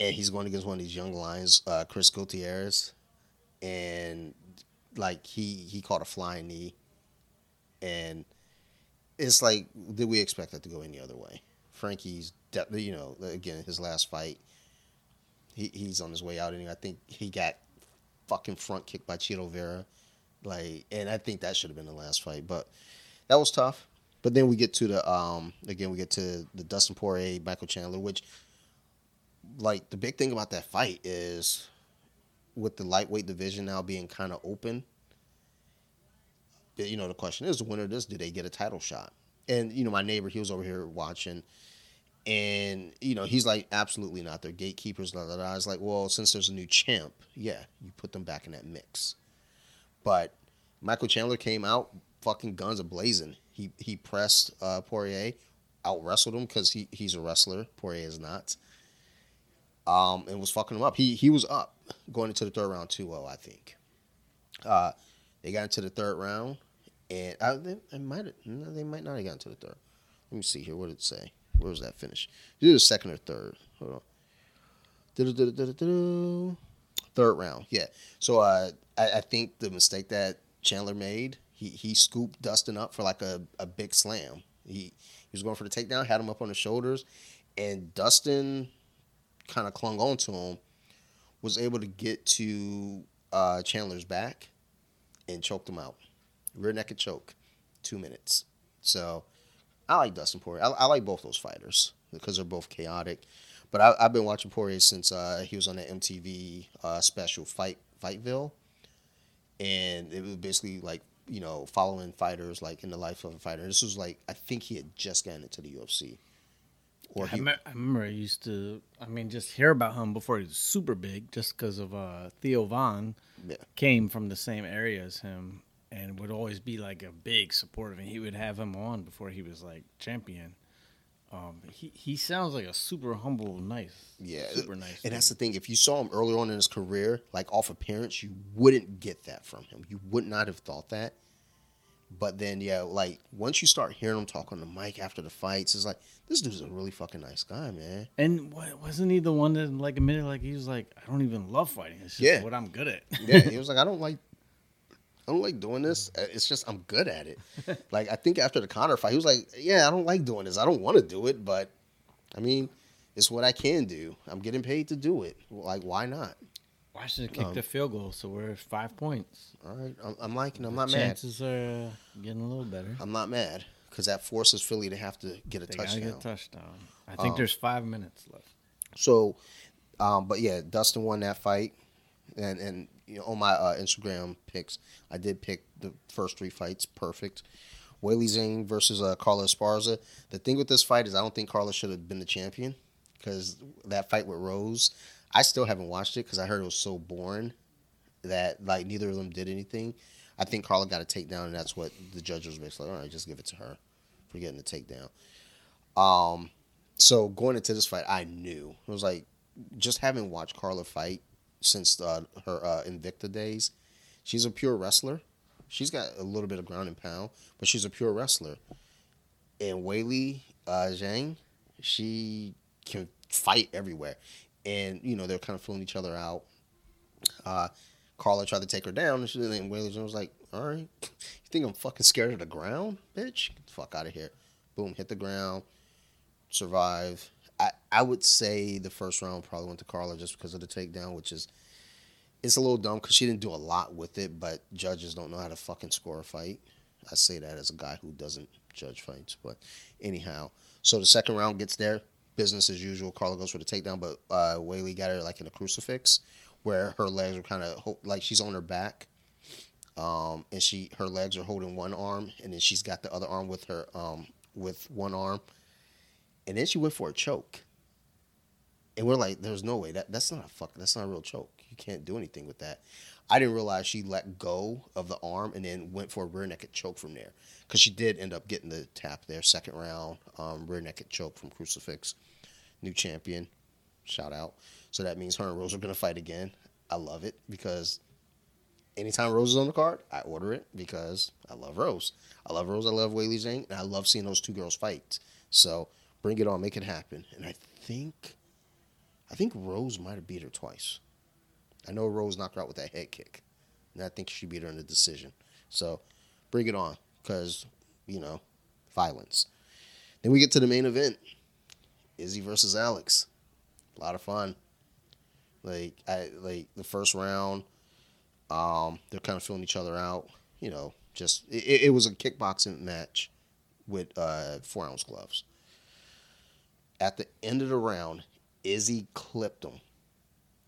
Speaker 1: and he's going against one of these young lions, uh, Chris Gutierrez, and like he he caught a flying knee, and it's like, did we expect that to go any other way? Frankie's de- you know, again, his last fight, he, he's on his way out. And I think he got fucking front kicked by Chito Vera. Like, and I think that should have been the last fight. But that was tough. But then we get to the, um, again, we get to the Dustin Poirier, Michael Chandler, which, like, the big thing about that fight is with the lightweight division now being kind of open, you know, the question is, the winner of this, do they get a title shot? And, you know, my neighbor, he was over here watching, and, you know, he's like, absolutely not. They're gatekeepers. Blah, blah, blah. I was like, well, since there's a new champ, yeah, you put them back in that mix. But Michael Chandler came out fucking guns a blazing. He he pressed uh, Poirier, out wrestled him because he, he's a wrestler. Poirier is not. Um, and was fucking him up. He he was up going into the third round 2-0, I think. Uh, they got into the third round, and uh, they, might they might not have gotten to the third. Let me see here. What did it say? Where was that finish? Did it second or third? Hold on. Du-du-du-du-du-du. Third round, yeah. So uh, I, I think the mistake that Chandler made, he he scooped Dustin up for like a, a big slam. He he was going for the takedown, had him up on his shoulders, and Dustin kind of clung on to him, was able to get to uh, Chandler's back and choked him out. Rear naked choke, two minutes. So I like Dustin Poirier. I, I like both those fighters because they're both chaotic. But I, have been watching Poirier since uh, he was on that MTV uh, special Fight Fightville, and it was basically like you know following fighters like in the life of a fighter. This was like I think he had just gotten into the UFC.
Speaker 2: Or he, I, me- I remember I used to, I mean, just hear about him before he was super big, just because of uh, Theo Von
Speaker 1: yeah.
Speaker 2: came from the same area as him, and would always be like a big supporter. And he would have him on before he was like champion. Um, he he sounds like a super humble, nice,
Speaker 1: yeah,
Speaker 2: super nice.
Speaker 1: And
Speaker 2: dude.
Speaker 1: that's the thing. If you saw him earlier on in his career, like off appearance, you wouldn't get that from him. You would not have thought that. But then, yeah, like once you start hearing him talk on the mic after the fights, it's like this dude's a really fucking nice guy, man.
Speaker 2: And wasn't he the one that like admitted like he was like, I don't even love fighting. It's just
Speaker 1: Yeah.
Speaker 2: what I'm good at.
Speaker 1: Yeah, he was like, I don't like, I don't like doing this. Uh, It's just I'm good at it. like I think after the Conor fight, he was like, Yeah, I don't like doing this. I don't want to do it, but I mean, it's what I can do. I'm getting paid to do it. Like, why not?
Speaker 2: Washington kicked
Speaker 1: Um,
Speaker 2: the field goal, so we're at five points.
Speaker 1: All right, I'm, I'm liking. I'm
Speaker 2: The
Speaker 1: not mad.
Speaker 2: Chances are getting a little better.
Speaker 1: I'm not mad because that forces Philly to have to get a
Speaker 2: They
Speaker 1: touchdown.
Speaker 2: get a touchdown. I think
Speaker 1: Um,
Speaker 2: there's five minutes left.
Speaker 1: So, um, but yeah, Dustin won that fight, and and you know on my uh, Instagram picks, I did pick the first three fights perfect. Weili Zhang versus uh, Carla Esparza. The thing with this fight is I don't think Carlos should have been the champion because that fight with Rose, I still haven't watched it because I heard it was so boring that like neither of them did anything. I think Carla got a takedown, and that's what the judge was basically like. all right. Just give it to her for getting the takedown. Um, so going into this fight, I knew it was like just having watched Carla fight since uh, her uh, Invicta days. She's a pure wrestler. She's got a little bit of ground and pound, but she's a pure wrestler. And Weili uh, Zhang, she can fight everywhere, and you know they're kind of fooling each other out. Uh, Carla tried to take her down, and, she, and Zhang was like, "All right, you think I'm fucking scared of the ground, bitch? Get the fuck out of here!" Boom, hit the ground survive. I, I would say the first round probably went to Carla just because of the takedown, which is it's a little dumb because she didn't do a lot with it, but judges don't know how to fucking score a fight. I say that as a guy who doesn't judge fights, but anyhow. So the second round gets there, business as usual. Carla goes for the takedown, but uh, Weili got her like in a crucifix, where her legs are kind of like she's on her back, um, and she her legs are holding one arm, and then she's got the other arm with her um, with one arm, and then she went for a choke. And we're like, there's no way that that's not a fuck. That's not a real choke. You can't do anything with that. I didn't realize she let go of the arm and then went for a rear naked choke from there, because she did end up getting the tap there. Second round, um, rear naked choke from Crucifix, new champion. Shout out. So that means her and Rose are gonna fight again. I love it because anytime Rose is on the card, I order it because I love Rose. I love Rose. I love Weili Zhang, and I love seeing those two girls fight. So bring it on, make it happen. And I think, I think Rose might have beat her twice. I know Rose knocked her out with that head kick, and I think she beat her in the decision. So bring it on, because you know, violence. Then we get to the main event, Izzy versus Alex. A lot of fun. Like I like the first round, um, they're kind of filling each other out. You know, just it, it was a kickboxing match with uh, four ounce gloves. At the end of the round, Izzy clipped him.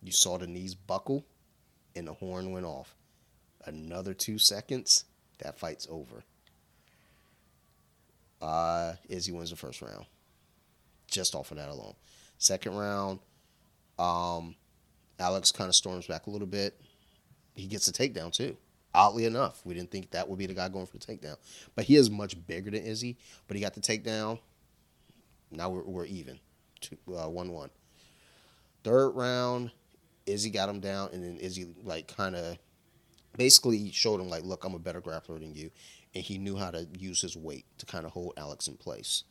Speaker 1: You saw the knees buckle, and the horn went off. Another two seconds, that fight's over. Uh, Izzy wins the first round, just off of that alone. Second round, um, Alex kind of storms back a little bit. He gets a takedown too. Oddly enough, we didn't think that would be the guy going for the takedown, but he is much bigger than Izzy. But he got the takedown. Now we're, we're even, two, uh, one one. Third round, Izzy got him down, and then Izzy like kind of basically showed him like, look, I'm a better grappler than you, and he knew how to use his weight to kind of hold Alex in place.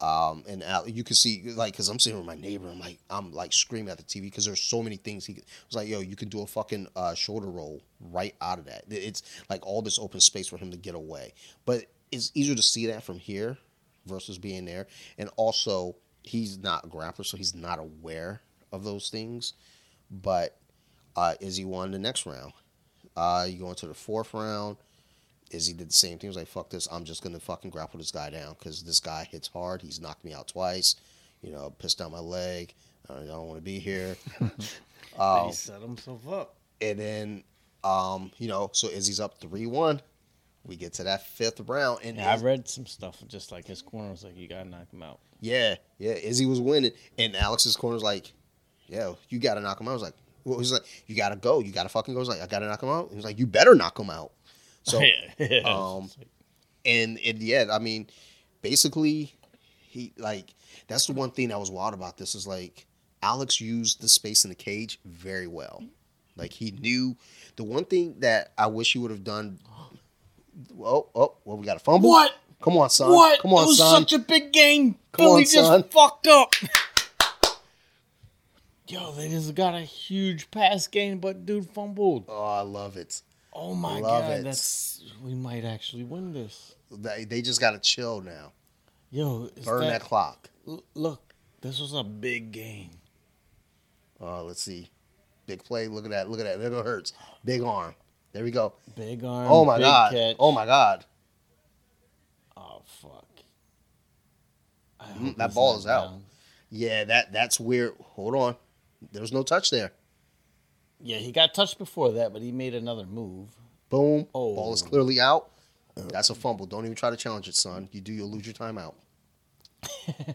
Speaker 1: Um, and Al, you can see like because I'm sitting with my neighbor, I'm like I'm like screaming at the TV because there's so many things. He was like, "Yo, you can do a fucking uh, shoulder roll right out of that." It's like all this open space for him to get away, but it's easier to see that from here versus being there. And also, he's not a grappler, so he's not aware of those things. But uh, Izzy won the next round. Uh, you go into the fourth round. Izzy did the same thing. He was like, fuck this. I'm just going to fucking grapple this guy down because this guy hits hard. He's knocked me out twice. You know, pissed down my leg. I don't want to be here.
Speaker 2: um, he set himself up.
Speaker 1: And then, um, you know, so Izzy's up 3 1. We get to that fifth round. and
Speaker 2: yeah, I read some stuff just like his corner was like, you got to knock him out.
Speaker 1: Yeah, yeah. Izzy was winning. And Alex's corner was like, yeah, you got to knock him out. I was like, well, he's like, you got to go. You got to fucking go. He's like, I got to knock him out. He was like, you better knock him out. So, um, and and yeah, I mean, basically, he like that's the one thing that was wild about this is like Alex used the space in the cage very well. Like he knew the one thing that I wish he would have done. Oh, oh, well, we got a fumble.
Speaker 2: What?
Speaker 1: Come on, son.
Speaker 2: What?
Speaker 1: Come on,
Speaker 2: it was
Speaker 1: son.
Speaker 2: such a big game.
Speaker 1: Come
Speaker 2: Billy
Speaker 1: on,
Speaker 2: just fucked up. Yo, they just got a huge pass game, but dude fumbled.
Speaker 1: Oh, I love it.
Speaker 2: Oh my
Speaker 1: Love
Speaker 2: god,
Speaker 1: it.
Speaker 2: that's we might actually win this.
Speaker 1: They, they just got to chill now.
Speaker 2: Yo,
Speaker 1: Burn that,
Speaker 2: that,
Speaker 1: clock.
Speaker 2: l- look, this was a big game.
Speaker 1: Oh, let's see. Big play. Look at that. Look at that. There go Hurts. Big arm. There we go.
Speaker 2: Big arm.
Speaker 1: Oh my
Speaker 2: big
Speaker 1: god.
Speaker 2: Catch.
Speaker 1: Oh my god.
Speaker 2: Oh fuck.
Speaker 1: Mm, that ball is out.
Speaker 2: down.
Speaker 1: Yeah, that that's weird. Hold on. There was no touch there.
Speaker 2: Yeah, he got touched before that, but he made another move.
Speaker 1: Boom.
Speaker 2: Oh.
Speaker 1: Ball is clearly out. That's a fumble. Don't even try to challenge it, son. You do, you'll lose your timeout.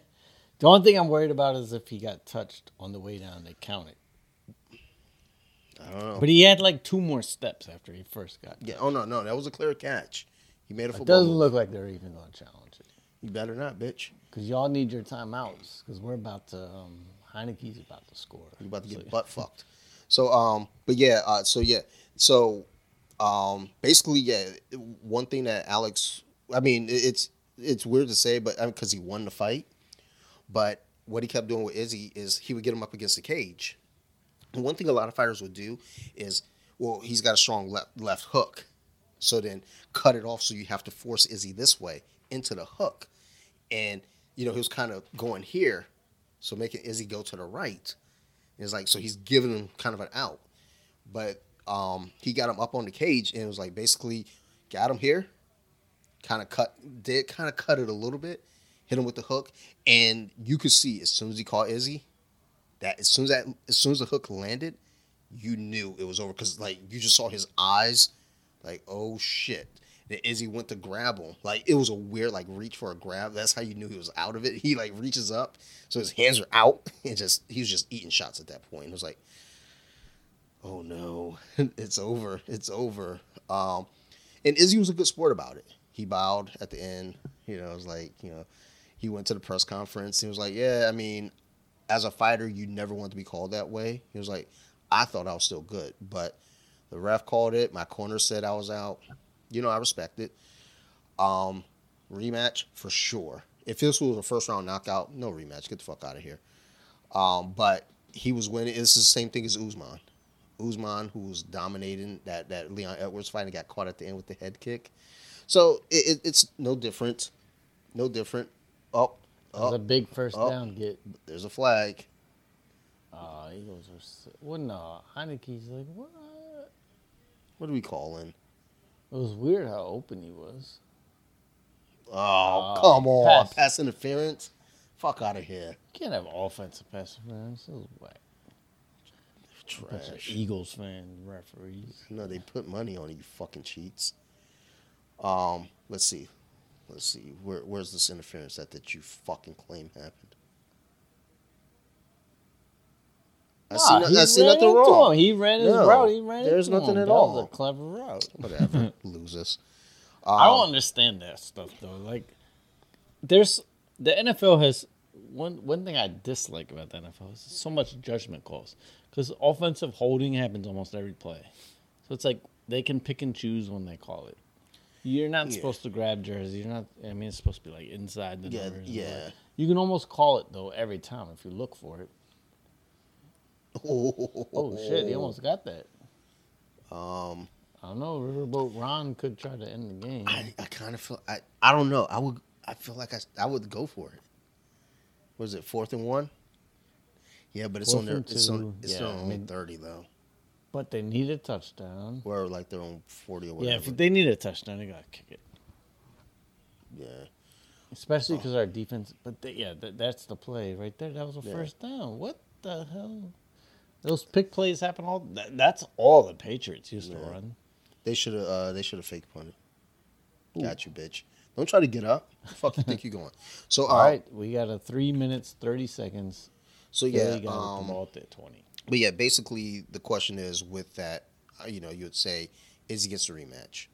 Speaker 2: The only thing I'm worried about is if he got touched on the way down, they count it.
Speaker 1: I don't know.
Speaker 2: But he had like two more steps after he first got.
Speaker 1: Yeah. Oh no, no, that was a clear catch. He made a
Speaker 2: It doesn't
Speaker 1: move.
Speaker 2: look like they're even going to challenge it
Speaker 1: You better not, bitch.
Speaker 2: because y'all need your timeouts because we're about to. Um, Heinicke's about to score.
Speaker 1: You're about to get
Speaker 2: So-
Speaker 1: butt fucked. So um, but yeah, uh, so yeah, so um, basically yeah, one thing that Alex, I mean, it's it's weird to say, but because he won the fight, but what he kept doing with Izzy is he would get him up against the cage. And one thing a lot of fighters would do is, well, he's got a strong left left hook, so then cut it off so you have to force Izzy this way into the hook, and you know he was kind of going here, so making Izzy go to the right. It's like so he's giving him kind of an out, but um, he got him up on the cage and it was like basically got him here, kind of cut did kind of cut it a little bit, hit him with the hook, and you could see as soon as he caught Izzy, that as soon as that as soon as the hook landed, you knew it was over because like you just saw his eyes, like oh shit. Then Izzy went to grab him. Like it was a weird like reach for a grab. That's how you knew he was out of it. He like reaches up, so his hands are out, and just he was just eating shots at that point. It was like, oh no, it's over, it's over. Um, and Izzy was a good sport about it. He bowed at the end. You know, it was like you know, he went to the press conference. He was like, yeah, I mean, as a fighter, you never want to be called that way. He was like, I thought I was still good, but the ref called it. My corner said I was out. You know, I respect it. Um, rematch for sure. If this was a first round knockout, no rematch. Get the fuck out of here. Um, but he was winning. It's the same thing as Usman. Usman, who was dominating that that Leon Edwards fight and got caught at the end with the head kick. So it, it, it's no different. No different. Oh, Oh,
Speaker 2: a big first
Speaker 1: oh.
Speaker 2: down get.
Speaker 1: there's a flag.
Speaker 2: Uh, Eagles are. s- Well, no, Heinicke's like what?
Speaker 1: What do we call in?
Speaker 2: It was weird how open he was.
Speaker 1: Oh,
Speaker 2: Oh,
Speaker 1: come on.
Speaker 2: pass.
Speaker 1: Pass interference? Fuck out of here.
Speaker 2: You can't have offensive pass interference. It was whack.
Speaker 1: Trash.
Speaker 2: Eagles fan referees.
Speaker 1: No, they put money on you fucking cheats. Um, let's see. Let's see. Where where's this interference that, that you fucking claim happened? I see, no- I see nothing wrong.
Speaker 2: He ran his
Speaker 1: No,
Speaker 2: route. He ran
Speaker 1: there's nothing
Speaker 2: him.
Speaker 1: at
Speaker 2: that
Speaker 1: all.
Speaker 2: was a clever route.
Speaker 1: Whatever. Loses.
Speaker 2: I
Speaker 1: Um,
Speaker 2: don't understand that stuff though. Like, there's the NFL has one one thing I dislike about the NFL is so much judgment calls because offensive holding happens almost every play. So it's like they can pick and choose when they call it. You're not
Speaker 1: Yeah.
Speaker 2: supposed to grab jersey. You're not. I mean, it's supposed to be like inside the
Speaker 1: Yeah,
Speaker 2: numbers.
Speaker 1: yeah.
Speaker 2: You can almost call it though every time if you look for it. Oh shit! He almost got that.
Speaker 1: Um,
Speaker 2: I don't know. Riverboat Ron could try to end the game.
Speaker 1: I, I kind of feel I I don't know. I would I feel like I I would go for it. Was it fourth and one? Yeah, but it's
Speaker 2: Fourth
Speaker 1: on their
Speaker 2: and
Speaker 1: it's on it's
Speaker 2: Yeah,
Speaker 1: their
Speaker 2: I
Speaker 1: own
Speaker 2: mean-
Speaker 1: thirty though,
Speaker 2: But they need a touchdown.
Speaker 1: or like their own forty or
Speaker 2: Yeah, if they need a touchdown, they gotta kick it.
Speaker 1: yeah.
Speaker 2: Especially because our defense. But they, yeah, that, that's the play right there. That was a
Speaker 1: Yeah.
Speaker 2: first down. What the hell? Those pick plays happen all. That, that's all the Patriots used to run.
Speaker 1: They should have. Uh, they should have fake punted. Got you, bitch. Don't try to get up. Fuck you think you're going? So uh,
Speaker 2: All right, we got a three minutes thirty seconds.
Speaker 1: So yeah.
Speaker 2: Got
Speaker 1: Um,
Speaker 2: the ball at twenty.
Speaker 1: but yeah, basically the question is with that, uh, you know, you would say, is he gets a rematch?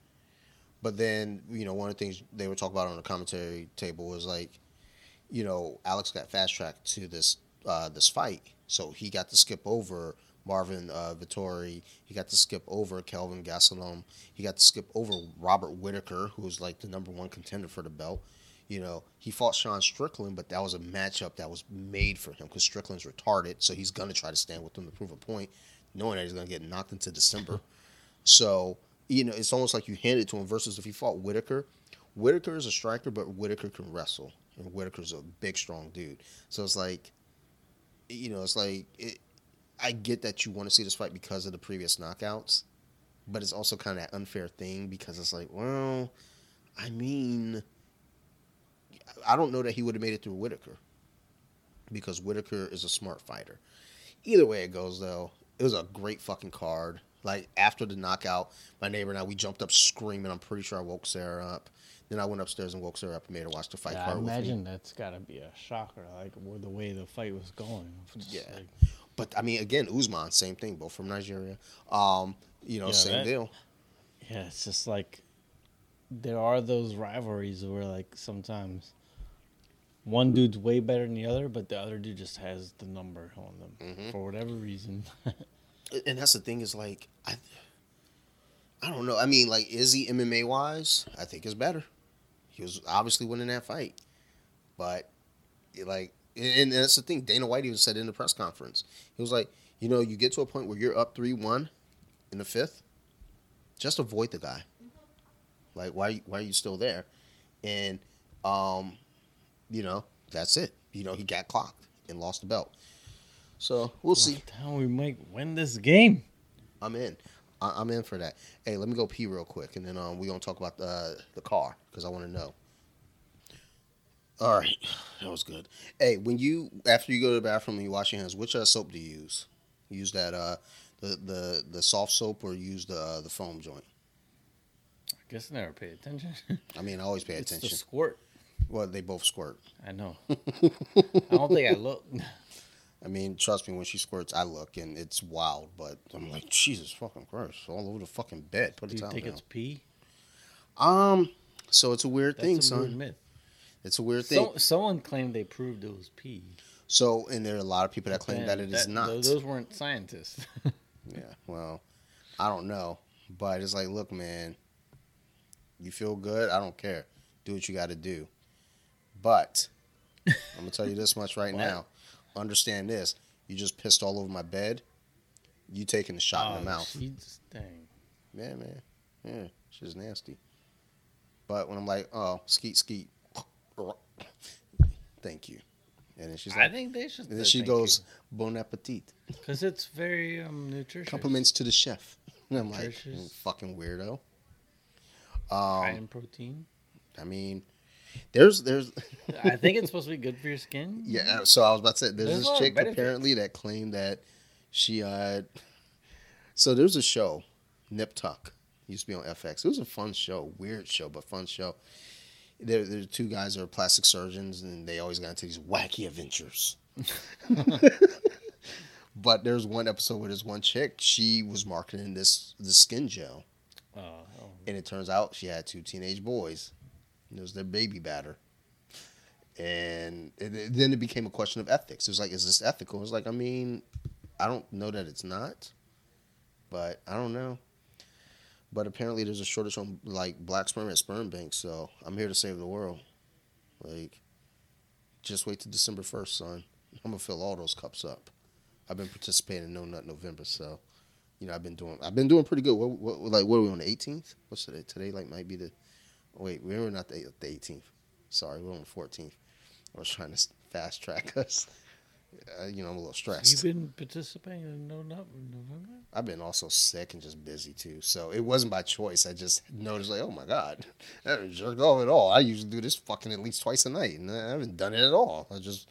Speaker 1: But then you know one of the things they were talking about on the commentary table was like, you know, Alex got fast tracked to this uh, this fight, so he got to skip over Marvin uh, Vettori. He got to skip over Kelvin Gastelum. He got to skip over Robert Whitaker, who was like the number one contender for the belt. You know, he fought Sean Strickland, but that was a matchup that was made for him because Strickland's retarded, so he's gonna try to stand with him to prove a point, knowing that he's gonna get knocked into December. So you know, it's almost like you hand it to him. Versus if he fought Whitaker, Whitaker is a striker, but Whitaker can wrestle, and Whitaker's a big, strong dude. So it's like, you know, it's like it, I get that you want to see this fight because of the previous knockouts, but it's also kind of that unfair thing because it's like, well, I mean, I don't know that he would have made it through Whitaker because Whitaker is a smart fighter. Either way it goes, though, it was a great fucking card. Like after the knockout, my neighbor and I we jumped up screaming. I'm pretty sure I woke Sarah up. Then I went upstairs and woke her up and made her watch the fight
Speaker 2: Yeah, I
Speaker 1: with me.
Speaker 2: imagine that's gotta be a shocker, like the way the fight was going.
Speaker 1: Yeah.
Speaker 2: like-
Speaker 1: But I mean, again, Usman, same thing, both from Nigeria. Um, you know,
Speaker 2: Yeah,
Speaker 1: same
Speaker 2: that-
Speaker 1: deal.
Speaker 2: Yeah, it's just like there are those rivalries where like sometimes one dude's way better than the other, but the other dude just has the number on them
Speaker 1: Mhm.
Speaker 2: for whatever reason.
Speaker 1: And that's the thing is like I, I don't know. I mean, like, is he MMA wise? I think is better. He was obviously winning that fight, but it, like, and, and that's the thing. Dana White even said in the press conference, he was like, you know, you get to a point where you're up three one in the fifth, just avoid the guy. Like, why why are you still there? And um, you know, that's it. You know, he got clocked and lost the belt. So we'll see.
Speaker 2: How we might win this game.
Speaker 1: I'm in. I- I'm in for that. Hey, let me go pee real quick, and then um, we're gonna talk about the the car because I want to know. All right, that was good. Hey, when you after you go to the bathroom and you wash your hands, which uh, soap do you use? Use that uh the the the soft soap or use the uh, the foam joint?
Speaker 2: I guess I never pay attention.
Speaker 1: I mean, I always pay
Speaker 2: it's
Speaker 1: attention.
Speaker 2: the squirt.
Speaker 1: Well, they both squirt.
Speaker 2: I know. I don't think I look.
Speaker 1: I mean, trust me, when she squirts, I look and it's wild. But I'm like, Jesus fucking Christ, all over the fucking bed. Put
Speaker 2: Do
Speaker 1: the
Speaker 2: you think
Speaker 1: down.
Speaker 2: it's pee?
Speaker 1: Um, so it's a weird
Speaker 2: That's
Speaker 1: thing,
Speaker 2: a
Speaker 1: son.
Speaker 2: weird myth.
Speaker 1: It's a weird thing.
Speaker 2: So, someone claimed they proved it was pee.
Speaker 1: So, and there are a lot of people that claim that it is not.
Speaker 2: Those, weren't scientists.
Speaker 1: Yeah, well, I don't know, but it's like, look, man, you feel good. I don't care. Do what you got to do. But I'm gonna tell you this much right
Speaker 2: What?
Speaker 1: now. Understand this: you just pissed all over my bed. You taking the shot in oh, the mouth.
Speaker 2: She's, dang.
Speaker 1: Yeah, man. Yeah, she's nasty. But when I'm like, oh, skeet, skeet, thank you. And then she's like, I
Speaker 2: think they should.
Speaker 1: and then she goes, bon appetit.
Speaker 2: because it's very um, nutritious.
Speaker 1: Compliments to the chef. And I'm like,
Speaker 2: Nutritious.
Speaker 1: "You fucking weirdo.
Speaker 2: high
Speaker 1: Um,
Speaker 2: in protein.
Speaker 1: I mean, there's there's
Speaker 2: I think it's supposed to be good for your skin.
Speaker 1: yeah. So I was about to say, there's,
Speaker 2: There's
Speaker 1: this chick apparently that claimed that she uh. So there's a show, Nip Tuck, used to be on FX. It was a fun show, weird show, but fun show. There, there are two guys that are plastic surgeons, and they always got into these wacky adventures. but there's one episode where there's one chick. She was marketing this this skin gel,
Speaker 2: Oh, oh.
Speaker 1: and it turns out she had two teenage boys. And it was their baby batter. And it, it- then it became a question of ethics. It was like, is this ethical? It was like, I mean, I don't know that it's not, but I don't know. But apparently, there's a shortage on like black sperm at sperm banks. So I'm here to save the world. Like, just wait till December first, son. I'm gonna fill all those cups up. I've been participating in No Nut November, so you know I've been doing. I've been doing pretty good. What, what like what are we on the 18th? What's today? Today like might be the. Wait, we're not the 18th. Sorry, we're on the 14th. I was trying to fast track us. Uh, you know, I'm a little stressed.
Speaker 2: You've been participating in No November?
Speaker 1: I've been also sick and just busy too. So it wasn't by choice. I just noticed like, oh my god, I haven't jerked off at all. I usually do this fucking at least twice a night, and I haven't done it at all. I just,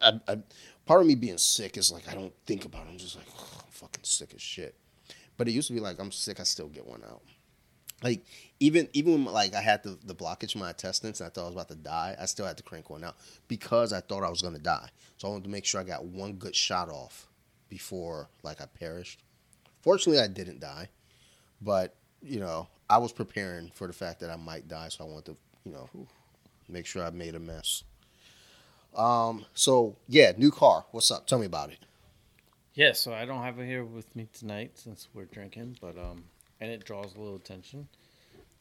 Speaker 1: I, I, part of me being sick is like I don't think about it. I'm just like, I'm fucking sick as shit. But it used to be like I'm sick, I still get one out. Like even even when like I had the, the blockage in my intestines and I thought I was about to die, I still had to crank one out because I thought I was gonna die. So I wanted to make sure I got one good shot off before like I perished. Fortunately, I didn't die, but you know I was preparing for the fact that I might die, so I wanted to you know make sure I made a mess. Um. So yeah, new car. What's up? Tell me about it.
Speaker 2: Yeah, so I don't have it here with me tonight since we're drinking, but um, and it draws a little attention.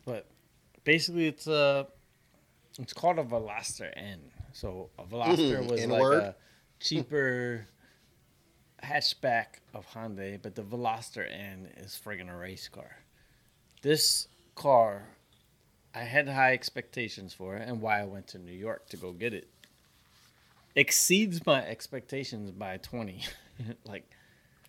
Speaker 2: But basically, it's a, it's called a Veloster N. So a Veloster hmm, was like
Speaker 1: N-word?
Speaker 2: a cheaper hatchback of Hyundai, but the Veloster N is friggin' a race car. This car, I had high expectations for it, and why I went to New York to go get it exceeds my expectations by 20 like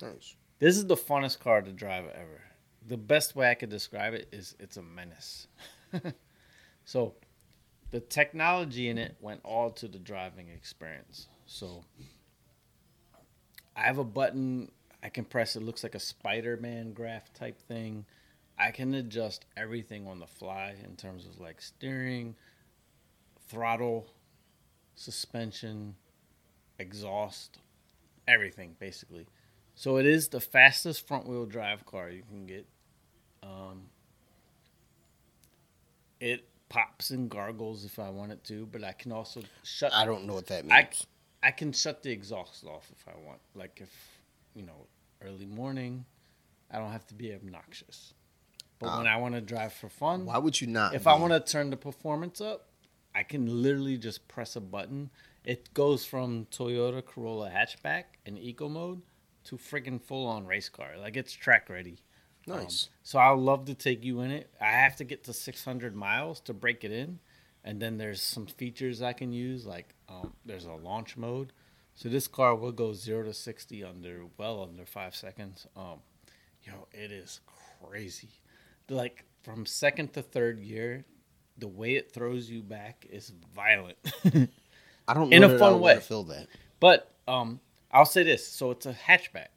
Speaker 1: Nice.
Speaker 2: this is the funnest car to drive ever the best way i could describe it is it's a menace so the technology in it went all to the driving experience so i have a button i can press it looks like a spider-man graph type thing i can adjust everything on the fly in terms of like steering throttle suspension, exhaust, everything basically. So it is the fastest front wheel drive car you can get. Um, it pops and gargles if I want it to, but I can also shut.
Speaker 1: I don't know what that means.
Speaker 2: I can shut the exhaust off if I want. Like if you know early morning, I don't have to be obnoxious. But when I want to drive for fun,
Speaker 1: Why would you not?
Speaker 2: if I want to turn the performance up, I can literally just press a button. It goes from Toyota Corolla hatchback in eco mode to friggin' full on race car. Like it's track ready. Um,
Speaker 1: Nice.
Speaker 2: so I'll love to take you in it. I have to get to 600 miles to break it in, and then there's some features I can use. Like um, there's a launch mode. So this car will go zero to 60 under well under five seconds. Um, yo, it is crazy. Like from second to third gear, the way it throws you back is violent.
Speaker 1: I don't know
Speaker 2: in a fun way.
Speaker 1: Feel that.
Speaker 2: but um, I'll say this: so it's a hatchback.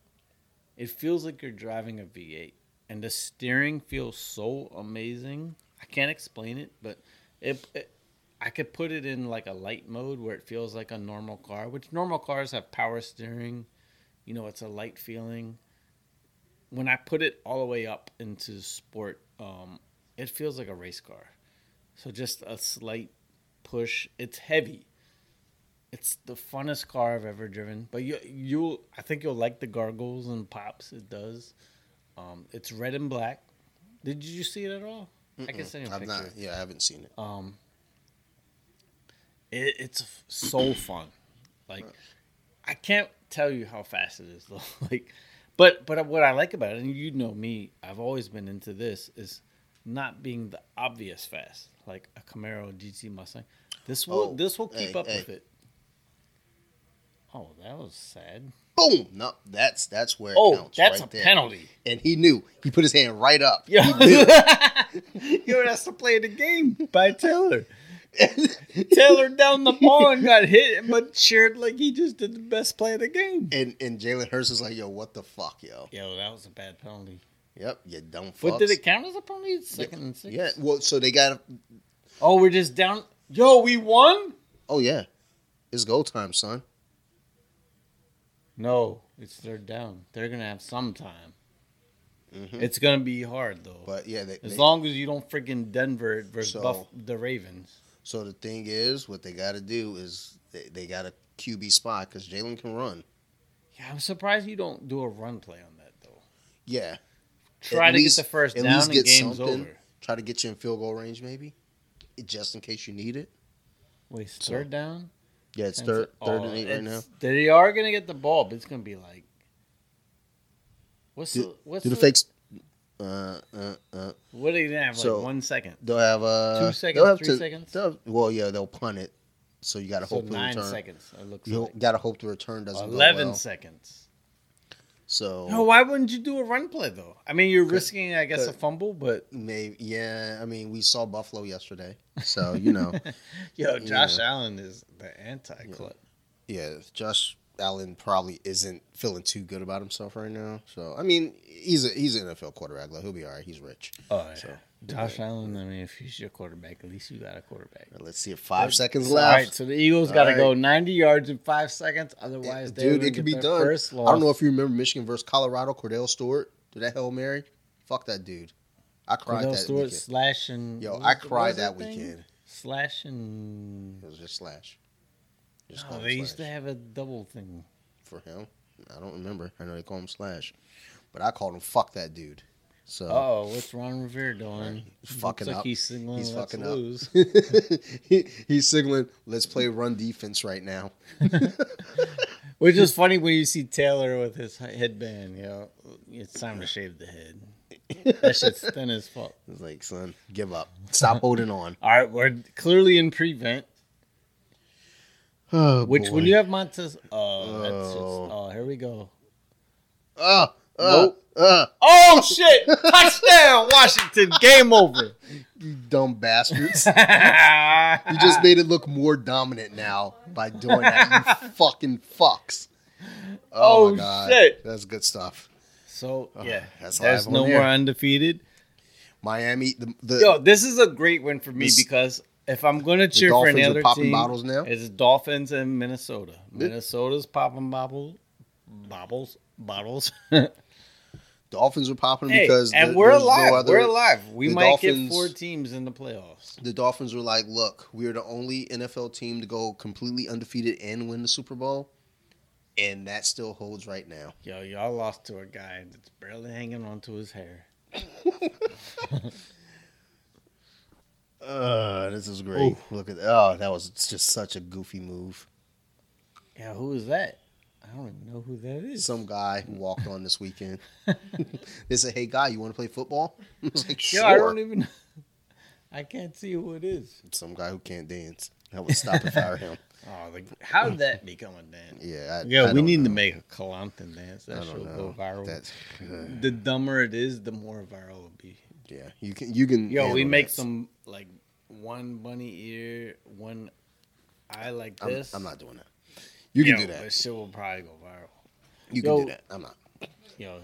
Speaker 2: It feels like you're driving a V8, and the steering feels so amazing. I can't explain it, but it, it I could put it in like a light mode where it feels like a normal car, which normal cars have power steering. You know, it's a light feeling. When I put it all the way up into sport, um, it feels like a race car. So just a slight push. It's heavy. It's the funnest car I've ever driven. But you you I think you'll like the gargles and pops. It does. Um, it's red and black. Did you see it at all? I can send you a
Speaker 1: I've
Speaker 2: picture.
Speaker 1: not. Yeah, I haven't seen it.
Speaker 2: Um, it, it's so fun. Like, I can't tell you how fast it is though. like, but but what I like about it, and you know me, I've always been into this, is not being the obvious fast, like a Camaro GT Mustang. This will
Speaker 1: Oh,
Speaker 2: this will keep
Speaker 1: hey,
Speaker 2: up
Speaker 1: hey.
Speaker 2: with it. Oh, that was sad.
Speaker 1: Boom! No, that's that's where it
Speaker 2: Oh,
Speaker 1: counts.
Speaker 2: that's
Speaker 1: right
Speaker 2: a
Speaker 1: there.
Speaker 2: penalty.
Speaker 1: And he knew. He put his hand right up.
Speaker 2: Yo,
Speaker 1: He knew.
Speaker 2: yo, that's the play of the game by Taylor. Taylor down the ball and got hit, but cheered like he just did the best play of the game.
Speaker 1: and and Jalen Hurts is like, yo, what the fuck, yo?
Speaker 2: Yo, that was a bad penalty.
Speaker 1: Yep, you dumb fucks.
Speaker 2: But did it count as a penalty? Second and six.
Speaker 1: Yeah. Well, so they got.
Speaker 2: Oh, we're just down. Yo, we won.
Speaker 1: Oh yeah, it's go time, son.
Speaker 2: No, it's third down. They're gonna have some time.
Speaker 1: Mhm.
Speaker 2: It's gonna be hard though.
Speaker 1: But yeah, they,
Speaker 2: as
Speaker 1: they-
Speaker 2: long as you don't freaking Denver versus
Speaker 1: So-
Speaker 2: Buff, the Ravens.
Speaker 1: So the thing is, what they got to do is they, they got a QB spot because Jalen can run.
Speaker 2: Yeah, I'm surprised you don't do a run play on that though.
Speaker 1: Yeah,
Speaker 2: Try
Speaker 1: At
Speaker 2: to
Speaker 1: least-
Speaker 2: get the first
Speaker 1: at
Speaker 2: down
Speaker 1: least
Speaker 2: and
Speaker 1: get
Speaker 2: game's
Speaker 1: something.
Speaker 2: over.
Speaker 1: try to get you in field goal range, maybe, just in case you need it.
Speaker 2: Wait,
Speaker 1: So,
Speaker 2: third down?
Speaker 1: Yeah, it's third,
Speaker 2: so-
Speaker 1: third
Speaker 2: oh,
Speaker 1: and eight right now.
Speaker 2: They are gonna get the ball, but it's gonna be like, what's
Speaker 1: Do,
Speaker 2: the what's
Speaker 1: do the
Speaker 2: the,
Speaker 1: fakes? Uh, uh, uh.
Speaker 2: What are they gonna have? Like one second.
Speaker 1: They'll have uh,
Speaker 2: Two seconds,
Speaker 1: they'll have
Speaker 2: three
Speaker 1: to-
Speaker 2: seconds?
Speaker 1: they'll- well, yeah, they'll punt it. So you got to
Speaker 2: So
Speaker 1: hope the
Speaker 2: nine
Speaker 1: return.
Speaker 2: seconds. It looks
Speaker 1: You
Speaker 2: like
Speaker 1: got to hope the return doesn't
Speaker 2: eleven
Speaker 1: well.
Speaker 2: seconds.
Speaker 1: So
Speaker 2: No, why wouldn't you do a run play though? I mean, you're risking, I guess, a fumble, but
Speaker 1: maybe yeah. I mean, we saw Buffalo yesterday, so you know.
Speaker 2: yo, Josh
Speaker 1: Yeah.
Speaker 2: Allen is the anti-club.
Speaker 1: yeah, Josh Allen probably isn't feeling too good about himself right now. So I mean, he's a he's an NFL quarterback. Like, he'll be all right. He's rich.
Speaker 2: Oh yeah,
Speaker 1: So,
Speaker 2: Josh Allen. I mean, if he's your quarterback, at least you got a quarterback.
Speaker 1: Let's see if five seconds left.
Speaker 2: right, so the Eagles got to
Speaker 1: All
Speaker 2: go 90 yards in five seconds. Otherwise, they
Speaker 1: Dude, it could be done.
Speaker 2: First
Speaker 1: I don't know if you remember Michigan versus Colorado. Cordell Stewart did that hail mary. Fuck that dude. I cried
Speaker 2: Cordell
Speaker 1: that
Speaker 2: Stewart
Speaker 1: weekend.
Speaker 2: slash and
Speaker 1: Yo,
Speaker 2: what
Speaker 1: I cried
Speaker 2: was
Speaker 1: that weekend.
Speaker 2: Slash and
Speaker 1: It was just slash. Just
Speaker 2: no,
Speaker 1: call him
Speaker 2: they used to have a double thing.
Speaker 1: for him. I don't remember. I know they call him slash, but I called him fuck that dude. So
Speaker 2: Oh, what's Ron Rivera doing?
Speaker 1: He's fucking
Speaker 2: like
Speaker 1: up.
Speaker 2: He's signaling.
Speaker 1: He's
Speaker 2: Let's
Speaker 1: fucking up.
Speaker 2: lose.
Speaker 1: he, he's signaling, let's play run defense right now.
Speaker 2: Which is funny when you see Taylor with his headband. You know, it's time to shave the head. That shit's thin as fuck.
Speaker 1: It's like, son, give up. Stop holding on.
Speaker 2: All right, we're clearly in prevent.
Speaker 1: Oh,
Speaker 2: Which
Speaker 1: boy.
Speaker 2: when you have Montez, oh, that's just,
Speaker 1: Oh.
Speaker 2: oh, here we go.
Speaker 1: Uh, oh.
Speaker 2: Nope.
Speaker 1: Uh,
Speaker 2: Oh shit! Touchdown, Washington. Game over.
Speaker 1: you dumb bastards.
Speaker 2: you
Speaker 1: just made it look more dominant now by doing that, you fucking fucks. Oh,
Speaker 2: Oh,
Speaker 1: my God.
Speaker 2: shit.
Speaker 1: That's good stuff.
Speaker 2: So yeah,
Speaker 1: that's
Speaker 2: there's no
Speaker 1: air.
Speaker 2: more undefeated.
Speaker 1: Miami, the, the
Speaker 2: Yo, this is a great win for me
Speaker 1: This-
Speaker 2: because if I'm gonna cheer for
Speaker 1: Dolphins
Speaker 2: any
Speaker 1: are
Speaker 2: other
Speaker 1: popping
Speaker 2: team,
Speaker 1: bottles now?
Speaker 2: it's Dolphins and Minnesota. Minnesota's popping bobble, bobbles, bottles.
Speaker 1: Dolphins are popping
Speaker 2: hey,
Speaker 1: because
Speaker 2: and
Speaker 1: there-
Speaker 2: we're
Speaker 1: there's no
Speaker 2: alive.
Speaker 1: other-
Speaker 2: we're alive. We
Speaker 1: the
Speaker 2: might get four teams in the playoffs.
Speaker 1: the Dolphins were like, "Look, we're the only NFL team to go completely undefeated and win the Super Bowl," and that still holds right now.
Speaker 2: Yo, y'all lost to a guy that's barely hanging on to his hair.
Speaker 1: Uh, this is great. Look at oh, that was just such a goofy move.
Speaker 2: Yeah, who is that? I don't even know who that is.
Speaker 1: Some guy who walked on this weekend. they said, "Hey, guy, you want to play football?" I was like,
Speaker 2: Yo,
Speaker 1: "Sure."
Speaker 2: I don't even. I can't see who it is.
Speaker 1: Some guy who can't dance. I would stop and fire him.
Speaker 2: Oh, like, how did that become a dance?
Speaker 1: Yeah, I,
Speaker 2: Yeah,
Speaker 1: I
Speaker 2: we
Speaker 1: don't
Speaker 2: need to make a Kalantan dance.
Speaker 1: I
Speaker 2: That
Speaker 1: don't
Speaker 2: should
Speaker 1: know.
Speaker 2: go viral.
Speaker 1: That's uh,
Speaker 2: the dumber it is, the more viral it'll be.
Speaker 1: yeah. You can you can.
Speaker 2: Yo, we make
Speaker 1: that.
Speaker 2: some like one bunny ear, one eye like
Speaker 1: I'm,
Speaker 2: this.
Speaker 1: I'm not doing that. You can
Speaker 2: Yo,
Speaker 1: do that.
Speaker 2: That shit will probably go viral.
Speaker 1: You can do that. I'm not.
Speaker 2: Yo,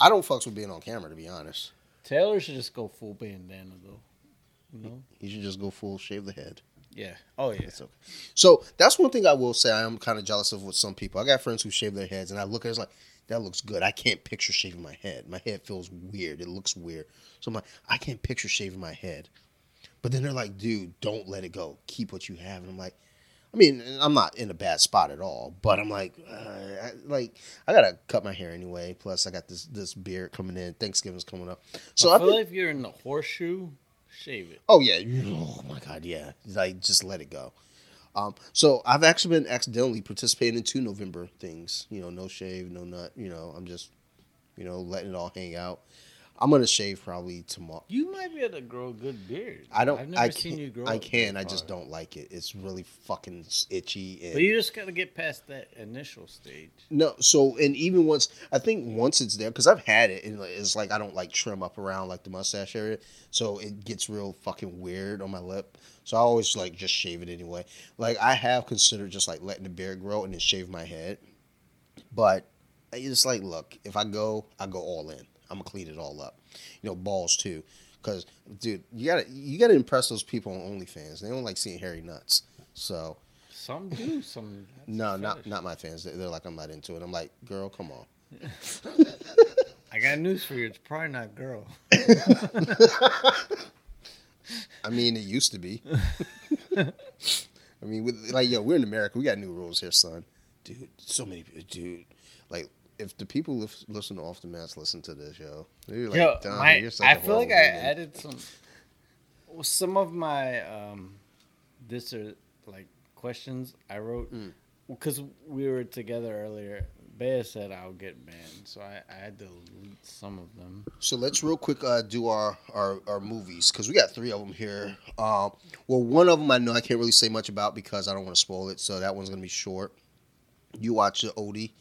Speaker 1: I don't fucks with being on camera, to be honest.
Speaker 2: Taylor should just go full bandana though. You know?
Speaker 1: he should just go full shave the head.
Speaker 2: Yeah. Oh yeah.
Speaker 1: It's okay. So that's one thing I will say. I am kind of jealous of with some people. I got friends who shave their heads, and I look at it it's like that looks good. I can't picture shaving my head. My head feels weird. It looks weird. So I'm like, I can't picture shaving my head. But then they're like, dude, don't let it go. Keep what you have. And I'm like, I mean, I'm not in a bad spot at all. But I'm like, uh, I, like I gotta cut my hair anyway. Plus, I got this this beard coming in. Thanksgiving's coming up. So
Speaker 2: I feel like if you're in the horseshoe, shave it.
Speaker 1: Oh yeah. Oh my god, yeah. Like just let it go. Um, so I've actually been accidentally participating in two November things. You know, no shave, no nut. You know, I'm just, you know, letting it all hang out. I'm gonna shave probably tomorrow.
Speaker 2: You might be able to grow a good beard.
Speaker 1: I don't.
Speaker 2: I've never
Speaker 1: I
Speaker 2: seen you grow.
Speaker 1: I can. I just don't like it. It's really fucking itchy. And
Speaker 2: But you just gotta get past that initial stage.
Speaker 1: no. So and even once I think once it's there because I've had it and it's like I don't like trim up around like the mustache area, so it gets real fucking weird on my lip. So I always like just shave it anyway. Like I have considered just like letting the beard grow and then shave my head, but it's like look if I go I go all in. I'm gonna clean it all up. You know balls too. Cause, dude, you gotta you gotta impress those people on OnlyFans. They don't like seeing hairy nuts. So,
Speaker 2: Some do. Some.
Speaker 1: no, not not my fans. They're, like, I'm not into it. I'm like, girl, come on.
Speaker 2: I got news for you. It's probably not girl.
Speaker 1: I mean, it used to be. I mean, with, like, yo, we're in America. We got new rules here, son. Dude, so many dude. Like, if the people li- listen to Off the Mats listen to this, yo, like,
Speaker 2: Yo,
Speaker 1: "Dom,
Speaker 2: my, I feel like I added some. well, Some of my um, this or like questions I wrote
Speaker 1: Mm.
Speaker 2: because we were together earlier. Bea said I'll get banned, so I, I had to delete some of them.
Speaker 1: So let's real quick uh, do our our, our movies because we got three of them here. Um, well, one of them I know I can't really say much about because I don't want to spoil it. So that one's gonna be short. You watch the oldie,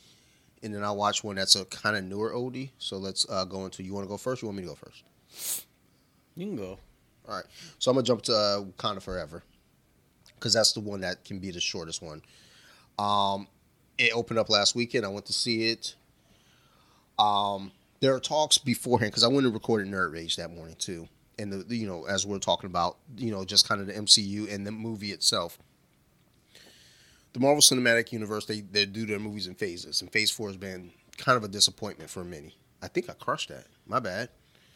Speaker 1: and then I'll watch one that's a kind of newer oldie. So let's uh, go into. You want to go first? You want me to go first?
Speaker 2: You can go.
Speaker 1: All right. So I'm gonna jump to uh, Wakanda Forever because that's the one that can be the shortest one. Um, it opened up last weekend. I went to see it. Um, there are talks beforehand because I went and recorded Nerd Rage that morning too, and the the- you know as we're talking about you know just kind of the MCU and the movie itself. The Marvel Cinematic Universe they they do their movies in phases, and Phase Four has been kind of a disappointment for many. I think I crushed that. My bad.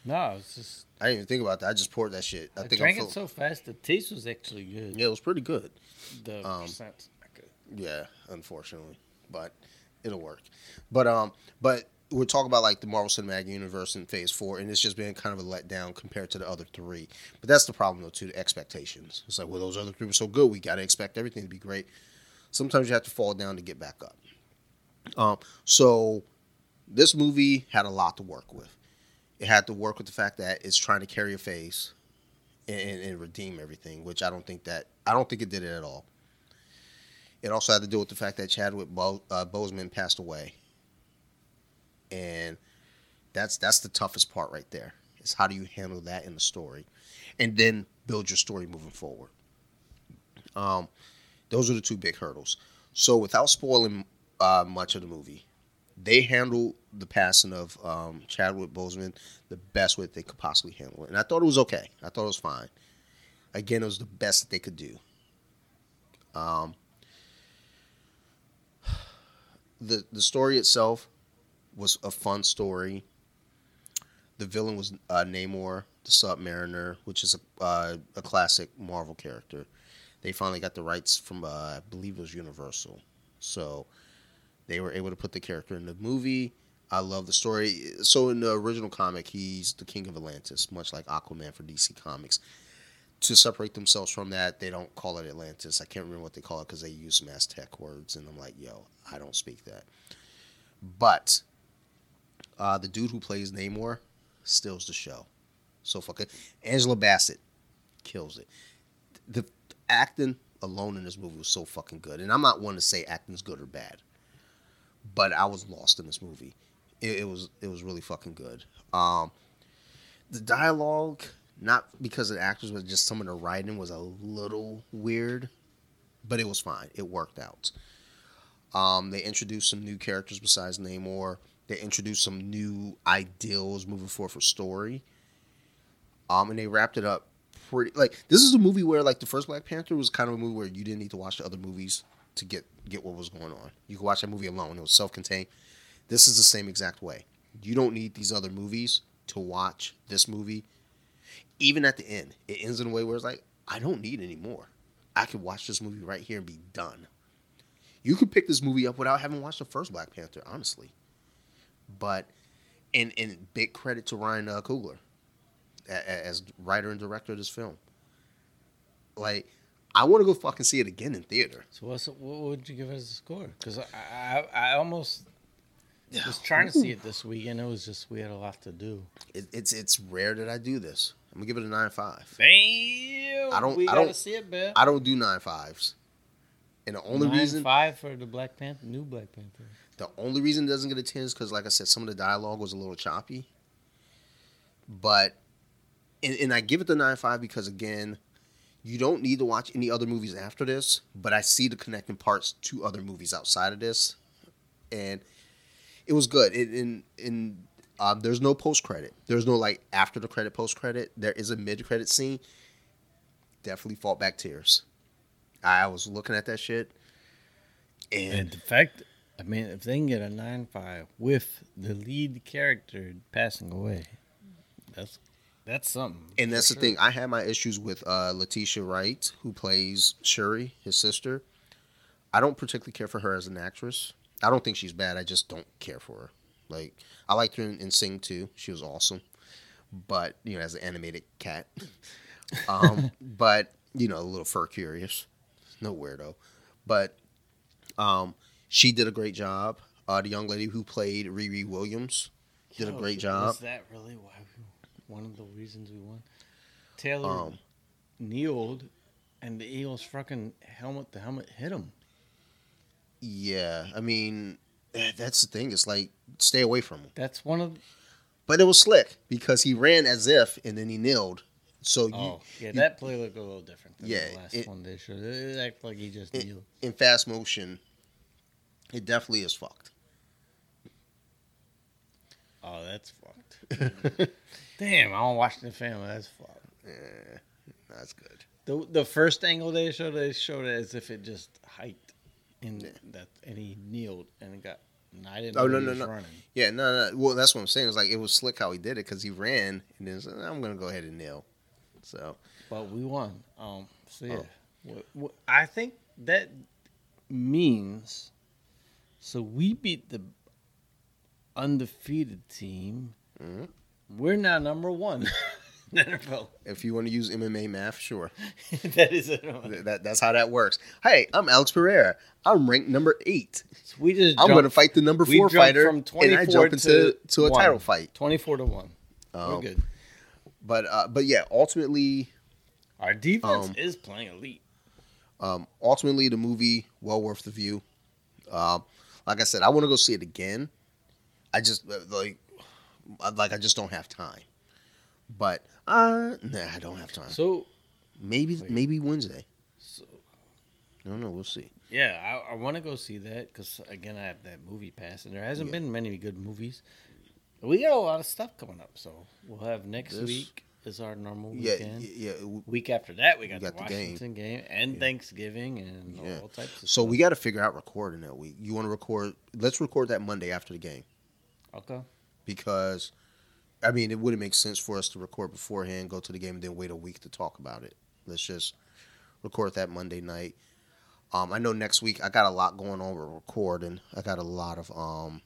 Speaker 2: No, it's just
Speaker 1: I didn't even think about that. I just poured that shit. I,
Speaker 2: I,
Speaker 1: think
Speaker 2: drank
Speaker 1: I'm
Speaker 2: it so fast. The taste was actually good.
Speaker 1: Yeah, it was pretty good.
Speaker 2: The
Speaker 1: Um,
Speaker 2: not good.
Speaker 1: Yeah, unfortunately, but it'll work. But um, but we're talking about like the Marvel Cinematic Universe in Phase Four, and it's just been kind of a letdown compared to the other three. But that's the problem though, too. The expectations. It's like, well, those other three were so good, we got to expect everything to be great. Sometimes you have to fall down to get back up. Um, so this movie had a lot to work with. It had to work with the fact that it's trying to carry a face and, and redeem everything, which I don't think that I don't think it did it at all. It also had to do with the fact that Chadwick Bo- uh, Boseman passed away, and that's that's the toughest part right there. Is how do you handle that in the story, and then build your story moving forward. Um, those are the two big hurdles. So without spoiling uh, much of the movie, they handled the passing of um, Chadwick Boseman the best way they could possibly handle it, and I thought it was okay. I thought it was fine. Again, it was the best that they could do. Um, the the story itself was a fun story. The villain was uh, Namor, the Submariner, which is a uh, a classic Marvel character. They finally got the rights from uh, I believe it was Universal, so they were able to put the character in the movie. I love the story. So in the original comic, he's the king of Atlantis, much like Aquaman for DC Comics. To separate themselves from that, they don't call it Atlantis. I can't remember what they call it because they use some Aztec words, and I'm like, yo, I don't speak that. But uh, the dude who plays Namor steals the show. So fucking Angela Bassett kills it. The acting alone in this movie was so fucking good, and I'm not one to say acting's good or bad, but I was lost in this movie. It, it was it was really fucking good. Um, the dialogue, not because of the actors, but just some of the writing was a little weird, but it was fine. It worked out. Um, they introduced some new characters besides Namor. They introduced some new ideals moving forward for story. Um, and they wrapped it up pretty. Like this is a movie where like the first Black Panther was kind of a movie where you didn't need to watch the other movies to get get what was going on. You could watch that movie alone. It was self contained. This is the same exact way. You don't need these other movies to watch this movie. Even at the end, it ends in a way where it's like, I don't need any more. I could watch this movie right here and be done. You could pick this movie up without having watched the first Black Panther, honestly. But, and and big credit to Ryan uh, Coogler as writer and director of this film. Like, I want to go fucking see it again in theater.
Speaker 2: So what's what would you give it as a score? Because I, I I almost was trying to see it this weekend. It was just we had a lot to do.
Speaker 1: It, it's it's rare that I do this. I'm gonna give it a nine five.
Speaker 2: Damn.
Speaker 1: I don't-
Speaker 2: We
Speaker 1: I
Speaker 2: gotta
Speaker 1: don't-
Speaker 2: see it, man.
Speaker 1: I don't do nine fives, and the only
Speaker 2: Nine
Speaker 1: reason
Speaker 2: five for the Black Panther, new Black Panther.
Speaker 1: the only reason it doesn't get a ten is because, like I said, some of the dialogue was a little choppy. But, and, and I give it the nine five because again, you don't need to watch any other movies after this. But I see the connecting parts to other movies outside of this, and it was good. It, in in um, there's no post credit. There's no like after the credit post credit. There is a mid credit scene. Definitely fought back tears. I was looking at that shit, and,
Speaker 2: And the fact, I mean, if they can get a nine five with the lead character passing away, that's that's something.
Speaker 1: And that's
Speaker 2: sure.
Speaker 1: the thing. I had my issues with uh, Letitia Wright, who plays Shuri, his sister. I don't particularly care for her as an actress. I don't think she's bad. I just don't care for her. Like I liked her in, in Sing too. She was awesome. But you know, as an animated cat. Um, but you know, a little fur curious. No weirdo. But um, she did a great job. Uh, the young lady who played Riri Williams did a
Speaker 2: Yo,
Speaker 1: great
Speaker 2: Is
Speaker 1: job.
Speaker 2: that really why one of the reasons we won? Taylor
Speaker 1: Um,
Speaker 2: kneeled, and the Eagles' fucking helmet, the helmet hit him.
Speaker 1: Yeah, I mean, eh, that's the thing. It's like stay away from him.
Speaker 2: That's one of.
Speaker 1: But it was slick because he ran as if and then he kneeled. So you,
Speaker 2: Oh, yeah,
Speaker 1: you-
Speaker 2: that play looked a little different than
Speaker 1: Yeah,
Speaker 2: the last
Speaker 1: it-
Speaker 2: one they showed. It acted like he just kneeled.
Speaker 1: in fast motion, it definitely is fucked.
Speaker 2: Oh, that's fucked. Damn, I don't watch the family. That's fucked.
Speaker 1: Yeah, that's good.
Speaker 2: The the first angle they showed, they showed it as if it just hiked, and
Speaker 1: Yeah.
Speaker 2: that and he kneeled and it got. and I didn't
Speaker 1: Oh, no, no, no.
Speaker 2: running.
Speaker 1: Yeah, no, no. Well, that's what I'm saying. It's like it was slick how he did it because he ran and then said, I'm gonna go ahead and kneel. So
Speaker 2: But we won. Um, so yeah,
Speaker 1: Oh.
Speaker 2: What- what- I think that means so we beat the undefeated team.
Speaker 1: Mhm.
Speaker 2: We're now number one NFL.
Speaker 1: if you want to use MMA math, sure.
Speaker 2: that is it.
Speaker 1: That, that's how that works. Hey, I'm Alex Pereira. I'm ranked number eight.
Speaker 2: We just
Speaker 1: I'm going to fight the number four fighter,
Speaker 2: from
Speaker 1: and I
Speaker 2: 24
Speaker 1: jump into
Speaker 2: to
Speaker 1: to a
Speaker 2: one.
Speaker 1: title fight.
Speaker 2: twenty-four to one.
Speaker 1: Um,
Speaker 2: We're good.
Speaker 1: But uh, but yeah, ultimately,
Speaker 2: Our defense
Speaker 1: um,
Speaker 2: is playing elite.
Speaker 1: um, ultimately the movie well worth the view. Um, like I said, I want to go see it again. I just uh, like uh, like I just don't have time. But uh, nah, I don't have time.
Speaker 2: So
Speaker 1: maybe
Speaker 2: Wait.
Speaker 1: maybe Wednesday.
Speaker 2: So-
Speaker 1: I don't know. We'll see.
Speaker 2: Yeah, I, I want to go see that because again, I have that movie pass, and there hasn't
Speaker 1: Yeah.
Speaker 2: been many good movies. We got a lot of stuff coming up, so we'll have next
Speaker 1: This-
Speaker 2: week is our normal
Speaker 1: Yeah,
Speaker 2: weekend.
Speaker 1: yeah. w-
Speaker 2: Week after that, we got,
Speaker 1: got
Speaker 2: the
Speaker 1: the game.
Speaker 2: Washington game, and
Speaker 1: Yeah.
Speaker 2: Thanksgiving and
Speaker 1: Yeah.
Speaker 2: all types of
Speaker 1: So
Speaker 2: stuff.
Speaker 1: we got to figure out recording that week. You want to record? Let's record that Monday after the game.
Speaker 2: okay.
Speaker 1: Because I mean it wouldn't make sense for us to record beforehand, go to the game, and then wait a week to talk about it. Let's just record that Monday night. Um, I know next week I got a lot going on with recording. I got a lot of um,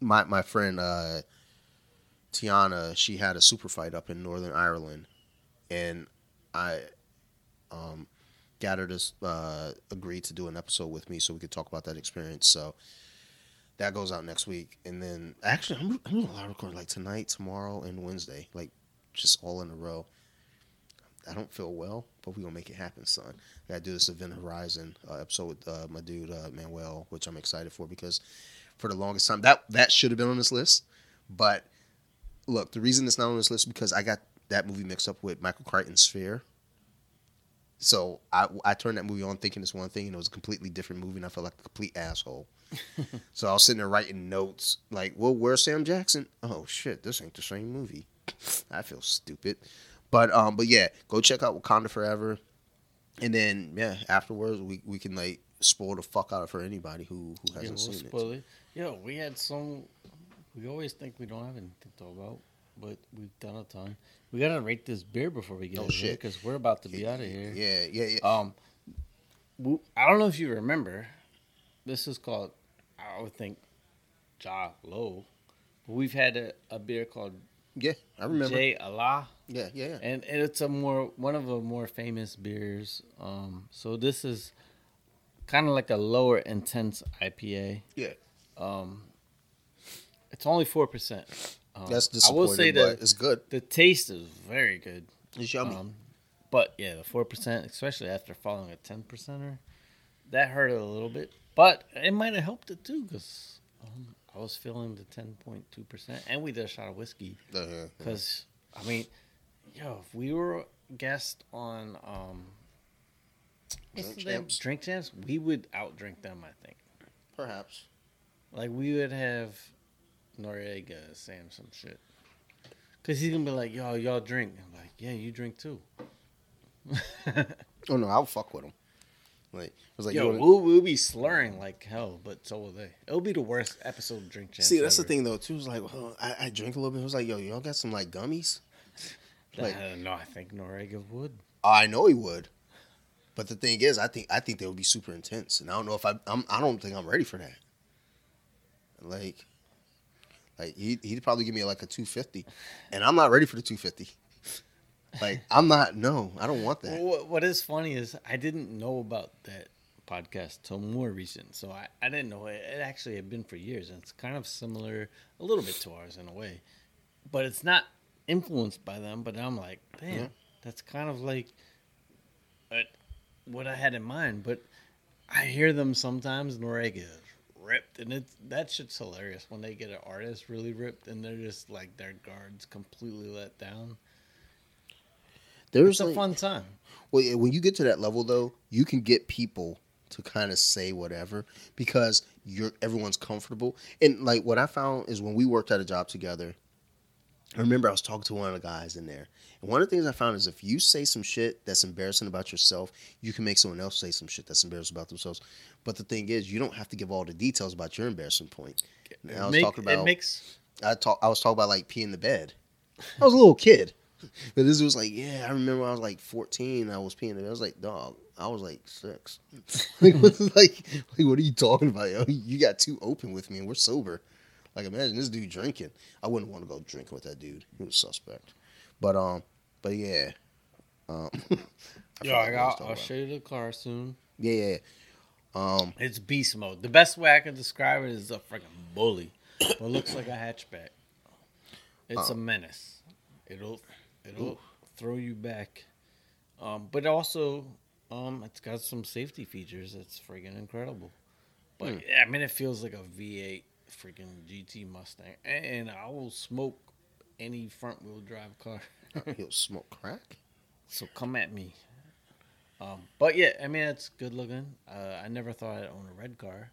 Speaker 1: my my friend uh, Tiana. She had a super fight up in Northern Ireland, and I um, got her to uh, to do an episode with me so we could talk about that experience. So that goes out next week, and then actually I'm, I'm doing a lot of recording like tonight, tomorrow, and Wednesday, like just all in a row. I don't feel well, but we gonna make it happen, son. I gotta do this Event Horizon uh, episode with uh, my dude uh, Manuel, which I'm excited for because for the longest time that that should have been on this list, but look, the reason it's not on this list is because I got that movie mixed up with Michael Crichton's Sphere. So I I turned that movie on thinking it's one thing, and it was a completely different movie, and I felt like a complete asshole. so I was sitting there writing notes like, "Well, where's Sam Jackson? Oh shit, this ain't the same movie." I feel stupid, but um, but yeah, go check out Wakanda Forever, and then yeah, afterwards we we can like spoil the fuck out of for anybody who who hasn't
Speaker 2: we'll
Speaker 1: seen it.
Speaker 2: spoil it. Yo, we had some. We always think we don't have anything to talk about, but we've done a ton. We gotta rate this beer before we get
Speaker 1: Oh,
Speaker 2: out of here
Speaker 1: shit.
Speaker 2: because we're about to be out of here.
Speaker 1: Yeah, yeah, yeah.
Speaker 2: Um, I don't know if you remember. This is called, I would think, Jai Low. We've had a, a beer called
Speaker 1: yeah, I remember.
Speaker 2: Jai Alai,
Speaker 1: Yeah, yeah, yeah.
Speaker 2: and, and it's a more one of the more famous beers. Um, so this is kind of like a lower intense IPA.
Speaker 1: Yeah.
Speaker 2: Um, It's only four percent. Um,
Speaker 1: That's
Speaker 2: I will say that
Speaker 1: it's good.
Speaker 2: the taste is very good.
Speaker 1: It's yummy.
Speaker 2: Um, but yeah, the four percent, especially after following a ten percenter, that hurt it a little bit. But it might have helped it too, because um, I was feeling the ten point two percent, and we did a shot of whiskey.
Speaker 1: Uh, yeah.
Speaker 2: Because I mean, yo, if we were a guest on um,
Speaker 1: Drink
Speaker 2: the name?
Speaker 1: Champs?
Speaker 2: Drink Champs, we would outdrink them. I think.
Speaker 1: Perhaps.
Speaker 2: Like we would have Noreaga saying some shit. Cause he's gonna be like, "Yo, y'all drink." I'm like, "Yeah, you drink too."
Speaker 1: Oh no, I'll fuck with him. Like it was like
Speaker 2: Yo,
Speaker 1: wanna-
Speaker 2: we'll, we'll be slurring like hell, but so will they. It'll be the worst episode of Drink.
Speaker 1: See, that's
Speaker 2: ever.
Speaker 1: the thing though too. It's like well, I, I drink a little bit. It was like, yo, y'all got some like gummies? like-
Speaker 2: Uh, no, I think Noreaga would.
Speaker 1: I know he would, but the thing is, I think I think they would be super intense, and I don't know if I I'm, I don't think I'm ready for that. Like, like he he'd probably give me like a 250, and I'm not ready for the 250. Like I'm not. No, I don't want that.
Speaker 2: What, what is funny is I didn't know about that podcast till more recent, so I, I didn't know it. It actually had been for years, and it's kind of similar, a little bit to ours in a way, but it's not influenced by them. But I'm like, damn, that's kind of like uh, what I had in mind. But I hear them sometimes, Noreaga is ripped, and it's that shit's hilarious when they get an artist really ripped, and they're just like their guards completely let down.
Speaker 1: There's
Speaker 2: It's a fun time.
Speaker 1: Well, yeah, when you get to that level, though, you can get people to kind of say whatever because you're everyone's comfortable. And like what I found is when we worked at a job together, I remember I was talking to one of the guys in there, and one of the things I found is if you say some shit that's embarrassing about yourself, you can make someone else say some shit that's embarrassing about themselves. But the thing is, you don't have to give all the details about your embarrassing point. And I was
Speaker 2: Make-
Speaker 1: talking
Speaker 2: it
Speaker 1: about
Speaker 2: makes
Speaker 1: I talk. I was talking about like peeing the bed. I was a little kid, but this was like, yeah, I remember I was like fourteen. I was peeing. I was like, dog, I was like six. like, what's like, like, what are you talking about? Yo? You got too open with me, and we're sober. Like, imagine this dude drinking. I wouldn't want to go drinking with that dude. He was suspect. But um, but yeah. Um,
Speaker 2: Yo, I got, I'll show you the car soon.
Speaker 1: Yeah, yeah. yeah. Um,
Speaker 2: It's beast mode. The best way I can describe it is a freaking bully. But it looks like a hatchback. It's a menace. It'll it'll throw you back. Um, but also, um, it's got some safety features It's freaking incredible. But yeah, I mean, it feels like a V8 freaking GT Mustang, and I will smoke any front wheel drive car.
Speaker 1: he'll smoke crack.
Speaker 2: So come at me. Um, but yeah, I mean it's good looking. Uh, I never thought I'd own a red car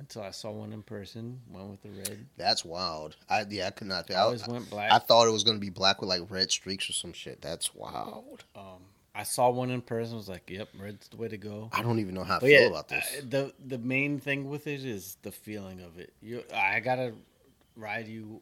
Speaker 2: until I saw one in person. one with the red.
Speaker 1: That's wild. I yeah, I could not.
Speaker 2: I
Speaker 1: I,
Speaker 2: always went black.
Speaker 1: I thought it was gonna be black with like red streaks or some shit. That's wild.
Speaker 2: um, I saw one in person. Was like, yep, red's the way to go.
Speaker 1: I don't even know how I
Speaker 2: But
Speaker 1: feel
Speaker 2: yeah,
Speaker 1: about this.
Speaker 2: uh, the the main thing with it is the feeling of it. You, I gotta ride you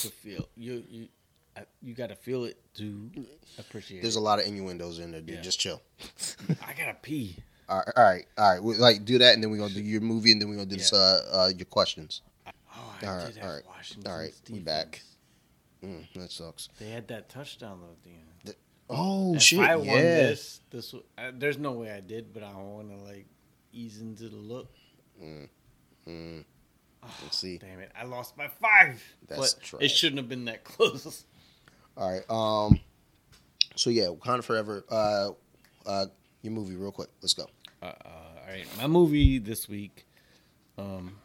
Speaker 2: to feel you. You, I, you gotta feel it to appreciate.
Speaker 1: There's
Speaker 2: it.
Speaker 1: a lot of innuendos in there, dude.
Speaker 2: Yeah.
Speaker 1: Just chill.
Speaker 2: I gotta pee.
Speaker 1: All right, all right, all right. We, like do that, and then we're gonna do your movie, and then we're gonna do this, uh, uh, your questions.
Speaker 2: Oh, I
Speaker 1: All right,
Speaker 2: did
Speaker 1: all right,
Speaker 2: Washington's
Speaker 1: all right, we back. Mm, that sucks.
Speaker 2: They had that touchdown though at the end.
Speaker 1: Oh
Speaker 2: if
Speaker 1: shit!
Speaker 2: I won
Speaker 1: yeah.
Speaker 2: this, this uh, there's no way I did, but I want to like ease into the look.
Speaker 1: Mm.
Speaker 2: Oh,
Speaker 1: Let's see.
Speaker 2: Damn it! I lost by five.
Speaker 1: That's
Speaker 2: but
Speaker 1: trash.
Speaker 2: it shouldn't have been that close.
Speaker 1: All right. Um. So yeah, Wakanda Forever. Uh, uh, your movie, real quick. Let's go.
Speaker 2: Uh, all right, my movie this week, um,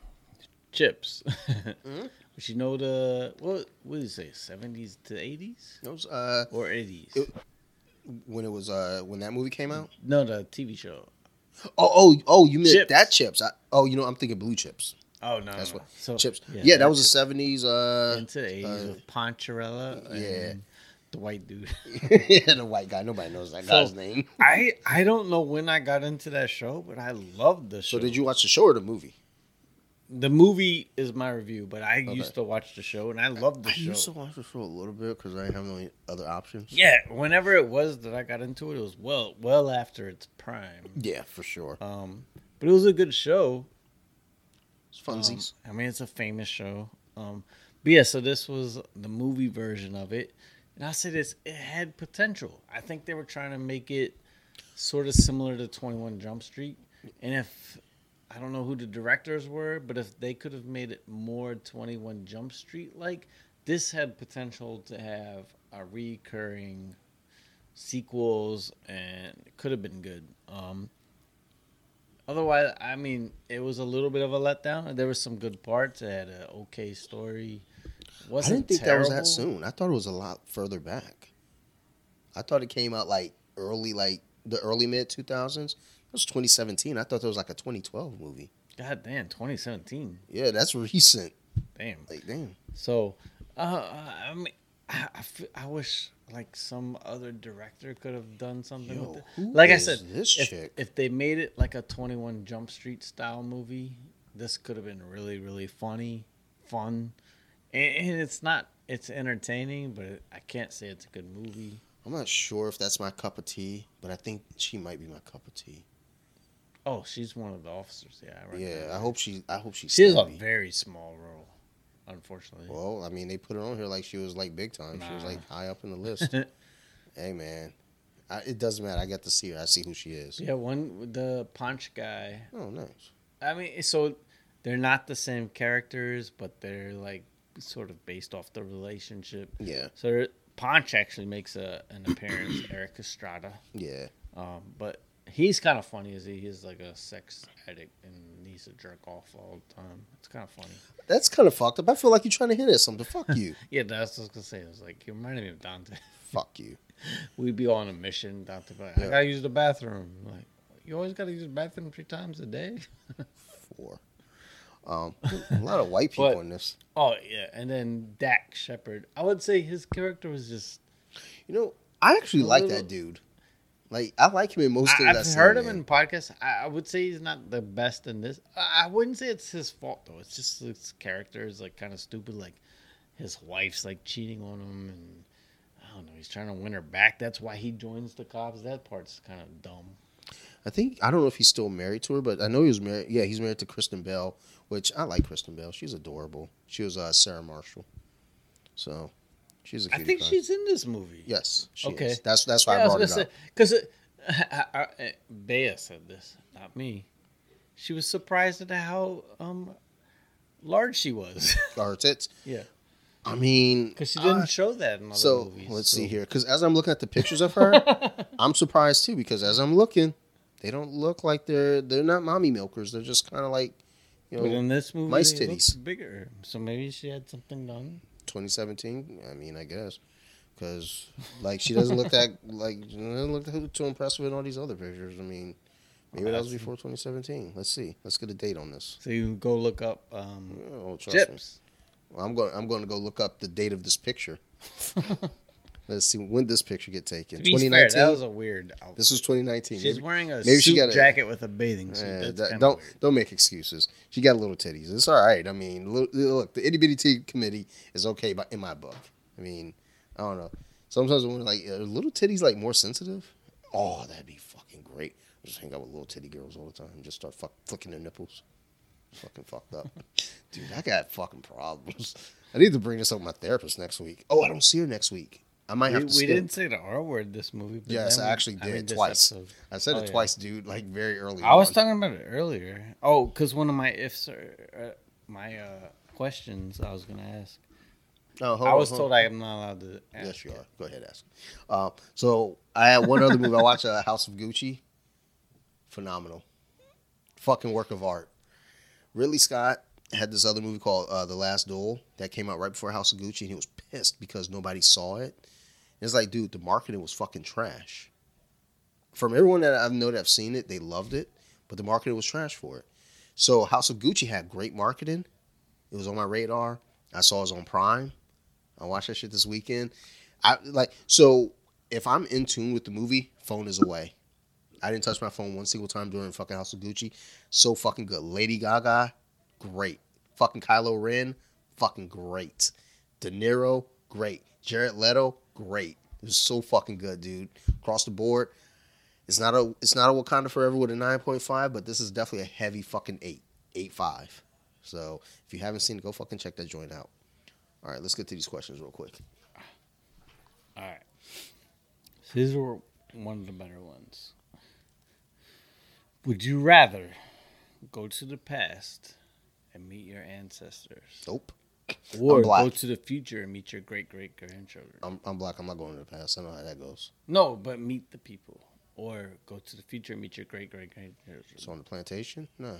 Speaker 2: Chips.
Speaker 1: Mm-hmm.
Speaker 2: But you know the what? What did you say? Seventies to eighties
Speaker 1: It was uh
Speaker 2: or eighties?
Speaker 1: When it was uh when that movie came out.
Speaker 2: No, the TV show.
Speaker 1: Oh oh oh, you meant
Speaker 2: Chips.
Speaker 1: that chips? I, oh, you know I'm thinking blue chips.
Speaker 2: Oh no,
Speaker 1: That's
Speaker 2: no.
Speaker 1: what
Speaker 2: So
Speaker 1: chips. Yeah, that was the seventies. Uh,
Speaker 2: into the eighties
Speaker 1: uh,
Speaker 2: with Poncherello. And
Speaker 1: yeah.
Speaker 2: The white dude.
Speaker 1: yeah, the white guy. Nobody knows that
Speaker 2: So-
Speaker 1: guy's name.
Speaker 2: I I don't know when I got into that show, but I loved the show.
Speaker 1: So did you watch the show or the movie?
Speaker 2: The movie is my review, but I used to watch the show and I loved the
Speaker 1: I
Speaker 2: show.
Speaker 1: I used to watch the show a little bit because I didn't have any other options.
Speaker 2: Yeah, whenever it was that I got into it, it was well well after its prime.
Speaker 1: Yeah, for sure.
Speaker 2: Um, but it was a good show.
Speaker 1: It's
Speaker 2: Um. I mean, it's a famous show. Um, but yeah, so this was the movie version of it, and I say this: it had potential. I think they were trying to make it sort of similar to Twenty One Jump Street, and if I don't know who the directors were, but if they could have made it more Twenty One Jump Street like, this had potential to have a recurring sequels, and it could have been good. Um, otherwise, I mean, it was a little bit of a letdown. There were some good parts. It had an okay story.
Speaker 1: I
Speaker 2: Wasn't
Speaker 1: didn't think
Speaker 2: terrible.
Speaker 1: that was that soon. I thought it was a lot further back. I thought it came out like early, like the early mid two thousands. It was twenty seventeen. I thought that was like a twenty twelve movie.
Speaker 2: God damn, 2017.
Speaker 1: Yeah, that's recent.
Speaker 2: Damn.
Speaker 1: Like damn.
Speaker 2: So, uh, I mean, I, I, I wish like some other director could have done something
Speaker 1: Yo,
Speaker 2: with it. Like I said,
Speaker 1: this
Speaker 2: if,
Speaker 1: chick?
Speaker 2: if they made it like a Twenty One Jump Street style movie, this could have been really, really funny, fun, and, and it's not. It's entertaining, but I can't say it's a good movie.
Speaker 1: I'm not sure if that's my cup of tea, but I think she might be my cup of tea.
Speaker 2: Oh, she's one of the officers. Yeah, I
Speaker 1: Yeah,
Speaker 2: recognize
Speaker 1: I hope she. I hope she's.
Speaker 2: She has a very small role, unfortunately.
Speaker 1: Well, I mean, they put her on here like she was like big time. She was like high up in the list. hey, man, I, it doesn't matter. I get to see her. I see who she is.
Speaker 2: yeah, one the Ponch guy.
Speaker 1: Oh, nice.
Speaker 2: I mean, so they're not the same characters, but they're like sort of based off the relationship.
Speaker 1: Yeah,
Speaker 2: So Ponch actually makes a, an appearance, Erik Estrada.
Speaker 1: yeah.
Speaker 2: Um, but he's kind of funny is he He's like a sex addict and needs to jerk off all the time. It's kind of funny.
Speaker 1: That's kind of fucked up. I feel like you're trying to hit at something. Fuck you.
Speaker 2: Yeah, that's what I was gonna say. It was like you reminded me of Dante.
Speaker 1: Fuck you.
Speaker 2: We'd be on a mission. Dante, but I gotta use the bathroom. Like you always gotta use the bathroom three times a day.
Speaker 1: Four. Um, a lot of white people
Speaker 2: But-
Speaker 1: in this.
Speaker 2: Oh yeah, and then Dax Shepard. I would say his character was just
Speaker 1: You know, I actually like
Speaker 2: little-
Speaker 1: that dude. Like, I like him in most things
Speaker 2: I,
Speaker 1: I've
Speaker 2: I've heard him
Speaker 1: in.
Speaker 2: in podcasts. I, I would say he's not the best in this. I, I wouldn't say it's his fault though. It's just his character is like kind of stupid. Like his wife's like cheating on him, and I don't know. He's trying to win her back. That's why he joins the cops. That part's kind of dumb.
Speaker 1: I think I don't know if he's still married to her, but I know he was married. Yeah, he's married to Kristen Bell, which I like Kristen Bell. She's adorable. She was uh, Sarah Marshall, so she's a
Speaker 2: I think
Speaker 1: pie.
Speaker 2: she's in this movie.
Speaker 1: yes.
Speaker 2: Okay.
Speaker 1: is. That's that's why
Speaker 2: Yeah,
Speaker 1: I brought
Speaker 2: was
Speaker 1: it up.
Speaker 2: because Bea said this, not me. She was surprised at how um large she was.
Speaker 1: Her tits.
Speaker 2: yeah,
Speaker 1: I mean,
Speaker 2: because she didn't
Speaker 1: I-
Speaker 2: show that in other
Speaker 1: so
Speaker 2: movies.
Speaker 1: let's
Speaker 2: so-
Speaker 1: see here, because as I'm looking at the pictures of her, I'm surprised too. Because as I'm looking, they don't look like they're they're not mommy milkers. They're just kind of like, you
Speaker 2: But in this movie, looked
Speaker 1: titties.
Speaker 2: bigger. So maybe she had something done.
Speaker 1: 2017. I mean, I guess because like she doesn't look that like doesn't look too impressive in all these other pictures. I mean, maybe that was before 2017. Let's see. Let's get a date on this.
Speaker 2: So you go look up um,
Speaker 1: Oh, trust me.
Speaker 2: Chips.
Speaker 1: Well, I'm going. I'm going to go look up the date of this picture. Let's see when this picture get taken.
Speaker 2: Fair,
Speaker 1: 2019.
Speaker 2: that was a weird outfit.
Speaker 1: this was 2019.
Speaker 2: She's
Speaker 1: Maybe-
Speaker 2: wearing a
Speaker 1: maybe she
Speaker 2: suit
Speaker 1: got a-
Speaker 2: jacket with a bathing suit. That's
Speaker 1: that- don't
Speaker 2: weird.
Speaker 1: don't make excuses. She got little titties. It's all right. I mean, look, look the itty bitty tea committee is okay, but in my book, I mean, I don't know. Sometimes when like are little titties like more sensitive, oh, that'd be fucking great. Just hang out with little titty girls all the time and just start fuck, flicking their nipples. Fucking fucked up, dude. I got fucking problems. I need to bring this up with my therapist next week. Oh, I don't see her next week. I might
Speaker 2: We,
Speaker 1: have
Speaker 2: we
Speaker 1: to skip.
Speaker 2: didn't say the R word this movie. But
Speaker 1: Yes, I
Speaker 2: we-
Speaker 1: actually
Speaker 2: I
Speaker 1: did
Speaker 2: mean, this
Speaker 1: twice. I said
Speaker 2: Oh,
Speaker 1: it
Speaker 2: yeah.
Speaker 1: twice, dude. Like very early.
Speaker 2: I was
Speaker 1: on.
Speaker 2: talking about it earlier. Oh, because one of my ifs, or, uh, my uh, questions I was gonna ask.
Speaker 1: Oh,
Speaker 2: I
Speaker 1: on,
Speaker 2: was told
Speaker 1: on.
Speaker 2: I am not allowed to. Ask
Speaker 1: Yes, you are. Go ahead, ask. Uh, so I had one other movie. I watched uh, House of Gucci. Phenomenal, fucking work of art. Ridley Scott had this other movie called uh, The Last Duel that came out right before House of Gucci, and he was pissed because nobody saw it. It's like, dude, the marketing was fucking trash. From everyone that I know that I've seen it, they loved it, but the marketing was trash for it. So House of Gucci had great marketing. It was on my radar. I saw it on Prime. I watched that shit this weekend. I like so if I'm in tune with the movie, phone is away. I didn't touch my phone one single time during fucking House of Gucci. So fucking good. Lady Gaga, great. Fucking Kylo Ren, fucking great. De Niro, great. Jared Leto, great. It was so fucking good, dude. Across the board. It's not a it's not a Wakanda Forever with a nine point five, but this is definitely a heavy fucking eight. Eight five. So if you haven't seen it, go fucking check that joint out. All right, let's get to these questions real quick.
Speaker 2: All right. So these were one of the better ones. Would you rather go to the past and meet your ancestors,
Speaker 1: Nope.
Speaker 2: Or go to the future and meet your great great grandchildren.
Speaker 1: I'm, I'm black. I'm not going to the past. I know how that goes.
Speaker 2: No, but meet the people, or go to the future and meet your great great grandchildren.
Speaker 1: So on the plantation, no.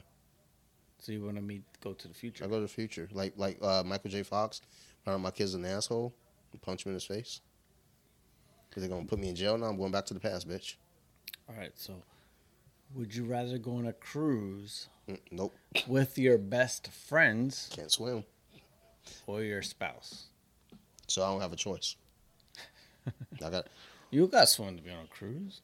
Speaker 2: So you want to meet, go to the future.
Speaker 1: I go to the future, like like uh, Michael J. Fox. Out my kid's an asshole and punch him in his face. Cause they're gonna put me in jail now. I'm going back to the past, bitch.
Speaker 2: All right. So, would you rather go on a cruise
Speaker 1: Mm, nope,
Speaker 2: with your best friends
Speaker 1: can't swim,
Speaker 2: or your spouse?
Speaker 1: so I don't have a choice. I got
Speaker 2: You got someone to be on a cruise.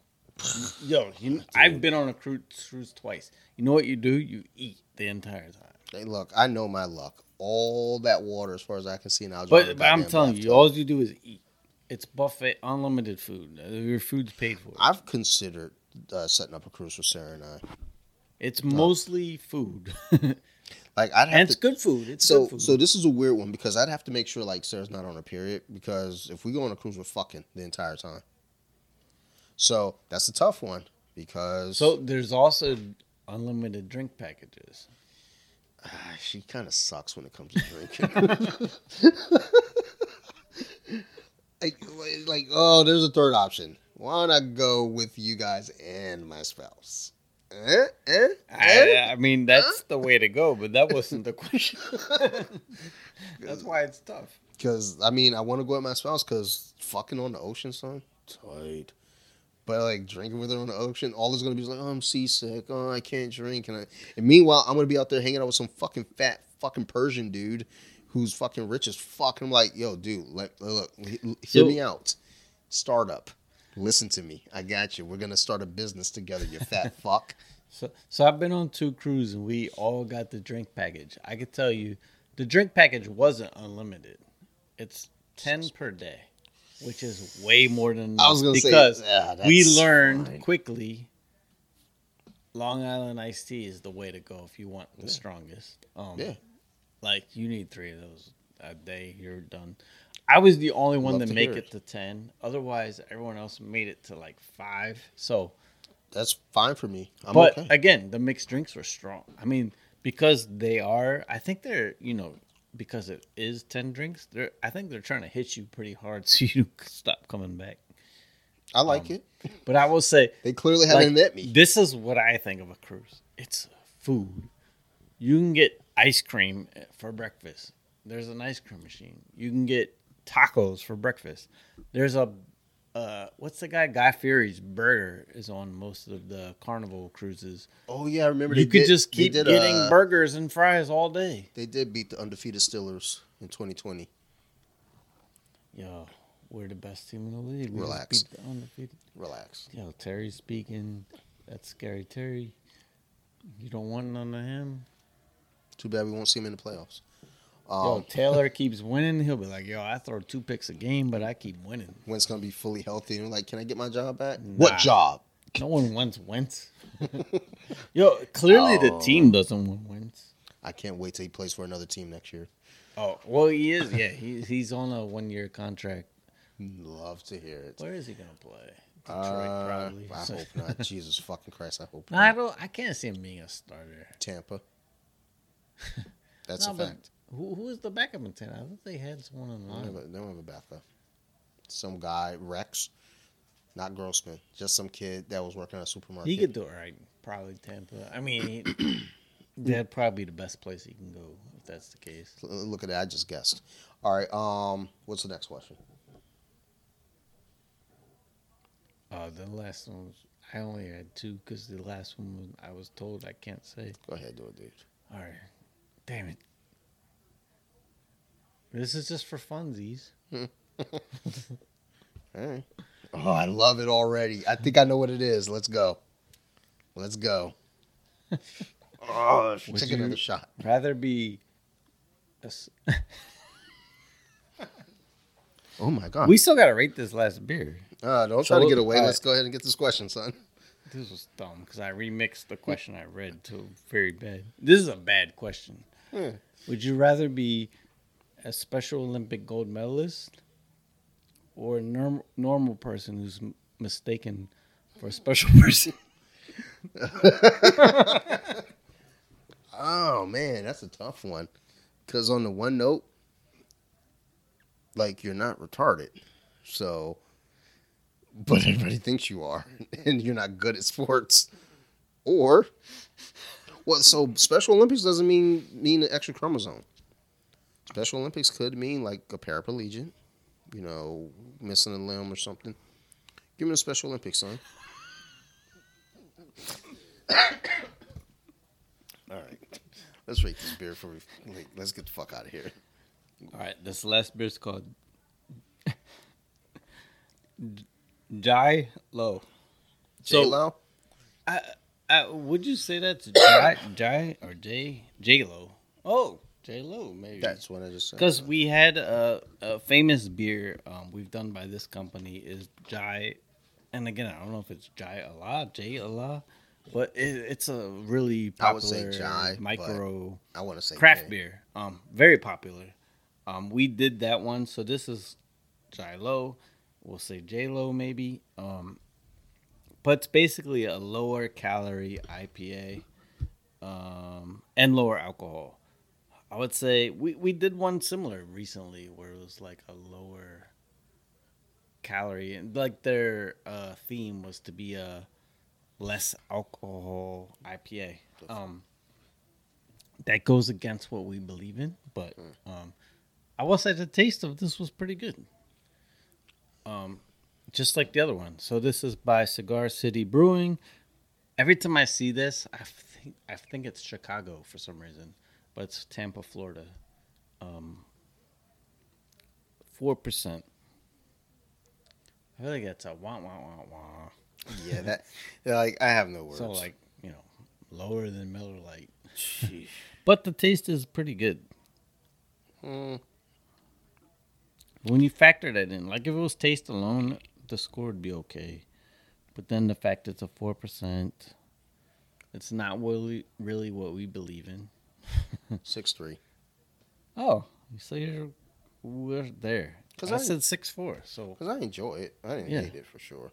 Speaker 2: Yo, you, I've been on a cruise, cruise twice. You know what you do? You eat the entire time.
Speaker 1: Hey, look, I know my luck. All that water, as far as I can see now.
Speaker 2: But, but I'm telling you, all you do is eat. It's buffet, unlimited food. Uh, Your food's paid for.
Speaker 1: I've considered uh, setting up a cruise for Sarah and I.
Speaker 2: It's mostly food,
Speaker 1: Like I'd have
Speaker 2: it's
Speaker 1: to.
Speaker 2: good food. It's
Speaker 1: So,
Speaker 2: good food.
Speaker 1: so this is a weird one because I'd have to make sure like Sarah's not on her period because if we go on a cruise, we're fucking the entire time. So that's a tough one because
Speaker 2: So there's also unlimited drink packages.
Speaker 1: Ah, she kind of sucks when it comes to drinking. like, like, oh, there's a third option. Why don't go with you guys and my spouse? Eh? Eh? Eh?
Speaker 2: I, I mean, that's the way to go, but that wasn't the question. that's why it's tough.
Speaker 1: Because I mean, I want to go with my spouse because fucking on the ocean, son, tight. But like drinking with her on the ocean, all is gonna be like, oh, I'm seasick. Oh, I can't drink. And, I, and meanwhile, I'm gonna be out there hanging out with some fucking fat fucking Persian dude who's fucking rich as fuck. And I'm like, yo, dude, let, look, hear
Speaker 2: So-
Speaker 1: me out. Startup, listen to me. I got you. We're gonna start a business together. You fat fuck.
Speaker 2: So, so I've been on two cruises and we all got the drink package. I could tell you, the drink package wasn't unlimited. It's ten per day, which is way more than enough
Speaker 1: I was gonna say,
Speaker 2: because
Speaker 1: yeah,
Speaker 2: we learned
Speaker 1: fine.
Speaker 2: quickly. Long Island iced tea is the way to go if you want the strongest. Um,
Speaker 1: Yeah.
Speaker 2: like you need three of those a day. You're done. I was the only one
Speaker 1: Love
Speaker 2: to
Speaker 1: to
Speaker 2: make it
Speaker 1: it.
Speaker 2: to ten. Otherwise, everyone else made it to like five. So
Speaker 1: That's fine for me. I'm
Speaker 2: but
Speaker 1: okay.
Speaker 2: again, the mixed drinks were strong. I mean, because they are, I think they're, you know, because it is ten drinks. They're, I think they're trying to hit you pretty hard so you stop coming back.
Speaker 1: I like
Speaker 2: um,
Speaker 1: it.
Speaker 2: But I will say,
Speaker 1: They clearly haven't
Speaker 2: like,
Speaker 1: met me.
Speaker 2: this is what I think of a cruise. It's food. You can get ice cream for breakfast. There's an ice cream machine. You can get tacos for breakfast. There's a uh, what's the guy? Guy Fieri's burger is on most of the Carnival cruises.
Speaker 1: Oh yeah, I remember.
Speaker 2: You could
Speaker 1: did-
Speaker 2: just keep
Speaker 1: did,
Speaker 2: getting
Speaker 1: uh,
Speaker 2: burgers and fries all day.
Speaker 1: They did beat the undefeated Steelers in 2020.
Speaker 2: Yo, we're the best team in the league. We
Speaker 1: Relax.
Speaker 2: beat the undefeated.
Speaker 1: Relax.
Speaker 2: Yo, Terry's speaking. That's scary, Terry. You don't want none of him.
Speaker 1: Too bad we won't see him in the playoffs.
Speaker 2: Yo,
Speaker 1: Um,
Speaker 2: Taylor keeps winning. He'll be like, "Yo, I throw two picks a game, but I keep winning."
Speaker 1: Wentz gonna be fully healthy and like, can I get my job back?
Speaker 2: Nah.
Speaker 1: What job?
Speaker 2: No one wants Wentz. Yo, clearly the
Speaker 1: Oh.
Speaker 2: team doesn't want Wentz.
Speaker 1: I can't wait till he plays for another team next year.
Speaker 2: Oh, well, he is. Yeah, he, he's on a one-year contract.
Speaker 1: Love to hear it.
Speaker 2: Where is he gonna play? Detroit,
Speaker 1: Uh,
Speaker 2: probably.
Speaker 1: I hope not. Jesus fucking Christ, I hope
Speaker 2: No, I
Speaker 1: not.
Speaker 2: don't. I can't see him being a starter.
Speaker 1: Tampa. That's
Speaker 2: No,
Speaker 1: a
Speaker 2: but
Speaker 1: fact.
Speaker 2: Who, who is the backup in ten? I thought they had someone in line.
Speaker 1: they don't have a backup. Some guy, Rex, not Grossman, just some kid that was working at a supermarket.
Speaker 2: He could do it right. Probably Tampa. I mean, that'd probably be the best place he can go if that's the case.
Speaker 1: Look at that, I just guessed. All right, um, what's the next question?
Speaker 2: Uh, the last one was I only had two because the last one was, I was told I can't say.
Speaker 1: Go ahead, do it, dude.
Speaker 2: All right, damn it. This is just for funsies.
Speaker 1: All right. Oh, I love it already. I think I know what it is. Let's go. Let's go. oh,
Speaker 2: Would
Speaker 1: take
Speaker 2: you-
Speaker 1: another shot.
Speaker 2: Rather be. s-
Speaker 1: Oh my god.
Speaker 2: we still gotta rate this last beer.
Speaker 1: uh, don't try to get away. Let's go ahead and get this question, son.
Speaker 2: This was dumb because I remixed the question I read to very bad. This is a bad question. Would you rather be a Special Olympic gold medalist or a norm- normal person who's m- mistaken for a special person?
Speaker 1: Oh man, that's a tough one. Because on the one note, like you're not retarded, so, but everybody thinks you are, and you're not good at sports, or, well, so Special Olympics doesn't mean mean an extra chromosome. Special Olympics could mean like a paraplegic, you know, missing a limb or something. Give me a Special Olympics, son. All right, let's rate this beer before we. Like, let's get the fuck out of here.
Speaker 2: All right, this last beer is called Jai Low. So,
Speaker 1: J-Lo?
Speaker 2: uh, would you say that's Jai, Jai or J J Lo? Oh, J Lo, maybe.
Speaker 1: That's what I just said.
Speaker 2: Because we had a, a famous beer um, we've done by this company is Jai, and again I don't know if it's Jai Allah, J Allah, but it, it's a really
Speaker 1: I would say
Speaker 2: popular
Speaker 1: Jai,
Speaker 2: micro
Speaker 1: I want to say
Speaker 2: craft
Speaker 1: J.
Speaker 2: beer. Um, very popular. Um, we did that one, so this is Jai Low. We'll say J Lo maybe. Um, but it's basically a lower calorie IPA, um, and lower alcohol. I would say we, we did one similar recently where it was like a lower calorie and like their uh, theme was to be a less alcohol IPA. Um, that goes against what we believe in, but um, I will say the taste of this was pretty good. Um, just like the other one. So this is by Cigar City Brewing. Every time I see this, I think I think it's Chicago for some reason, but it's Tampa, Florida. Um, Four percent. I feel like that's a wah wah wah wah.
Speaker 1: Yeah, that. Like I have no words.
Speaker 2: So like you know, lower than Miller Lite,
Speaker 1: Sheesh.
Speaker 2: but the taste is pretty good.
Speaker 1: Mm,
Speaker 2: When you factor that in, like if it was taste alone, the score would be okay. But then the fact it's a four percent, it's not really really what we believe in.
Speaker 1: six three.
Speaker 2: Oh, so you're we're there.
Speaker 1: 'Cause
Speaker 2: Because I,
Speaker 1: I-
Speaker 2: said six four, so
Speaker 1: Because I enjoy it. I didn't
Speaker 2: Yeah.
Speaker 1: hate it for sure.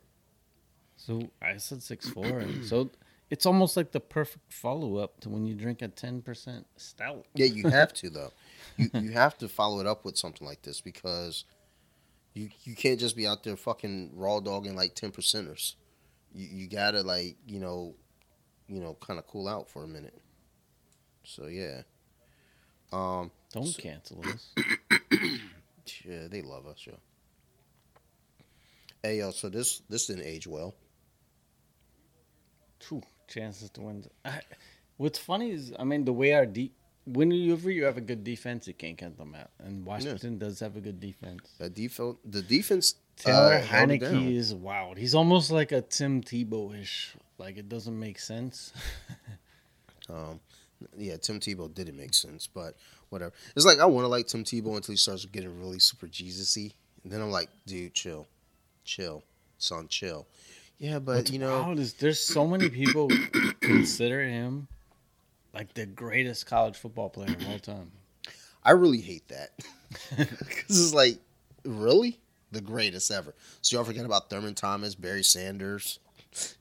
Speaker 2: so I said six four, and so it's almost like the perfect follow up to when you drink a ten percent stout.
Speaker 1: Yeah, you have to though. You you have to follow it up with something like this because you you can't just be out there fucking raw dogging like ten percenters. You you gotta like you know, you know, kind of cool out for a minute. So yeah. Um.
Speaker 2: Don't
Speaker 1: So-
Speaker 2: cancel us.
Speaker 1: Yeah, they love us, yo. Hey yo, so this this didn't age well.
Speaker 2: Two chances to win. I, what's funny is, I mean, the way our deep. Whenever you have a good defense, you can't count them out. And Washington does have a good defense.
Speaker 1: The defense, the defense.
Speaker 2: Taylor
Speaker 1: uh.
Speaker 2: Heinicke is wild. He's almost like a Tim Tebow ish. Like it doesn't make sense.
Speaker 1: Um, yeah, Tim Tebow didn't make sense, but whatever. It's like I want to like Tim Tebow until he starts getting really super Jesus-y, and then I'm like, dude, chill, chill, son, chill. Yeah, but
Speaker 2: What's
Speaker 1: you know,
Speaker 2: is there's so many people consider him like the greatest college football player of all time.
Speaker 1: I really hate that because it's like, really, the greatest ever. So y'all forget about Thurman Thomas, Barry Sanders,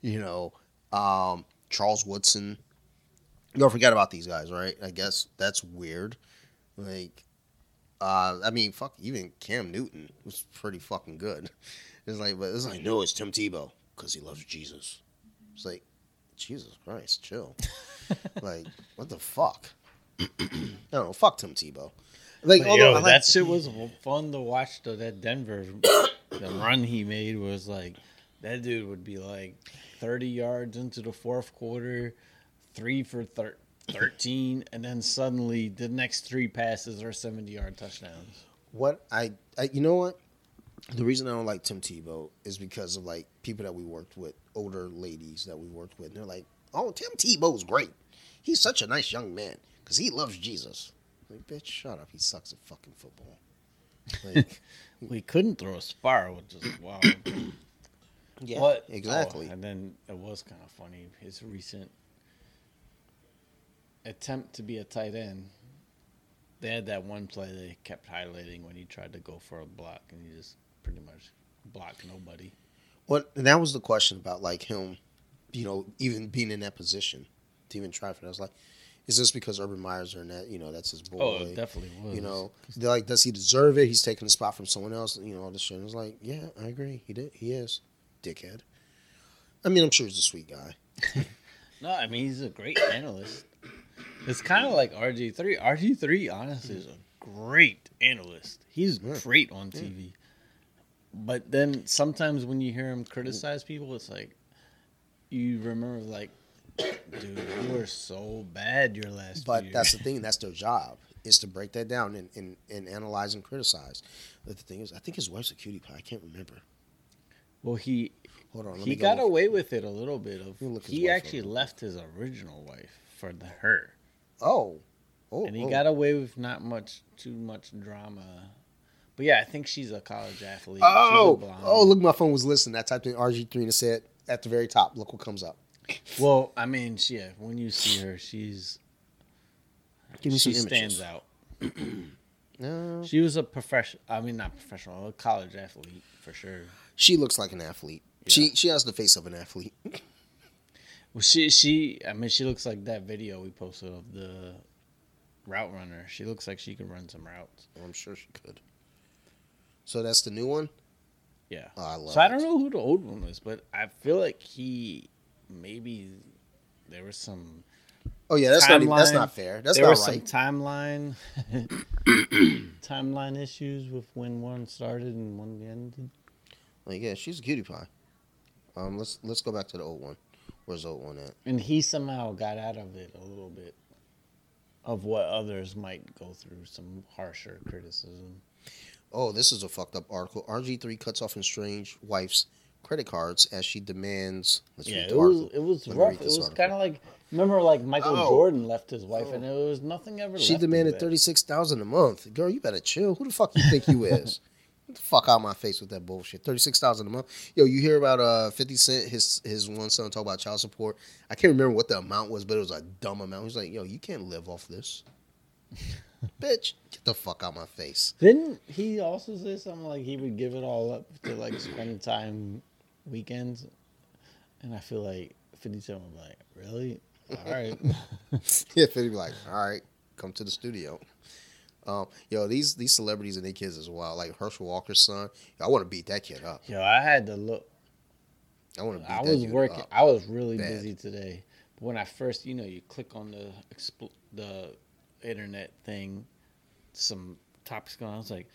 Speaker 1: you know, um, Charles Woodson. Y'all forget about these guys, right? I guess that's weird. Like, uh, I mean, fuck, even Cam Newton was pretty fucking good. It's like, but it's like, no, it's Tim Tebow because he loves Jesus. It's like, Jesus Christ, chill. like, what the fuck? I don't know. Fuck Tim Tebow. Like, although
Speaker 2: yo,
Speaker 1: like-
Speaker 2: that shit was fun to watch. Though that Denver, the run he made was like that dude would be like thirty yards into the fourth quarter, three for thir- thirteen, and then suddenly the next three passes are seventy yard touchdowns.
Speaker 1: what I, I, you know what? The reason I don't like Tim Tebow is because of like people that we worked with, older ladies that we worked with. And they're like, "Oh, Tim Tebow's great. He's such a nice young man because he loves Jesus." Like, bitch, shut up. He sucks at fucking football. Like,
Speaker 2: We couldn't throw a spar, which is wild.
Speaker 1: yeah,
Speaker 2: But- oh,
Speaker 1: exactly.
Speaker 2: oh, and then it was kind of funny. His recent attempt to be a tight end. They had that one play they kept highlighting when he tried to go for a block, and he just pretty much blocked nobody.
Speaker 1: Well, and that was the question about like him, you know, even being in that position to even try for that. I was like, Is this because Urban Meyer's or net? You know, that's his boy.
Speaker 2: Oh, it definitely was.
Speaker 1: You know, they're like, does he deserve it? He's taking the spot from someone else. You know, all this shit. And it's like, yeah, I agree. He did. He is, dickhead. I mean, I'm sure he's a sweet guy.
Speaker 2: No, I mean he's a great analyst. It's kind of like RG three. RG three, honestly, is a great analyst. He's
Speaker 1: Yeah.
Speaker 2: great on TV. But then sometimes when you hear him criticize people, it's like you remember, like, dude, you were so bad your last.
Speaker 1: But that's the thing. That's their job is to break that down and, and, and analyze and criticize. But the thing is, I think his wife's a cutie pie. I can't remember.
Speaker 2: well, he
Speaker 1: Hold on. Let
Speaker 2: he got
Speaker 1: go look.
Speaker 2: away with it a little bit. Of
Speaker 1: me look his
Speaker 2: he actually left his original wife for the her.
Speaker 1: Oh. Oh.
Speaker 2: and he
Speaker 1: oh.
Speaker 2: got away with not much too much drama. But yeah, I think she's a college athlete.
Speaker 1: Oh. Oh, look, my phone was listening. I typed in RG3 and it said at the very top, look what comes up.
Speaker 2: Well, I mean, she, yeah, when you see her, she's
Speaker 1: Give me
Speaker 2: she
Speaker 1: some images.
Speaker 2: stands out.
Speaker 1: No.
Speaker 2: She was a professional. I mean, not professional, a college athlete for sure.
Speaker 1: She looks like an athlete. She she has the face of an athlete.
Speaker 2: Well, she she. I mean, she looks like that video we posted of the route runner. She looks like she can run some routes.
Speaker 1: I'm sure she could. So that's the new one.
Speaker 2: Yeah.
Speaker 1: Oh, I love
Speaker 2: So I don't know who the old one was, but I feel like he maybe there was some
Speaker 1: Oh yeah, that's not even, that's not fair. That's
Speaker 2: there
Speaker 1: not
Speaker 2: was
Speaker 1: right.
Speaker 2: some timeline timeline issues with when one started and when the ended.
Speaker 1: Like yeah, she's a cutie pie. Um, let's let's go back to the old one. Where's the old one at?
Speaker 2: And he somehow got out of it a little bit of what others might go through, some harsher criticism.
Speaker 1: Oh, this is a fucked up article. RG3 cuts off estranged wife's credit cards as she demands. Let's
Speaker 2: yeah, it was it was
Speaker 1: Let
Speaker 2: rough. It was kind of like remember like Michael
Speaker 1: Oh.
Speaker 2: Jordan left his wife
Speaker 1: Oh.
Speaker 2: and it was nothing ever.
Speaker 1: She demanded thirty six thousand a month. Girl, you better chill. Who the fuck you think you is? Get the fuck out of my face with that bullshit. Thirty six thousand a month. Yo, you hear about uh Fifty Cent? His his one son talk about child support. I can't remember what the amount was, but it was a dumb amount. He's like, yo, you can't live off this, bitch. Get the fuck out my face.
Speaker 2: Didn't he also say something like he would give it all up to like spend time weekends? And I feel like Fifty Cent was like, "Really? All right."
Speaker 1: Yeah, Fifty be like, all right, come to the studio. Um, yo, these these celebrities and their kids as well. Like Herschel Walker's son. I want to beat that kid up.
Speaker 2: Yo, I had to look.
Speaker 1: I want to beat
Speaker 2: I was working.
Speaker 1: up.
Speaker 2: I was really
Speaker 1: Bad.
Speaker 2: busy today. But when I first, you know, you click on the expl- the internet thing, some topics going. on. I was like,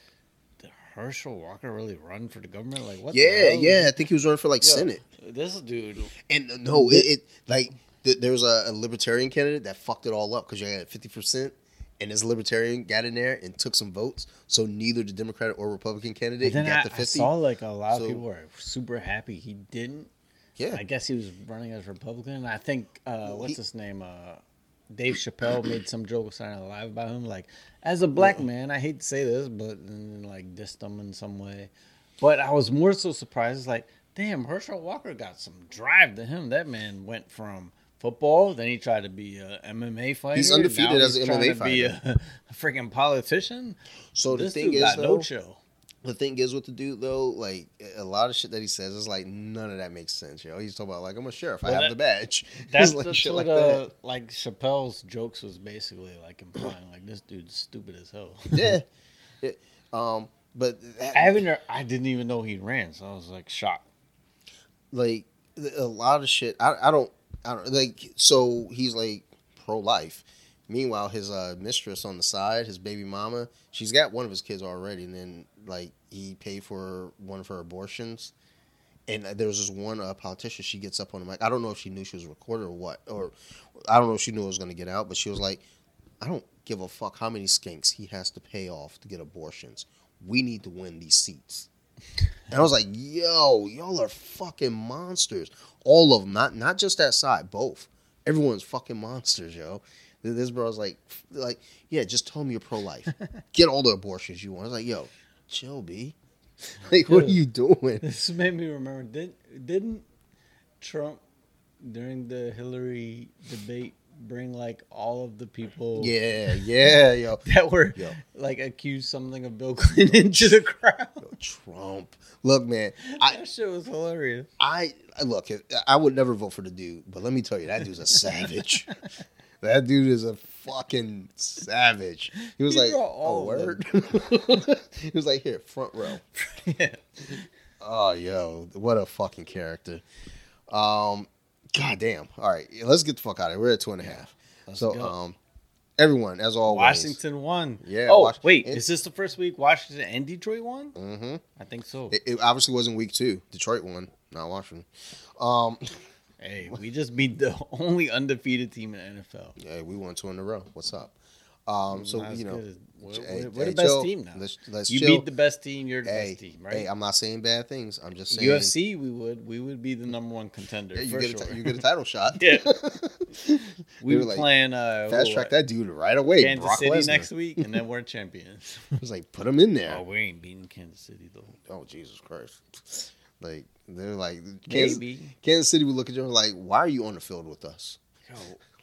Speaker 2: "Did Herschel Walker really run for the government? Like what?
Speaker 1: Yeah, yeah. I think he was running for like
Speaker 2: Yo,
Speaker 1: Senate.
Speaker 2: This dude.
Speaker 1: And no, it, it like th- there was a, a libertarian candidate that fucked it all up because you had fifty percent, and this libertarian got in there and took some votes. So neither the Democratic or Republican candidate got
Speaker 2: I,
Speaker 1: the
Speaker 2: I
Speaker 1: fifty.
Speaker 2: saw like a lot of people were super happy he didn't.
Speaker 1: yeah,
Speaker 2: I guess he was running as Republican. I think uh, what's
Speaker 1: He-
Speaker 2: his name? Uh, Dave Chappelle made some joke Saturday Night Live about him. Like, as a black man, I hate to say this, but like dissed him in some way. But I was more so surprised. Like, damn, Herschel Walker got some drive to him. That man went from football, then he tried to be a MMA fighter.
Speaker 1: He's undefeated
Speaker 2: now
Speaker 1: as an
Speaker 2: he's trying
Speaker 1: MMA
Speaker 2: to Be a, a freaking politician.
Speaker 1: So the
Speaker 2: this
Speaker 1: thing
Speaker 2: dude
Speaker 1: is,
Speaker 2: got
Speaker 1: though,
Speaker 2: no chill.
Speaker 1: the thing is with the dude though, like a lot of shit that he says is like none of that makes sense. Yo, he's talking about like I'm a sheriff, I
Speaker 2: Well,
Speaker 1: have
Speaker 2: that-
Speaker 1: the badge.
Speaker 2: That's,
Speaker 1: like
Speaker 2: that's
Speaker 1: shit
Speaker 2: what
Speaker 1: like
Speaker 2: uh, like Chappelle's jokes was basically like implying like this dude's stupid as hell.
Speaker 1: Yeah. Yeah. Um, but that,
Speaker 2: I haven't. I didn't even know he ran, so I was like shocked.
Speaker 1: like a lot of shit. I, I don't I don't like. So he's like pro life. Meanwhile, his uh, mistress on the side, his baby mama, she's got one of his kids already, and then like he paid for one of her abortions. And there was this one uh, politician. She gets up on the mic. I don't know if she knew she was recorded or what, or I don't know if she knew it was going to get out. But she was like, "I don't give a fuck how many skinks he has to pay off to get abortions. We need to win these seats." And I was like, "Yo, y'all are fucking monsters. All of them, not not just that side, both. Everyone's fucking monsters, yo." Th- This bro's like, like, yeah, just tell me you're pro life. Get all the abortions you want. I was like, "Yo, chill, b. Like, what are you doing?"
Speaker 2: This made me remember. Did didn't Trump during the Hillary debate bring like all of the people
Speaker 1: Yeah, yeah, yo.
Speaker 2: that were
Speaker 1: Yo.
Speaker 2: like accused something of Bill Clinton into the crowd?
Speaker 1: Yo, Trump. Look, man, I,
Speaker 2: that shit was hilarious.
Speaker 1: I I- look. I would never vote for the dude, but let me tell you, that dude's a savage. That dude is a fucking savage. He was
Speaker 2: He
Speaker 1: like, "Oh,
Speaker 2: all of
Speaker 1: word." he was like, "Here, front row."
Speaker 2: yeah.
Speaker 1: Oh, yo, what a fucking character. Um, god damn. All right, let's get the fuck out of here. We're at two and a half.
Speaker 2: Let's
Speaker 1: so,
Speaker 2: go.
Speaker 1: um, everyone, as always,
Speaker 2: Washington won.
Speaker 1: Yeah,
Speaker 2: Oh
Speaker 1: Wash-
Speaker 2: wait, Is this the first week Washington and Detroit won?
Speaker 1: Mm-hmm.
Speaker 2: I think so.
Speaker 1: It, it obviously wasn't week two. Detroit won, not Washington. Um,
Speaker 2: hey, we just beat the only undefeated team in the NFL.
Speaker 1: yeah, we won two in a row. What's up? Um, so
Speaker 2: Not as
Speaker 1: you know,
Speaker 2: good as- we're,
Speaker 1: hey,
Speaker 2: we're- we're
Speaker 1: hey,
Speaker 2: the best
Speaker 1: chill.
Speaker 2: team now.
Speaker 1: Let's, let's
Speaker 2: you
Speaker 1: chill.
Speaker 2: beat the best team. You're the
Speaker 1: hey,
Speaker 2: best team, right?
Speaker 1: hey, I'm not saying bad things. I'm just saying
Speaker 2: UFC, we would we would be the number one contender
Speaker 1: Yeah, you get
Speaker 2: sure.
Speaker 1: a, you get a title shot.
Speaker 2: Yeah. we
Speaker 1: were
Speaker 2: were
Speaker 1: like,
Speaker 2: playing uh,
Speaker 1: Fast track that dude right away.
Speaker 2: Kansas
Speaker 1: Brock
Speaker 2: City
Speaker 1: Lesnar.
Speaker 2: next week, and then we're champions.
Speaker 1: I was like, put him in there.
Speaker 2: oh, we ain't beating Kansas City though.
Speaker 1: Oh Jesus Christ! Like they're like Kansas,
Speaker 2: Maybe.
Speaker 1: Kansas City would look at you like, why are you on the field with us?
Speaker 2: Yo,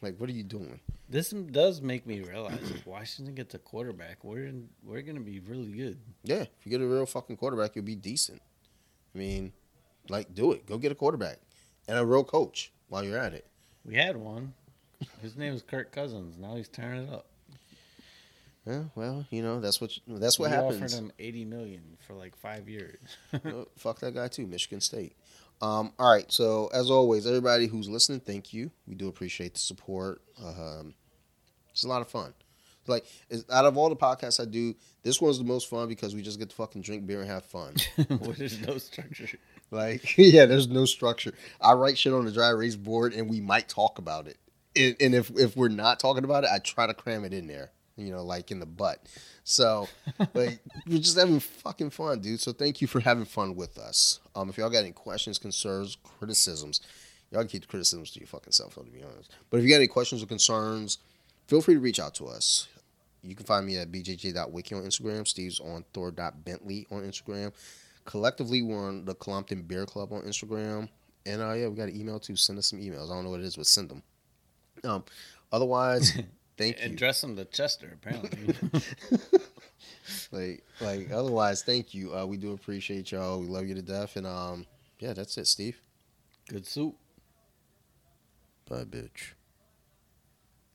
Speaker 1: Like, what are you doing?
Speaker 2: This does make me realize if Washington gets a quarterback, we're in, we're gonna be really good.
Speaker 1: Yeah, if you get a real fucking quarterback, you'll be decent. I mean, like, do it. Go get a quarterback and a real coach while you're at it.
Speaker 2: We had one. His name was Kirk Cousins. Now he's tearing it up.
Speaker 1: Yeah, well, you know that's what that's what
Speaker 2: we
Speaker 1: happens.
Speaker 2: offered him eighty million for like five years.
Speaker 1: Uh, fuck that guy too, Michigan State. Um, all right, so as always, everybody who's listening, thank you. We do appreciate the support. Um, it's a lot of fun. Like out of all the podcasts I do, this one's the most fun because we just get to fucking drink beer and have fun.
Speaker 2: Where there's no structure.
Speaker 1: like, yeah, there's no structure. I write shit on the dry erase board, and we might talk about it. And, and if if we're not talking about it, I try to cram it in there. You know, like in the butt. So, like, we're just having fucking fun, dude. So, thank you for having fun with us. Um, if y'all got any questions, concerns, criticisms, y'all can keep the criticisms to your fucking self, to be honest. But if you got any questions or concerns, feel free to reach out to us. You can find me at bjj.wiki on Instagram. Steve's on thor.bentley on Instagram. Collectively, we're on the Colompton Beer Club on Instagram. And uh, yeah, we got an email too. Send us some emails. I don't know what it is, but send them. Um, otherwise, thank
Speaker 2: and
Speaker 1: you.
Speaker 2: dress him to Chester, apparently.
Speaker 1: Like, like otherwise, thank you. Uh, we do appreciate y'all. We love you to death. And um, yeah, that's it, Steve.
Speaker 2: Good soup.
Speaker 1: Bye, bitch.